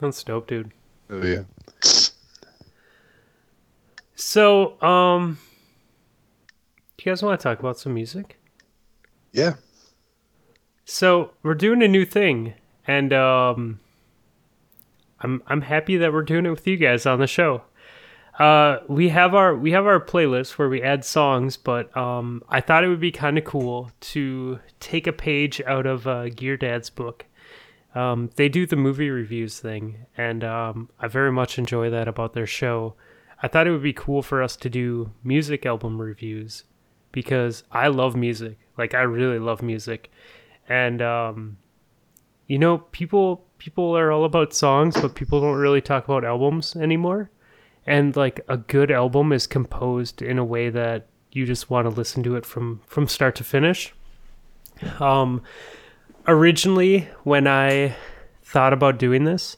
That's dope, dude. Oh yeah. So, um, do you guys want to talk about some music? Yeah. So we're doing a new thing, and um, I'm I'm happy that we're doing it with you guys on the show. Uh, we have our we have our playlist where we add songs, but um, I thought it would be kind of cool to take a page out of uh, Gear Dad's book. Um, they do the movie reviews thing, and um, I very much enjoy that about their show. I thought it would be cool for us to do music album reviews because I love music. Like I really love music, and um, you know, people people are all about songs, but people don't really talk about albums anymore. And like a good album is composed in a way that you just want to listen to it from from start to finish. Um, originally, when I thought about doing this,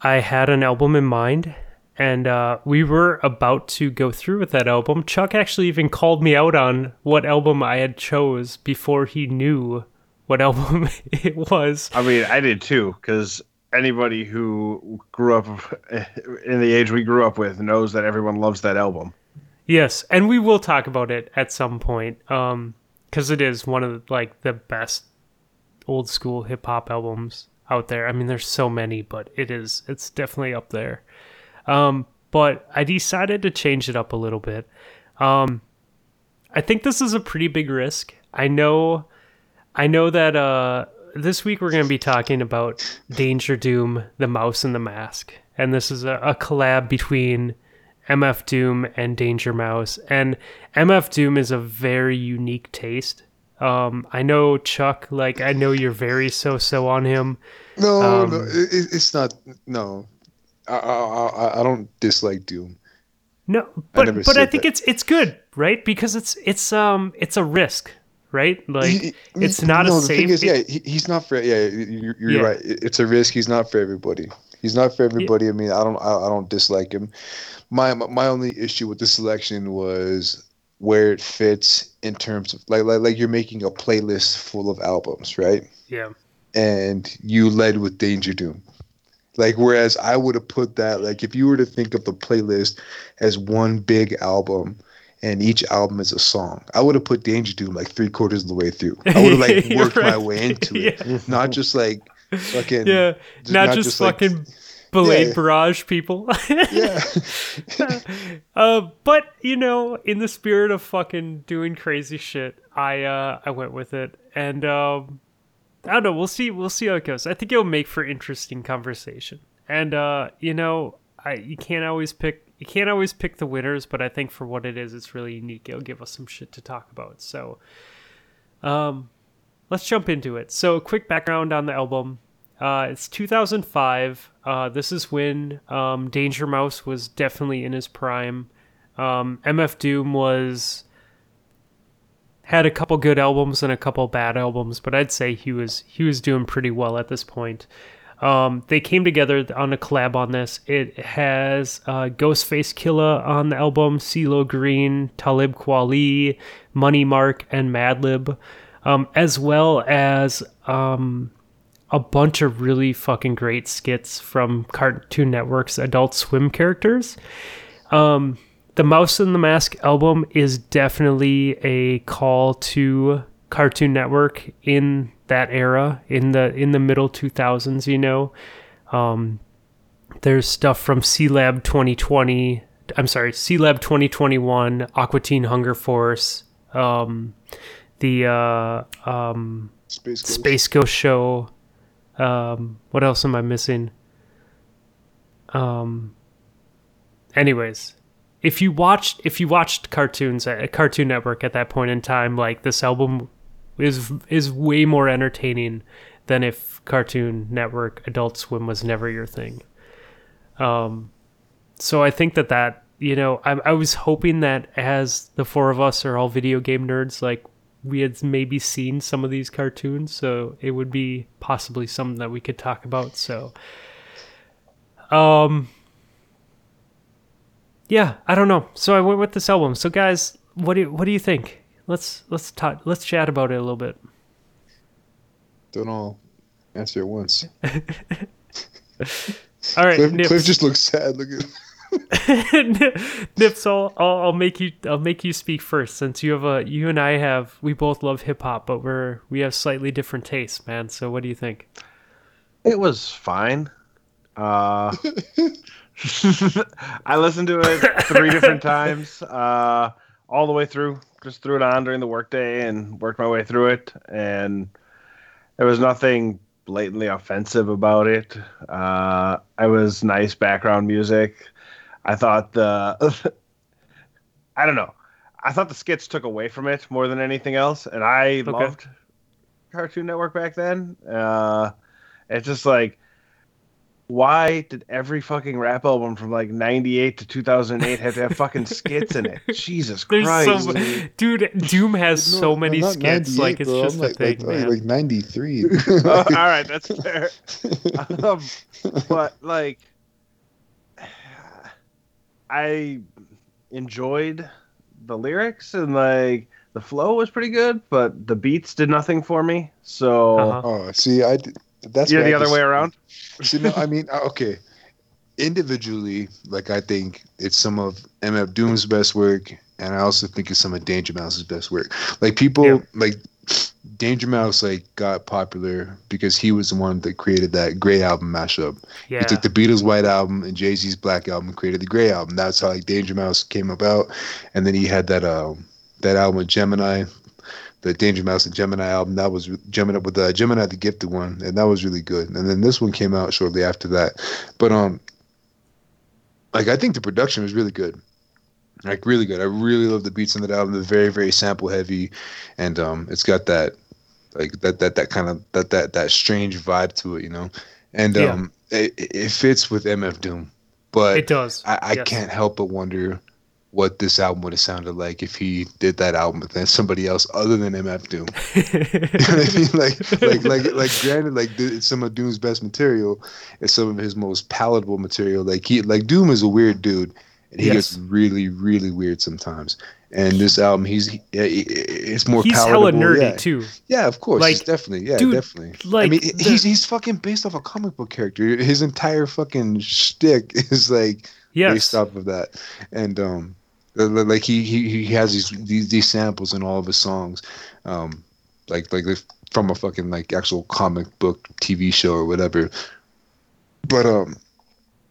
I had an album in mind, and uh, we were about to go through with that album. Chuck actually even called me out on what album I had chose before he knew what album it was. I mean, I did too, because anybody who grew up in the age we grew up with knows that everyone loves that album. Yes, and we will talk about it at some point, um, because it is one of the, like the best old school hip hop albums out there. I mean, there's so many, but it is it's definitely up there. Um, but I decided to change it up a little bit. Um, I think this is a pretty big risk. I know, I know that uh, this week we're going to be talking about Danger Doom, the Mouse and the Mask, and this is a, a collab between MF Doom and Danger Mouse. And MF Doom is a very unique taste. Um, I know Chuck, like I know you're very so-so on him. No, Um, no, it- it's not. No, I, I I I don't dislike Doom. No, but never but I think that. it's it's good, right? Because it's it's um it's a risk, right? Like He- it's not no, a the safe. is, yeah, he, he's not for. Yeah, you're, you're Yeah. right. It's a risk. He's not for everybody. He's not for everybody. I mean, I don't. I, I don't dislike him. My my only issue with the selection was where it fits in terms of like like like you're making a playlist full of albums, right? yeah, and you led with Danger Doom. Like whereas I would have put that like if you were to think of the playlist as one big album and each album is a song, I would have put Danger Doom like three quarters of the way through. I would have like worked my way into it, not just like fucking yeah, just- not, not just, just, like- fucking Blade Yeah. Barrage people. yeah. uh, but you know, in the spirit of fucking doing crazy shit, I uh I went with it, and um, I don't know. We'll see. We'll see how it goes. I think it'll make for interesting conversation. And uh, you know, I you can't always pick you can't always pick the winners, but I think for what it is, it's really unique. It'll give us some shit to talk about. So, um, let's jump into it. So, quick background on the album. Uh, it's 2005. Uh, this is when um, Danger Mouse was definitely in his prime. Um, MF Doom was had a couple good albums and a couple bad albums, but I'd say he was he was doing pretty well at this point. Um, they came together on a collab on this. It has uh, Ghostface Killah on the album, CeeLo Green, Talib Kweli, Money Mark, and Madlib, um, as well as um, a bunch of really fucking great skits from Cartoon Network's Adult Swim characters. Um, the Mouse and the Mask album is definitely a call to Cartoon Network in that era, in the in the middle two thousands. You know, um, there's stuff from Sealab 2020. I'm sorry, Sealab 2021, Aqua Teen Hunger Force, um, the uh, um, Space Ghost. Space Ghost Show, Um, what else am I missing? Um. Anyways, if you watched if you watched cartoons at Cartoon Network at that point in time, like this album is is way more entertaining than if Cartoon Network Adult Swim was never your thing. Um, so I think that that you know I, I was hoping that as the four of us are all video game nerds, like we had maybe seen some of these cartoons, so it would be possibly something that we could talk about. So, um, yeah, I don't know. So I went with this album. So guys, what do you, what do you think? Let's let's talk. Let's chat about it a little bit. Don't all answer at once. All right, Cliff, Nips. Cliff just looks sad. Look at Nips, I'll, I'll I'll make you I'll make you speak first since you have a you and I have we both love hip hop, but we're we have slightly different tastes, man. So what do you think? It was fine. Uh, I listened to it three different times, uh, all the way through. Just threw it on during the workday and worked my way through it. And there was nothing blatantly offensive about it. Uh, it was nice background music. I thought the, I don't know, I thought the skits took away from it more than anything else, and I loved Cartoon Network back then. Uh, it's just like, why did every fucking rap album from like '98 to 2008 have to have fucking skits in it? Jesus There's Christ! so dude. Doom has so many I'm skits. Like it's bro. just I'm a like, thing, like, man. like 93. Oh, all right, that's fair. um, but like, I enjoyed the lyrics and like the flow was pretty good, but the beats did nothing for me. So Uh-huh. oh, see, I d- that's you're the other way around. See, no, I mean, uh, okay. Individually, like I think it's some of MF Doom's best work, and I also think it's some of Danger Mouse's best work. Like people, Yeah. like Danger Mouse, like got popular because he was the one that created that Gray album mashup. yeah, He took the Beatles' White album and Jay Z's Black album, and created the Gray album. That's how like Danger Mouse came about, and then he had that um that album with Jemini, the Danger Mouse and Jemini album. That was Jemini with uh, Jemini the Gifted one, and that was really good. And then this one came out shortly after that. But um, like I think the production was really good. Like really good. I really love the beats on that album. They're very, very sample heavy, and um, it's got that like that that that kind of that that that strange vibe to it, you know. And Yeah. um, it, it fits with MF Doom, but it does. I, I Yes. can't help but wonder what this album would have sounded like if he did that album with somebody else other than MF Doom. you know I mean? Like, like, like, like. Granted, like it's some of Doom's best material. It's some of his most palatable material. Like he, like Doom is a weird dude, and he Yes. gets really, really weird sometimes. And this album, he's he- it's more. He's palatable. hella nerdy yeah. too. Yeah, of course. he's Like, definitely. Yeah, dude, definitely. I like, mean, the- he's he's fucking based off a comic book character. His entire fucking shtick is like Yes. based off of that, and um, like he he he has these these, these samples in all of his songs, um, like like from a fucking like actual comic book TV show or whatever. But um,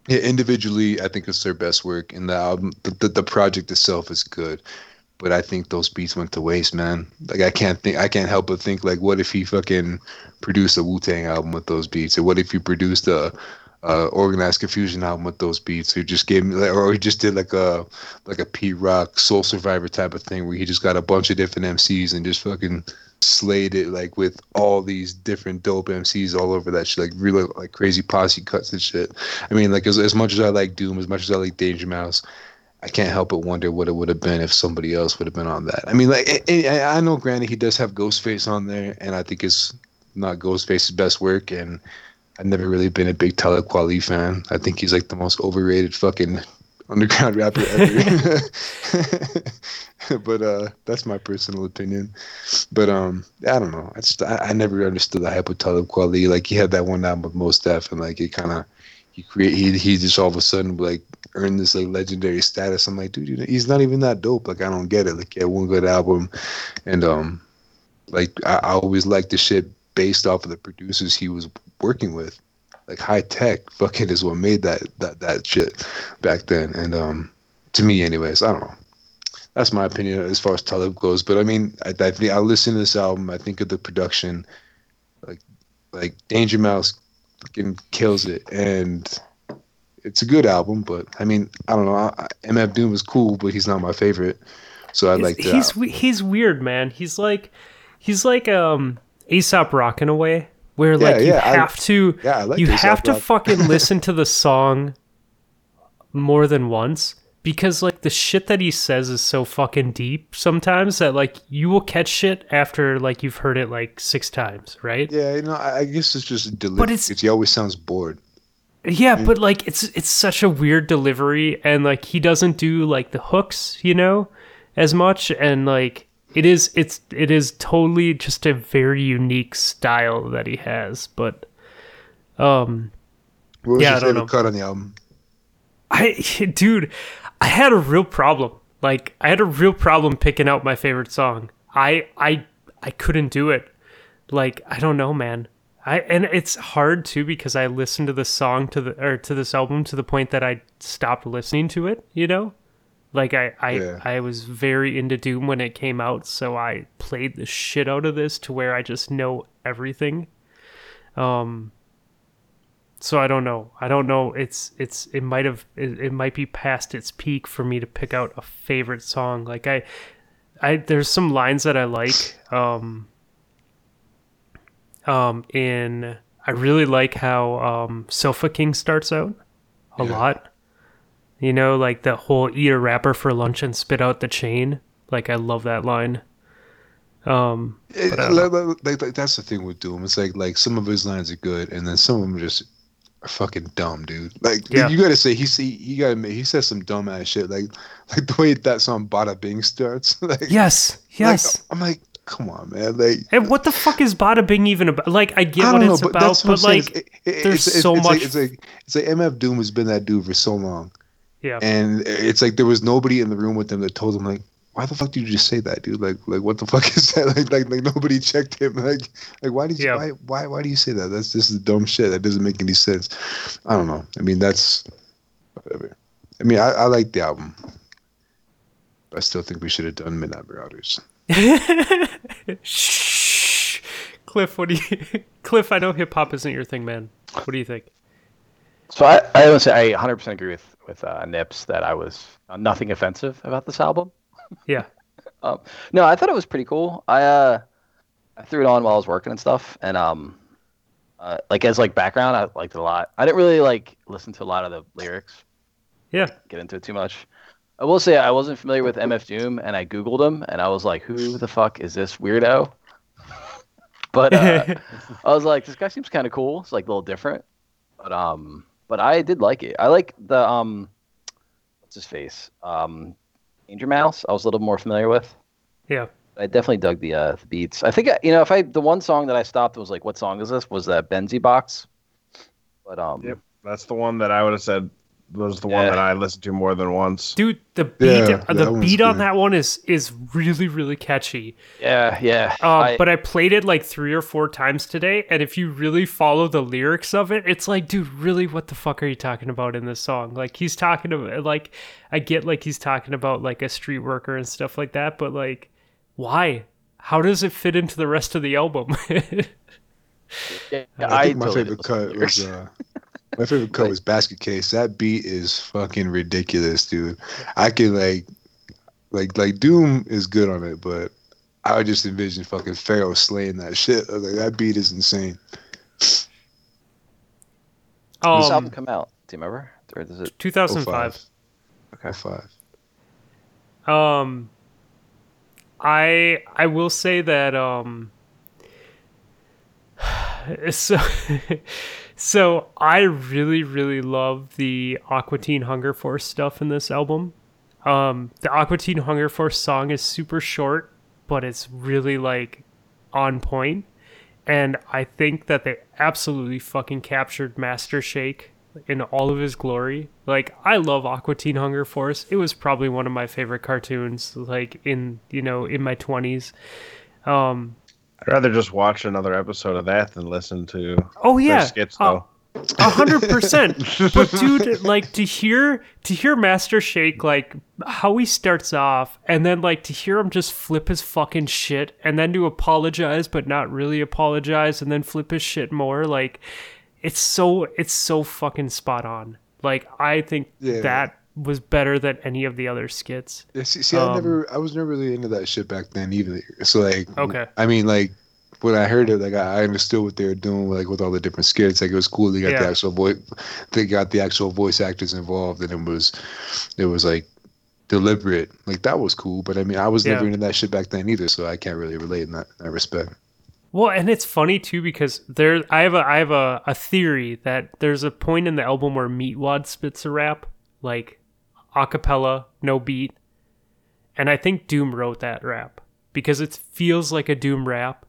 yeah, individually, I think it's their best work, and the album, the, the, the project itself is good. But I think those beats went to waste, man. Like I can't think, I can't help but think, like, what if he fucking produced a Wu Tang album with those beats, or what if he produced a, a Organized Konfusion album with those beats, or just gave me, or he just did like a like a Pete Rock Soul Survivor type of thing, where he just got a bunch of different MCs and just fucking slayed it like with all these different dope MCs all over that shit, like really like crazy posse cuts and shit. I mean, like as, as much as I like Doom, as much as I like Danger Mouse, I can't help but wonder what it would have been if somebody else would have been on that. I mean, like I know, granted, he does have Ghostface on there, and I think it's not Ghostface's best work, and I've never really been a big Talib Kweli fan. I think he's like the most overrated fucking underground rapper ever. but uh, that's my personal opinion. But um, I don't know. I just I, I never understood the hype with Talib Kweli. Like he had that one album with Mos Def, and like it kind of he create he he just all of a sudden like earned this like legendary status. I'm like, dude, you know, he's not even that dope. Like I don't get it. Like he had one good album, and um, like I, I always liked the shit based off of the producers he was working with. Like Hi-Tek, fucking is what made that that that shit back then. And um, to me, anyways, I don't know. That's my opinion as far as Talib goes. But I mean, I, I think I listen to this album. I think of the production, like like Danger Mouse fucking kills it, and it's a good album. But I mean, I don't know. I, I- MF Doom is cool, but he's not my favorite. So I like that. he's he's weird, man. He's like he's like um Aesop Rock in a way, where like you yeah, I- have to yeah, like you have to fucking listen to the song more than once because like the shit that he says is so fucking deep sometimes that like you will catch shit after like you've heard it like six times, right? yeah, you know, I, I guess it's just a delivery. it's- He always sounds bored. Yeah, but like it's it's such a weird delivery and like he doesn't do like the hooks, you know, as much and like it is it's it is totally just a very unique style that he has, but um What was Yeah, your I don't favorite know. cut on the album? I dude, I had a real problem. Like I had a real problem picking out my favorite song. I I I couldn't do it. Like I don't know, man. I and it's hard too because I listened to the song to the or to this album to the point that I stopped listening to it, you know? Like I I, Yeah. I was very into Doom when it came out, so I played the shit out of this to where I just know everything. Um so I don't know. I don't know. It's it's it might have it, it might be past its peak for me to pick out a favorite song. Like I I there's some lines that I like. Um um in I really like how um Sofa King starts out a lot. You know, like the whole eat a wrapper for lunch and spit out the chain. Like I love that line. Um It- like, like- like- like, that's the thing with Doom. It's like like some of his lines are good, and then some of them just are fucking dumb, dude. Like Yeah. you gotta say he see he gotta admit, he says some dumb ass shit. Like like the way that song "Bada Bing" starts. like yes, like, yes. I'm like, come on, man. Like And what the fuck is Bada Bing even about? Like, I get I what know, it's but about, but saying. like, It- it- there's it's, so it's much- Like, it's like it's like MF Doom has been that dude for so long, yeah, and it's like there was nobody in the room with them that told them like, why the fuck did you just say that, dude? Like like what the fuck is that? Like like like nobody checked him. Like like why did you Yeah. why why why do you say that? That's this is dumb shit. That doesn't make any sense. I don't know. I mean that's whatever. I mean I, I like the album. I still think we should have done Midnight Marauders. Shh, Cliff. What do you, Cliff? I know hip hop isn't your thing, man. What do you think? So I, I would say I 100% agree with with uh, Nips that I was uh, nothing offensive about this album. Yeah, Um, no, I thought it was pretty cool. I uh, I threw it on while I was working and stuff, and um, uh, like as like background, I liked it a lot. I didn't really like listen to a lot of the lyrics, yeah. get into it too much. I will say I wasn't familiar with MF Doom, and I googled him, and I was like, "Who the fuck is this weirdo?" But uh, I was like, "This guy seems kind of cool. It's like a little different." But um, but I did like it. I like the um, what's his face? Um, Danger Mouse. I was a little more familiar with. yeah. I definitely dug the uh, the beats. I think you know if I the one song that I stopped was like, "What song is this?" Was that Benzi Box? But um, Yep. That's the one that I would have said was the one Yeah. that I listened to more than once. Dude, the beat, Yeah, the beat on good. that one is is really really catchy. yeah, yeah. Um, I- but I played it like three or four times today, and if you really follow the lyrics of it, it's like, dude, really, what the fuck are you talking about in this song? Like, he's talking about, like, I get like he's talking about like a street worker and stuff like that, but like, why? How does it fit into the rest of the album? yeah, I think my favorite did listen to cut was uh, my favorite cut is Basket Case. That beat is fucking ridiculous, dude. I can like, like, like Doom is good on it, but I would just envision fucking Pharoahe slaying that shit. Like, that beat is insane. When did this um, album come out? Do you remember? Or does it? 2005. Okay. 05. Um, I I will say that um. So, so I really really love the Aqua Teen Hunger Force stuff in this album. Um, the Aqua Teen Hunger Force song is super short, but it's really like on point. and I think that they absolutely fucking captured Master Shake in all of his glory. Like I love Aqua Teen Hunger Force. It was probably one of my favorite cartoons like in, you know, in my 20s. Um I'd rather just watch another episode of that than listen to oh their yeah. skits Uh, though. A hundred percent. But dude, like to hear to hear Master Shake like how he starts off, and then like to hear him just flip his fucking shit, and then to apologize but not really apologize, and then flip his shit more. Like it's so it's so fucking spot on. Like I think Yeah. that was better than any of the other skits. Yeah, see, see Um, I never, I was never really into that shit back then either. So like, Okay. I mean, like when I heard it, like I understood what they were doing, like with all the different skits. Like it was cool. They got the Yeah. actual voice, they got the actual voice actors involved, and it was, it was like deliberate. Like that was cool. But I mean, I was never into that shit back then either, so I can't really relate in that, in that respect. Well, and it's funny too because there I have a I have a, a theory that there's a point in the album where Meatwad spits a rap, like a cappella, no beat. And I think Doom wrote that rap because it feels like a Doom rap,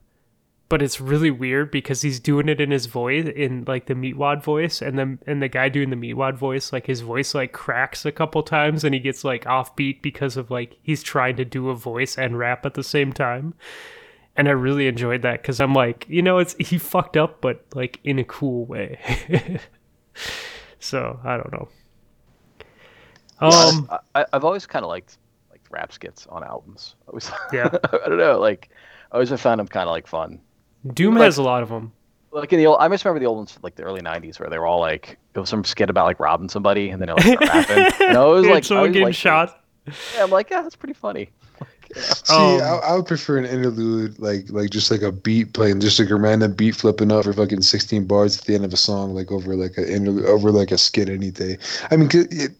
but it's really weird because he's doing it in his voice in like the Meatwad voice and then and the guy doing the Meatwad voice like his voice like cracks a couple times and he gets like offbeat because of like he's trying to do a voice and rap at the same time and I really enjoyed that because I'm like, you know, it's he fucked up, but like in a cool way. so I don't know. Um, I, I've always kind of liked like rap skits on albums. I was, Yeah. I don't know, like I always have found them kind of like fun. Doom like- has a lot of them. Like in the old, I just remember the old ones from like the early '90s where they were all like, it was some skit about like robbing somebody, and then they like start rapping. And I was like, I someone getting shot. it. Yeah, I'm like, yeah, that's pretty funny. See, Um, I, I would prefer an interlude, like like just like a beat playing, just like a random beat flipping up for fucking sixteen bars at the end of a song, like over like a interlude, over like a skit any day. I mean, 'cause it,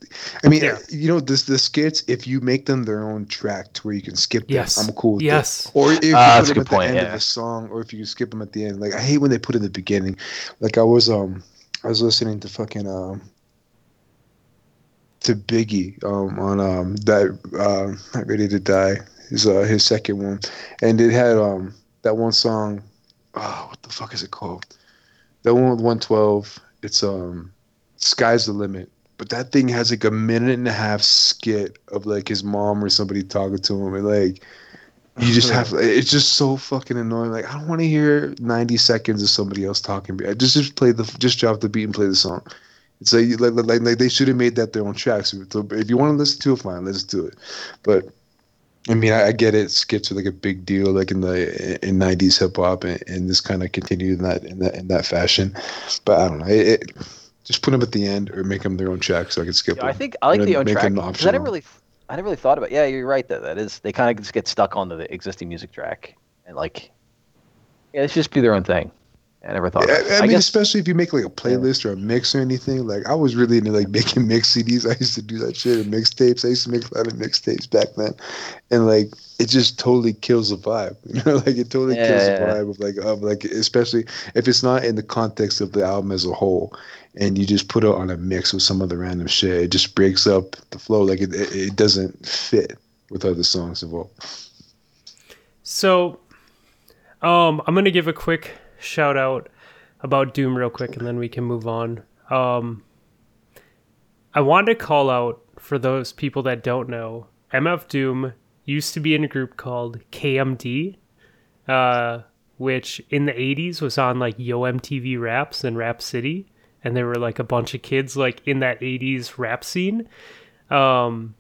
I mean, Yeah. you know, this the skits if you make them their own track to where you can skip them, Yes. I'm cool. With that. Yes. Or if you Ah, put them good at the end yeah. of a song, or if you skip them at the end. Like I hate when they put in the beginning. Like I was um I was listening to fucking um to Biggie um on um that um Not Ready to Die is uh his second one, and it had um that one song. Oh, what the fuck is it called? That one with one twelve. It's um Sky's the Limit. But that thing has like a minute and a half skit of like his mom or somebody talking to him, and like you just have it's just so fucking annoying. Like I don't want to hear ninety seconds of somebody else talking. Just just play the just drop the beat and play the song. It's like like like, like they should have made that their own track. So if you want to listen to it, fine, let's do it. But I mean, I, I get it. Skits are like a big deal, like in the in '90s hip hop, and, and this kind of continued in that in that in that fashion. But I don't know. It, it, just put them at the end or make them their own track so I can skip Yeah, them. I think I like the own track I didn't really, I never really thought about. It. Yeah, you're right. That that is they kind of just get stuck on the existing music track and like, yeah, let's just do their own thing. I never thought. I, about it. I I mean, guess especially if you make like a playlist or a mix or anything. Like I was really into like making mix CDs. I used to do that shit and mixtapes. I used to make a lot of mixtapes back then, and like it just totally kills the vibe. You know, like it totally kills the Yeah. vibe of like of like especially if it's not in the context of the album as a whole, and you just put it on a mix with some other random shit. It just breaks up the flow. Like it it, it doesn't fit with other songs involved. So, um, I'm gonna give a quick shout out about Doom real quick, and then we can move on. Um, I want to call out for those people that don't know, MF Doom used to be in a group called KMD, uh, which in the 80s was on like Yo MTV Raps and Rap City, and there were like a bunch of kids like in that 80s rap scene. Um,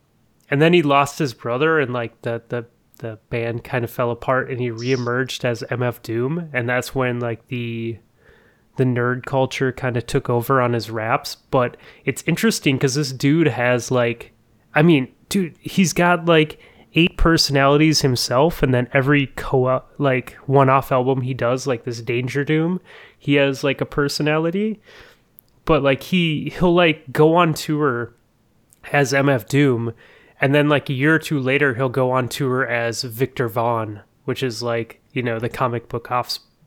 and then he lost his brother, and like the the the band kind of fell apart, and he reemerged as MF Doom, and that's when like the the nerd culture kind of took over on his raps. But it's interesting because this dude has like, I mean, dude, he's got like eight personalities himself, and then every co like one off album he does, like this Danger Doom, he has like a personality. But like he he'll like go on tour as MF Doom, and then like a year or two later he'll go on tour as Viktor Vaughn, which is like you know the comic book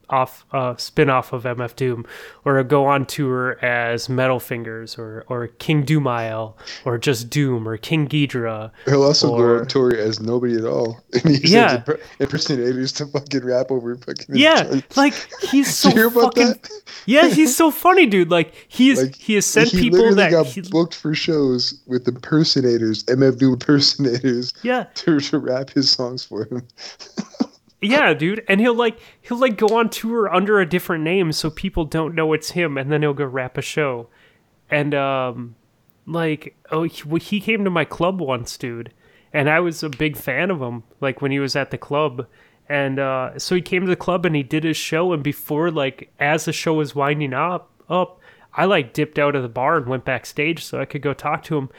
off off uh, spin off of MF Doom, or go on tour as Metal Fingers or or King Doomile or just Doom or King Geedorah. He'll also Or- go on tour as nobody at all. And he Yeah. imper- impersonators to fucking rap over fucking Yeah, like he's so fucking yeah, he's so funny, dude. Like he's Like, he has sent he people that got he- booked for shows with impersonators, MF Doom impersonators, yeah to, to rap his songs for him. Yeah, dude, and he'll like he'll like go on tour under a different name so people don't know it's him, and then he'll go rap a show, and um, like oh he, he came to my club once, dude, and I was a big fan of him, like when he was at the club, and uh, so he came to the club and he did his show, and before like as the show was winding up up, I like dipped out of the bar and went backstage so I could go talk to him,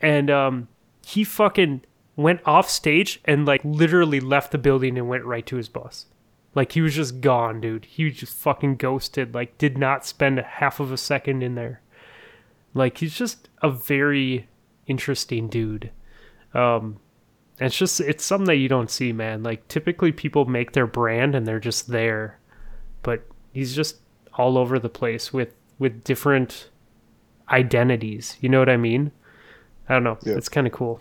and um, he fucking went off stage and like literally left the building and went right to his bus. Like he was just gone, dude. He was just fucking ghosted. Like did not spend a half of a second in there. Like he's just a very interesting dude. Um it's just it's something that you don't see, man. Like typically people make their brand and they're just there. But he's just all over the place with with different identities. You know what I mean? I don't know. Yeah. It's kind of cool.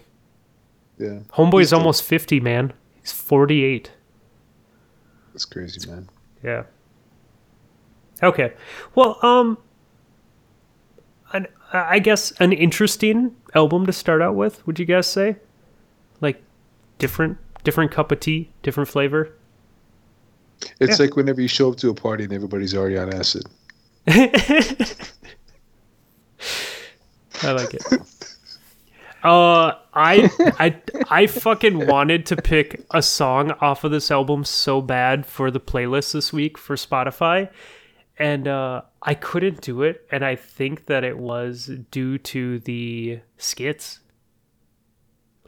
Yeah, Homeboy's the- almost 50, man. He's 48. that's crazy, man. Yeah. Okay. Well, um an, I guess an interesting album to start out with, would you guys say? Like different different cup of tea, different flavor. It's Yeah. like whenever you show up to a party and everybody's already on acid. I like it. Uh, I I I fucking wanted to pick a song off of this album so bad for the playlist this week for Spotify, and uh, I couldn't do it. And I think that it was due to the skits.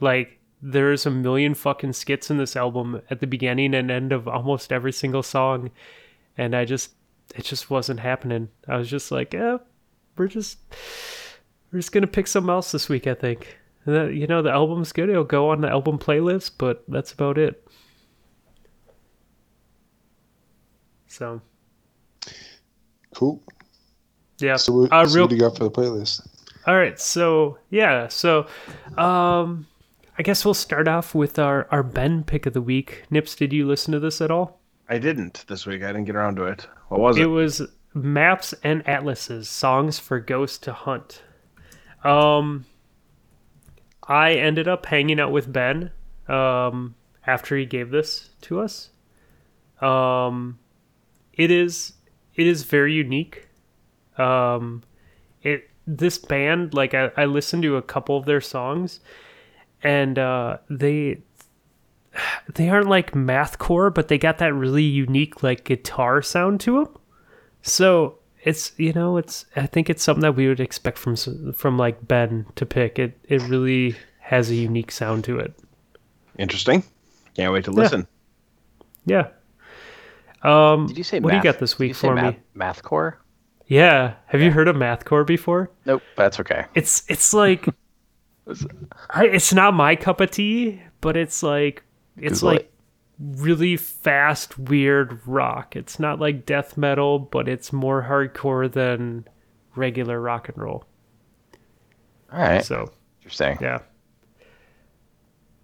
Like, there's a million fucking skits in this album at the beginning and end of almost every single song, and I just it just wasn't happening. I was just like, yeah, we're just we're just gonna pick something else this week. I think. And that, you know, the album's good. It'll go on the album playlist, but that's about it. So Cool. yeah. So, what, uh, so real what do you got for the playlist? All right, so yeah, so um, I guess we'll start off with our our Ben pick of the week. Nips, did you listen to this at all? I didn't this week. I didn't get around to it. What was It it? was Maps and Atlases songs for Ghost to Hunt. Um, I ended up hanging out with Ben um, after he gave this to us. Um, it is it is very unique. Um, it this band like I, I listened to a couple of their songs, and uh, they they aren't like mathcore, but they got that really unique like guitar sound to them. So it's you know it's I think it's something that we would expect from from like Ben to pick. It it really has a unique sound to it. Interesting. Can't wait to listen. Yeah. Um, Did you say what do you math- got this week say for math, me? Mathcore? Yeah. Have you heard of mathcore before? Nope, that's okay. It's it's like I, it's not my cup of tea, but it's like it's Google like it. Really fast, weird rock. It's not like death metal, but it's more hardcore than regular rock and roll. All right, So interesting. yeah.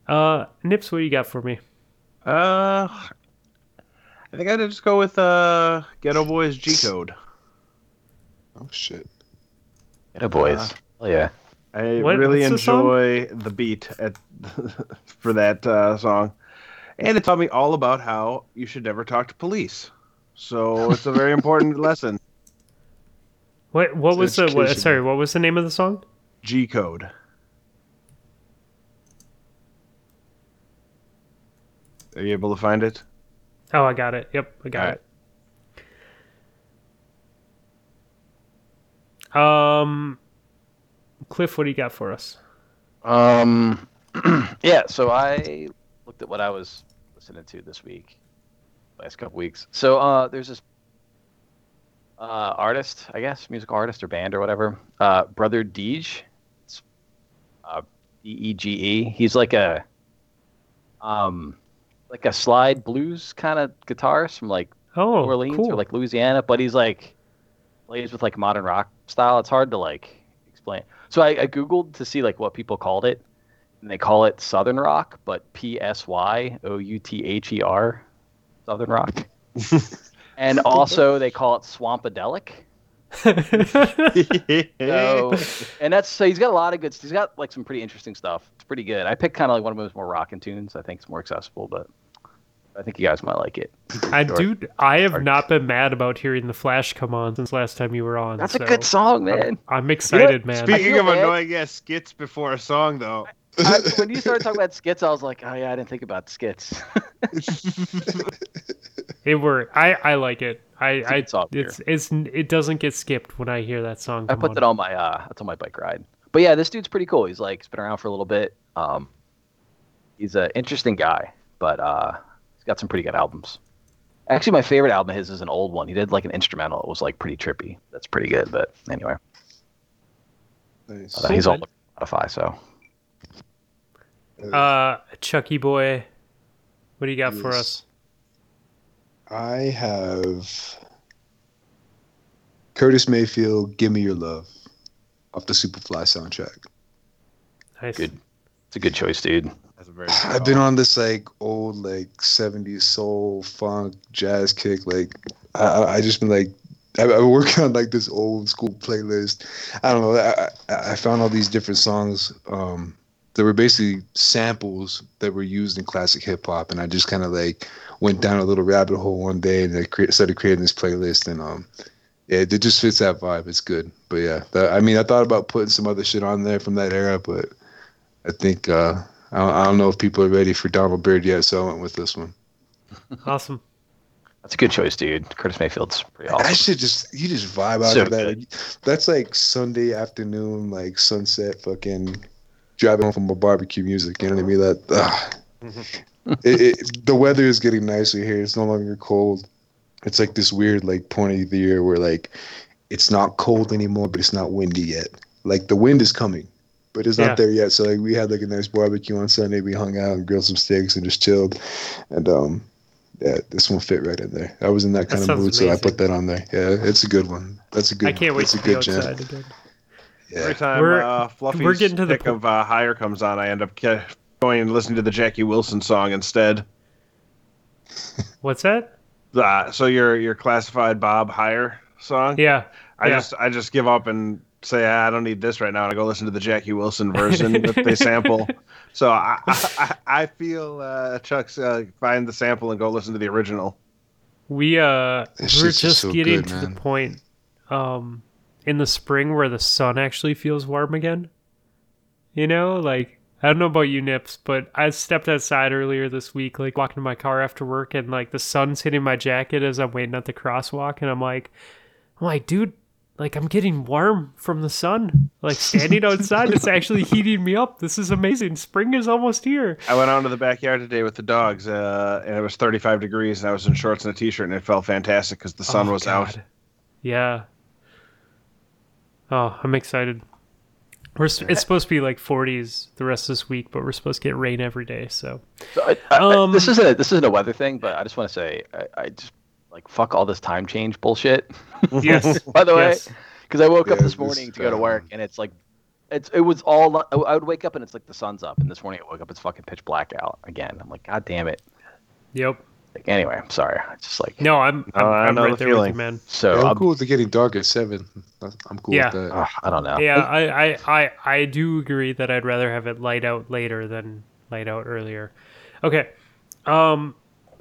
Uh, Nips, what do you got for me? Uh, I think I'd just go with uh, Geto Boys G Code. Oh shit. Geto Boys. Uh, Hell yeah. I What- really what's the enjoy the beat at for that uh, song, and it taught me all about how you should never talk to police. So it's a very important lesson. What what was the what, sorry? What was the name of the song? G code. Are you able to find it? Oh, I got it. Yep, I got Alright. it. Um, Cliff, what do you got for us? Um, yeah. So I looked at what I was listening to this week, last couple weeks. So uh, there's this uh, artist, I guess, musical artist or band or whatever, uh, Brother Dege. It's uh, D E G E. He's like a um, like a slide blues kind of guitarist from like Oh, New Orleans cool. or like Louisiana, but he's like plays with like modern rock style. It's hard to like explain. So I, I googled to see like what people called it, they call it Southern rock, but P S Y O U T H E R, Southern rock. and also they call it Swampadelic. So, and that's so he's got a lot of good. Stuff. He's got like some pretty interesting stuff. It's pretty good. I picked kind of like one of his more rockin' tunes. I think it's more accessible, but I think you guys might like it. I Sure. dude, I have not been mad about hearing the Flash come on since last time you were on. That's so a good song, man. I'm excited, man. Speaking of bad. annoying ass skits before a song, though, I, when you started talking about skits, I was like, oh yeah, I didn't think about skits. It worked. I I like it. I good song, it's it's it doesn't get skipped when I hear that song. I come put that on my uh that's on my bike ride. But yeah, this dude's pretty cool. He's like he's been around for a little bit. Um he's an interesting guy, but uh he's got some pretty good albums. Actually my favorite album of his is an old one. He did like an instrumental. It was like pretty trippy. That's pretty good, but anyway. Nice. Uh, he's all man. over Spotify, so Uh, Chucky boy, what do you got for us? I have Curtis Mayfield, "Give Me Your Love," off the Superfly soundtrack. Nice. good. It's a good choice, dude. that's very. I've been on this like old like '70s soul, funk, jazz kick. Like I, I I just been like I've been working on like this old school playlist. I don't know. I, I I found all these different songs um, that were basically samples that were used in classic hip hop, and I just kind of like went down a little rabbit hole one day and I cre- started creating this playlist. And um, yeah, it just fits that vibe. It's good. But yeah, that, I mean, I thought about putting some other shit on there from that era, but I think uh, I, don't, I don't know if people are ready for Donald Byrd yet, so I went with this one. Awesome. That's a good choice, dude. Curtis Mayfield's pretty awesome. I should just you just vibe out So of that. good. That's like Sunday afternoon, like sunset, fucking driving home from a barbecue music. You know what I mean? That ugh. it, it, the weather is getting nicer here. It's no longer cold. It's like this weird like point of the year where like it's not cold anymore, but it's not windy yet. Like the wind is coming, but it's Yeah. not there yet. So like we had like a nice barbecue on Sunday. We hung out and grilled some steaks and just chilled. And um, yeah, this one fit right in there. I was in that That kind of sounds mood, so I put that on there. Yeah, it's a good one. That's a good. I can't wait to a be good jam. outside again. Every time We're- uh, Fluffy's we're getting to the pick po- of uh, Higher comes on, I end up ca- going and listening to the Jackie Wilson song instead. What's that? Uh, so your your classified Bob Higher song. Yeah. I yeah. just I just give up and say "Ah, I don't need this right now, and I go listen to the Jackie Wilson version that they sample. So I I, I feel uh, Chuck's uh, find the sample and go listen to the original. We uh This we're just just so getting good, to man. the point um in the spring where the sun actually feels warm again. You know, like I don't know about you nips, but I stepped outside earlier this week, like walking to my car after work and like the sun's hitting my jacket as I'm waiting at the crosswalk and I'm like I'm like, dude, like I'm getting warm from the sun. Like standing outside, it's actually heating me up. This is amazing. Spring is almost here. I went out to the backyard today with the dogs, uh, and it was 35 degrees, and I was in shorts and a t-shirt, and it felt fantastic because the sun Oh, was out. Yeah. Oh, I'm excited. We're s- it's supposed to be like 40s the rest of this week, but we're supposed to get rain every day. So So I, I, I- Um, this isn't a, this isn't a weather thing, but I just want to say I, I just like fuck all this time change bullshit. yes, By the way, yes. because I woke up Yeah, this this, morning to go to work um, and it's like it's it was all I I would wake up and it's like the sun's up, and this morning I woke up it's fucking pitch black out again. I'm like, god damn it. Yep. Like, anyway, I'm sorry. It's just like No, I'm I'm, I I'm right the there with you, man. so. Yeah, I'm I'm- cool with it getting dark at seven. I'm cool Yeah. with that. ugh, I don't know. Yeah, I, I, I, I do agree that I'd rather have it light out later than light out earlier. Okay. Um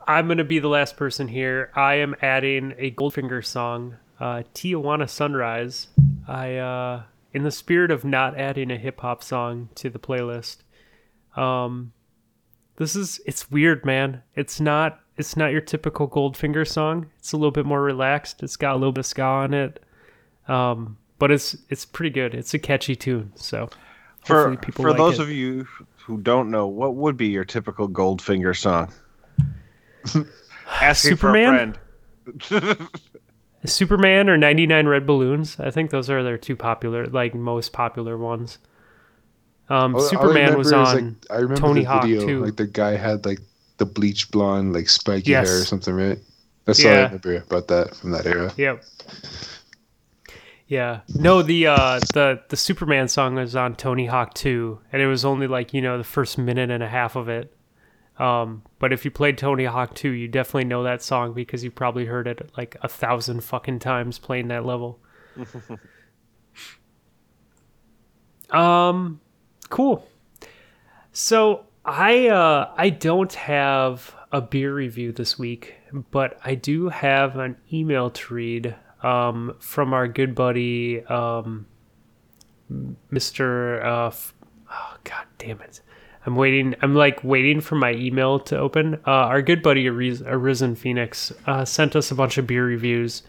I'm gonna be the last person here. I am adding a Goldfinger song, uh, Tijuana Sunrise. I uh in the spirit of not adding a hip hop song to the playlist. Um this is it's weird, man. It's not it's not your typical Goldfinger song. It's a little bit more relaxed. It's got a little bit of ska on it. Um, but it's it's pretty good. It's a catchy tune. So For people for like those it. of you who don't know, what would be your typical Goldfinger song? Asking Superman? for a friend. Superman or 99 Red Balloons. I think those are their two popular, like most popular ones. Um, All- all Superman was on. like, I remember Tony the Hawk, too. Like the guy had like the bleach blonde, like spiky Yes. hair or something, right? That's all I remember about that from that era. Yep. Yeah. No, the uh the the Superman song was on Tony Hawk 2 and it was only like, you know, the first minute and a half of it. Um but if you played Tony Hawk 2, you definitely know that song because you probably heard it like a thousand fucking times playing that level. um cool. So I uh I don't have a beer review this week, but I do have an email to read um, from our good buddy, um, Mr. Uh, f- oh, God damn it. I'm waiting. I'm like waiting for my email to open. Uh, our good buddy Arisen Phoenix uh, sent us a bunch of beer reviews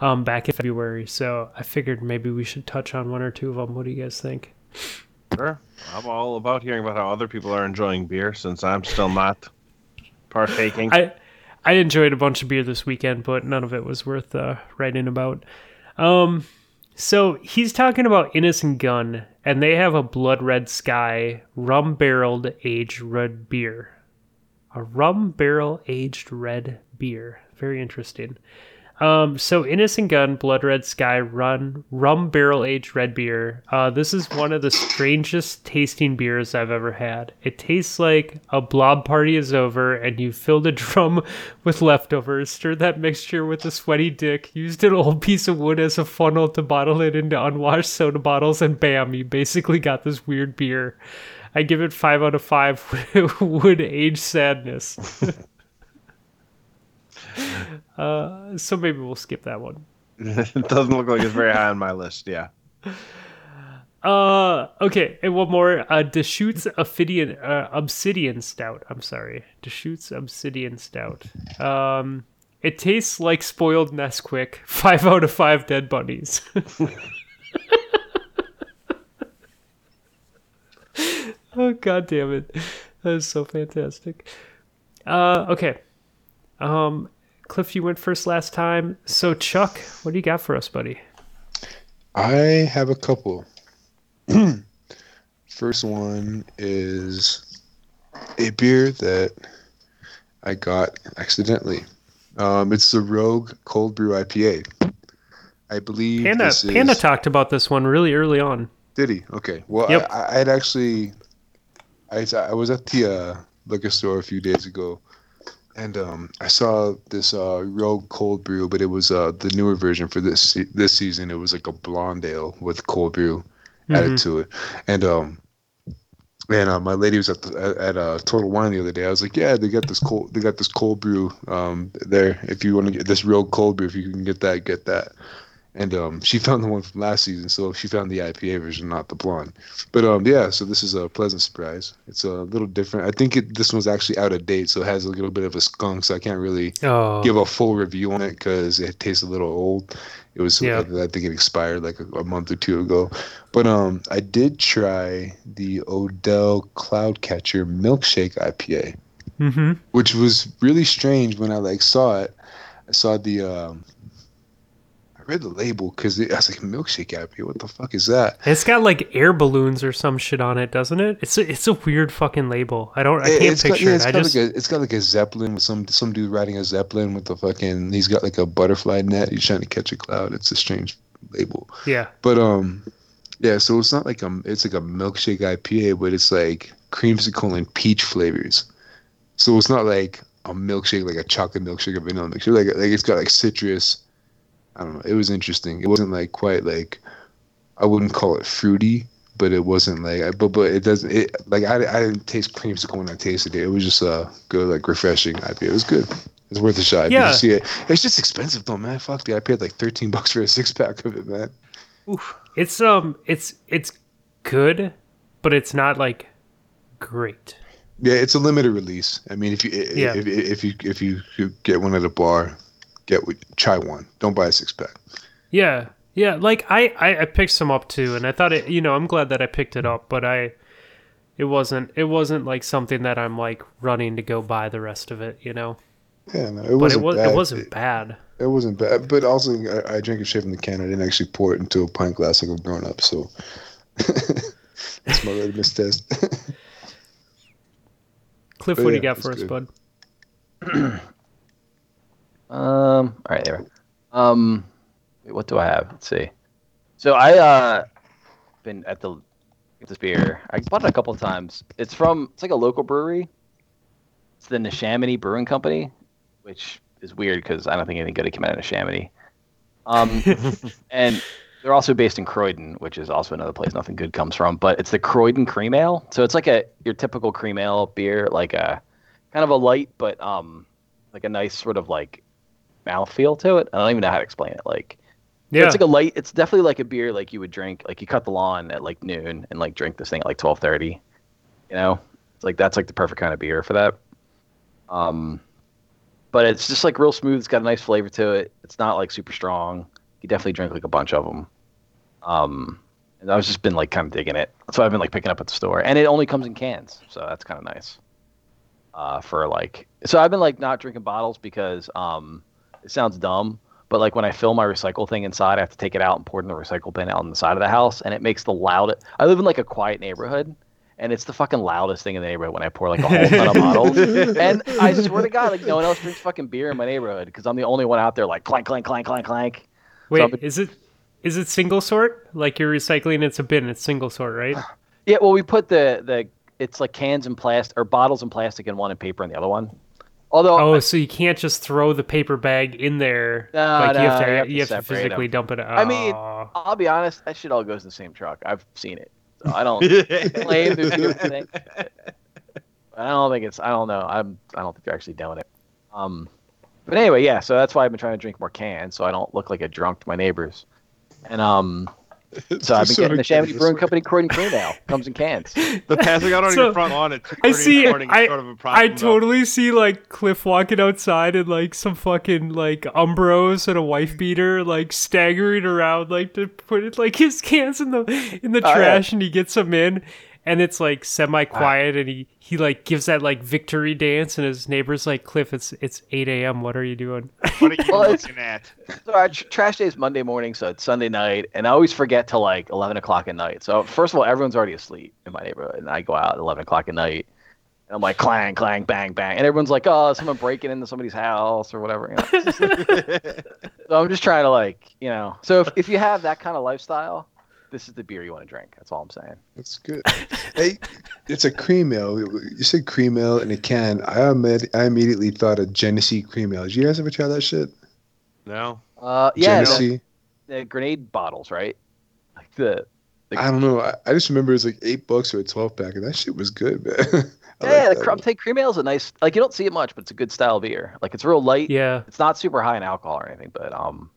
um, back in February, so I figured maybe we should touch on one or two of them. What do you guys think? Sure. I'm all about hearing about how other people are enjoying beer since I'm still not partaking. I I enjoyed a bunch of beer this weekend, but none of it was worth uh, writing about. Um, so he's talking about Innocent Gun, and they have a Blood Red Sky rum barreled aged red beer. A rum barrel aged red beer. Very interesting. Um, so Innocent Gun, Blood Red Sky, Run, Rum Barrel Aged Red Beer. Uh, this is one of the strangest tasting beers I've ever had. It tastes like a blob party is over and you filled a drum with leftovers, stirred that mixture with a sweaty dick, used an old piece of wood as a funnel to bottle it into unwashed soda bottles, and bam, you basically got this weird beer. I give it five out of five wood age sadness. Uh, so maybe we'll skip that one. it doesn't look like it's very high on my list. Yeah. Uh, okay, and one more. Uh, Deschutes Obsidian, uh, Obsidian Stout. I'm sorry, Deschutes Obsidian Stout. Um, it tastes like spoiled Nesquik. Five out of five dead bunnies. oh god damn it, that is so fantastic. Uh, okay. Um, Cliff, you went first last time. So Chuck, what do you got for us, buddy? I have a couple. First one is a beer that I got accidentally. Um, it's the Rogue Cold Brew IPA. I believe Panda is, Panda talked about this one really early on. Did he? Okay. Well, Yep. I, I had actually, I, I was at the uh, liquor store a few days ago, and um, I saw this uh, Rogue Cold Brew, but it was uh, the newer version for this se- this season. It was like a blonde ale with cold brew added Mhm. to it, and um, and uh, my lady was at the, at, at uh, Total Wine the other day. I was like, yeah, they got this cold they got this cold brew um there. If you want to get this Rogue Cold Brew, if you can get that, get that. And um, she found the one from last season, so she found the IPA version, not the blonde. But um, yeah, so this is a pleasant surprise. It's a little different. I think it, this one's actually out of date, so it has a little bit of a skunk. So I can't really Oh, give a full review on it because it tastes a little old. It was, Yeah. I think it expired like a, a month or two ago. But um, I did try the Odell Cloudcatcher Milkshake IPA mm-hmm. which was really strange when I like saw it. I saw the um, read the label because I was like milkshake IPA. What the fuck is that? It's got like air balloons or some shit on it, doesn't it? It's a, it's a weird fucking label. I don't. I It- can't it's got, picture yeah, it's it. I got just. like a it's got like a zeppelin with some some dude riding a zeppelin with the fucking. He's got like a butterfly net. He's trying to catch a cloud. It's a strange label. yeah. But um, yeah. So it's not like a it's like a milkshake IPA, but it's like creamsicle and peach flavors. So it's not like a milkshake, like a chocolate milkshake or vanilla milkshake. Like like it's got like citrus. I don't know. It was interesting. It wasn't like quite like I wouldn't call it fruity, but it wasn't like but but it doesn't it like I, I didn't taste creamsicle when I tasted it. It was just a good like refreshing IPA. It was good. It's worth a shot. Yeah. see it? It's just expensive though, man. Fuck the I paid like thirteen bucks for a six pack of it, man. Oof. It's um. It's it's good, but it's not like great. Yeah, it's a limited release. I mean, if you Yeah. if, if you if you get one at a bar, get one- try one. Don't buy a six pack. Yeah, yeah. Like I, I, I picked some up too, and I thought it. You know, I'm glad that I picked it up, but I, it wasn't. It wasn't like something that I'm like running to go buy the rest of it. You know, Yeah, no, it but it wasn't was. bad. It wasn't bad. It, wasn't bad, but also I, I drank a straight from the can. I didn't actually pour it into a pint glass like a grown up. So that's my litmus test. Cliff, But what do you got for us, good. bud? Um. All right, there. Um. Wait, what do I have? Let's see. So I uh been at the this beer. I bought it a couple of times. It's from it's like a local brewery. It's the Neshaminy Brewing Company, which is weird because I don't think anything good would come out of Neshaminy. Um, and they're also based in Croydon, which is also another place nothing good comes from. But it's the Croydon Cream Ale. So it's like a your typical cream ale beer, like a kind of a light, but um, like a nice sort of like mouthfeel to it. I don't even know how to explain it. Like, Yeah. it's like a light. It's definitely like a beer like you would drink. Like you cut the lawn at like noon and like drink this thing at like twelve thirty. You know, it's like that's like the perfect kind of beer for that. Um, but it's just like real smooth. It's got a nice flavor to it. It's not like super strong. You definitely drink like a bunch of them. Um, and I've just been like kind of digging it. That's why I've been like picking up at the store, and it only comes in cans, so that's kind of nice. Uh, for like, so I've been like not drinking bottles because um, it sounds dumb, but like when I fill my recycle thing inside, I have to take it out and pour it in the recycle bin out on the side of the house, and it makes the loudest. I live in like a quiet neighborhood, and it's the fucking loudest thing in the neighborhood when I pour like a whole ton of bottles. And I swear to God, like no one else drinks fucking beer in my neighborhood because I'm the only one out there like clank, clank, clank, clank, clank. Wait, I've been- is it is it single sort? Like you're recycling it's a bin, it's single sort, right? Yeah, well, we put the the it's like cans and plastic or bottles and plastic in one and paper in the other one. Although Oh, so you can't just throw the paper bag in there. No, like you have to you have to you have to separate physically 'em. dump it. I mean. I'll be honest, that shit all goes in the same truck. I've seen it, so I don't claim to do anything. I don't think it's. I don't know. I'm. I don't think they're actually doing it. Um, but anyway, yeah. So that's why I've been trying to drink more cans, so I don't look like a drunk to my neighbors. And um, so I've been getting the Neshaminy Brewing Company Croydon Cream now. Comes in cans. The passing out on So, your front lawn at 2:30 I in see. the morning is I sort of a I problem, though. totally see like Cliff walking outside in like some fucking like Umbros and a wife mm-hmm. beater, like staggering around, like to put it like his cans in the in the Oh, yeah. trash, and he gets them in, and it's like semi quiet, and he he like gives that like victory dance, and his neighbor's like, Cliff, it's it's eight a.m. What are you doing? What are you Well, looking at? So our tr- trash day is Monday morning, so it's Sunday night, and I always forget till like eleven o'clock at night. So first of all, everyone's already asleep in my neighborhood, and I go out at eleven o'clock at night, and I'm like clang, clang, bang, bang, and everyone's like, "Oh, someone breaking into somebody's house or whatever." You know? so I'm just trying to like, you know, so if, if you have that kind of lifestyle, this is the beer you want to drink. That's all I'm saying. That's good. hey, it's a cream ale. You said cream ale in a can. I imme- I immediately thought of Genesee cream ale. Did you guys ever try that shit? No. Uh, yeah, the, Genesee. the grenade bottles, right? Like the I don't know. I, I just remember it was like eight bucks for a twelve pack, and that shit was good, man. Yeah, like the that cr- I'm one. saying cream ale is a nice. Like you don't see it much, but it's a good style beer. Like it's real light. Yeah, It's not super high in alcohol or anything, but um,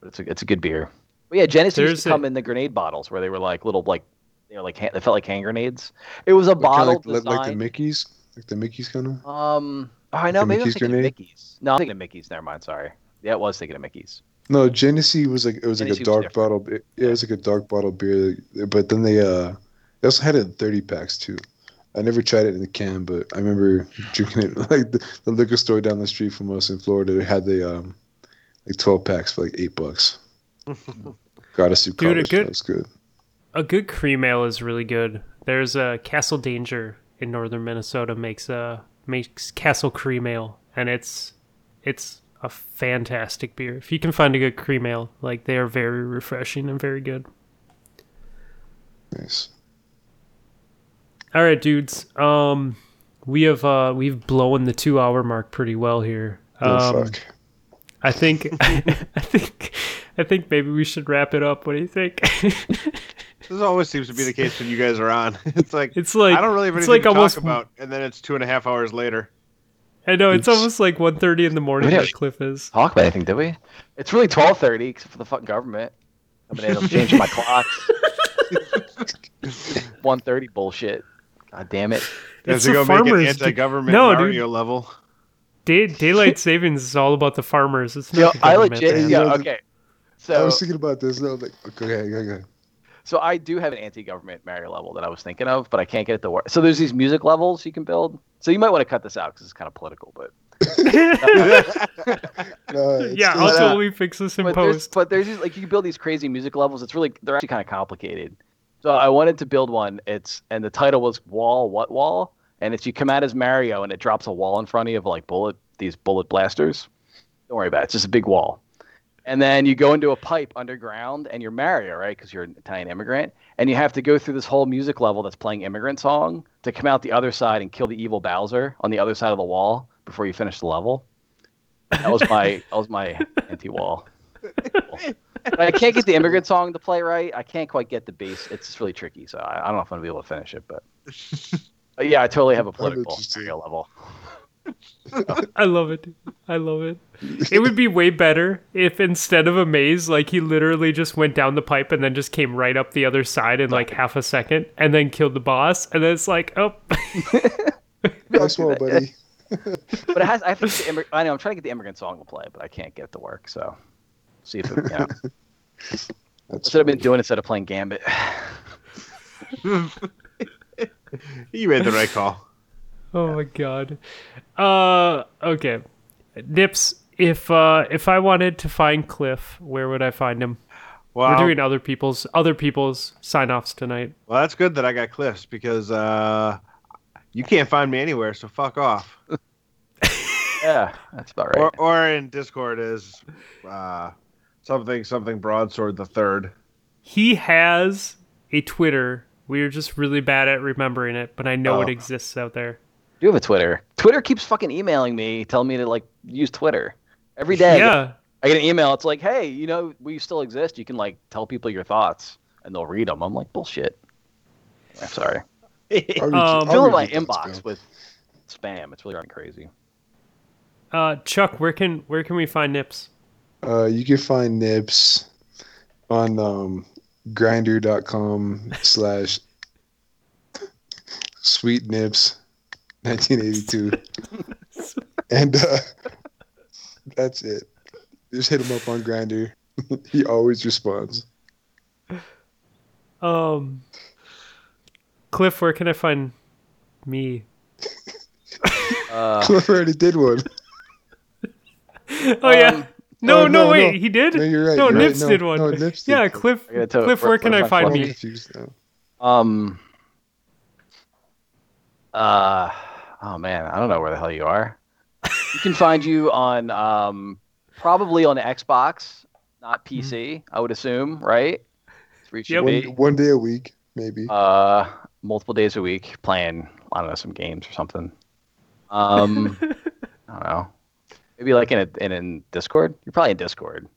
but it's a it's a good beer. But yeah, Genesee used to come a- in the grenade bottles where they were like little like you know like hand, they felt like hand grenades. It was a Like, bottle like, like, designed. like the Mickey's, like the Mickey's kind of. um, oh, I know. the Maybe I'm thinking of grenade? Mickey's. No, I'm thinking of Mickey's. Never mind. Sorry. Yeah, it was thinking of Mickey's. No, Genesee was like it was like a dark bottle. It, yeah, it was like a dark bottle beer, but then they uh they also had it in thirty packs too. I never tried it in the can, but I remember drinking it like the, the liquor store down the street from us in Florida. They had the um like twelve packs for like eight bucks. Got us through Dude, a good- That was good. a good cream ale is really good. There's a Castle Danger in northern Minnesota makes a makes Castle Cream Ale, and it's it's a fantastic beer. If you can find a good cream ale, like they are very refreshing and very good. Nice. All right, dudes. Um, we have uh we've blown the two hour mark pretty well here. Oh Um, fuck. I think I think I think maybe we should wrap it up. What do you think? This always seems to be the case when you guys are on. It's like it's like I don't really have it's anything like to almost talk about, and then it's two and a half hours later. I know it's It's- almost like 1.30 in the morning. Yeah. Where Cliff is. Talk about anything, did we? It's really twelve thirty, except for the fucking government. Coming in, I'm changing my clocks. One thirty bullshit. God damn it. It's Guys are the gonna make it farmers. anti-government No, dude. Mario level. Day, daylight savings is all about the farmers. It's Yo, not the I government. legit. man. Yeah. Yeah. Okay. I was thinking about this. and I was like, okay, okay, okay. So I do have an anti-government Mario level that I was thinking of, but I can't get it to work. So there's these music levels you can build. So you might want to cut this out because it's kind of political. But, No, yeah, I'll totally fix this in but there's, post. but there's these, like you can build these crazy music levels. It's really they're actually kind of complicated. So I wanted to build one. It's and the title was Wall What Wall, and it's you come out as Mario and it drops a wall in front of you of like bullet these bullet blasters. Don't worry about it. It's just a big wall. And then you go into a pipe underground and you're Mario, right? Because you're an Italian immigrant. And you have to go through this whole music level that's playing immigrant song to come out the other side and kill the evil Bowser on the other side of the wall before you finish the level. That was my that was my anti wall. But I can't get the immigrant song to play right. I can't quite get the bass. It's really tricky. So I, I don't know if I'm gonna be able to finish it, but, but yeah, I totally have a political level. I love it. I love it. It would be way better if instead of a maze, like he literally just went down the pipe and then just came right up the other side in like half a second and then killed the boss. And then it's like, oh, Nice one, buddy. But it has. I have to. Get the immig- I know. I'm trying to get the immigrant song to play, but I can't get it to work. So, see if it. You know, That's that's what I've been doing instead of playing Gambit. You made the right call. Oh my god. Uh, okay. Nips, if uh, if I wanted to find Cliff, where would I find him? Well, We're doing other people's other people's sign offs tonight. well, that's good that I got Cliffs because uh, you can't find me anywhere. So fuck off. yeah, that's about right. Or, or in Discord is uh, something something broadsword the third. He has a Twitter. We are just really bad at remembering it, but I know it Oh. exists out there. I do have a Twitter. Twitter keeps fucking emailing me, telling me to like use Twitter every day. Yeah. I get an email. It's like, hey, you know, we still exist. You can like tell people your thoughts, and they'll read them. I'm like, bullshit. I'm sorry. I'll read you- Um, I'll Filling my you inbox man. with spam. It's really running crazy. Uh, Chuck, where can where can we find Nips? Uh, you can find Nips on um, grindr.com slash sweet nips 1982. and uh, that's it. Just hit him up on Grindr. he always responds. Um, Cliff, where can I find me? Uh, Cliff already did one. Oh yeah. Um, No, oh, no, no, wait, no. he did. No, you're right. No, you're right. Nips No, did one. No, Nips did. yeah, Cliff. I tell- Cliff, where- where can I find me? confused um. Uh. Oh man, I don't know where the hell you are. You can find you on um probably on Xbox, not PC. I would assume, right? It's where you Yep. One, one day a week, maybe. Uh, multiple days a week playing. I don't know some games or something. Um, I don't know. Maybe like in a in, in Discord. You're probably in Discord.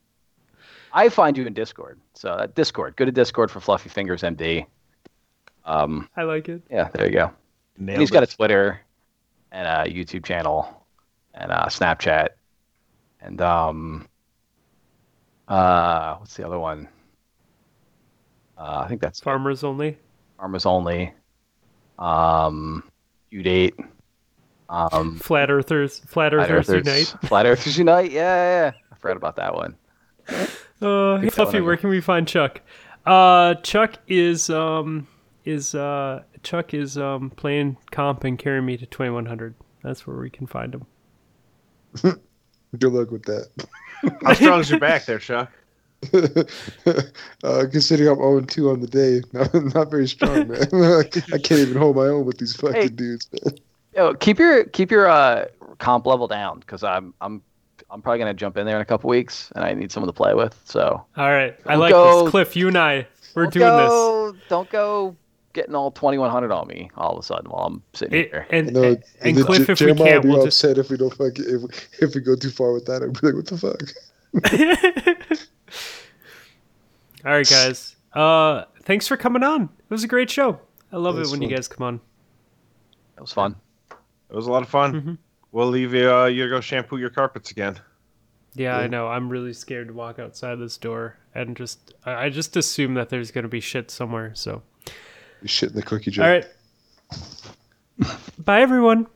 I find you in Discord. So uh, Discord. Go to Discord for Fluffy Fingers MD. Um, I like it. yeah, there you go. Nailed he's got a. Twitter and a YouTube channel and a Snapchat and um uh what's the other one? Uh, I think that's Farmers only. Farmers Only. Um U date. Um Flat Earthers. Flat Flat Earthers Earthers Unite. Flat Earthers Unite, yeah, yeah, yeah. I forgot about that one. Uh, Fluffy, where can we find Chuck? Uh, Chuck is um is uh Chuck is um playing comp and carrying me to twenty one hundred. That's where we can find him. Good luck with that. How strong is your back there, Chuck? uh, considering I'm 0 2 on the day, not, not very strong, man. I can't even hold my own with these fucking Hey. dudes, man. Yo, keep your keep your uh comp level down because I'm I'm I'm probably gonna jump in there in a couple weeks and I need someone to play with. So All right, I like go- this. Cliff, you and I, we're Don't doing this. Don't go getting all 2100 on me all of a sudden while I'm sitting It- here. and I know, and, and Cliff, J- if we Jeremiah can't, will be we'll just. upset if we don't fuck if if we go too far with that. I'd be like, what the fuck? All right, guys. Uh, thanks for coming on. It was a great show. I love It it was when you guys come on. It was fun. It was a lot of fun. Mhm. We'll leave you. Uh, you to go shampoo your carpets again. Yeah, I know. I'm really scared to walk outside this door and just. I I just assume that there's gonna be shit somewhere. So, You shit in the cookie jar. all right. Bye, everyone.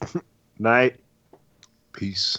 Night. Peace.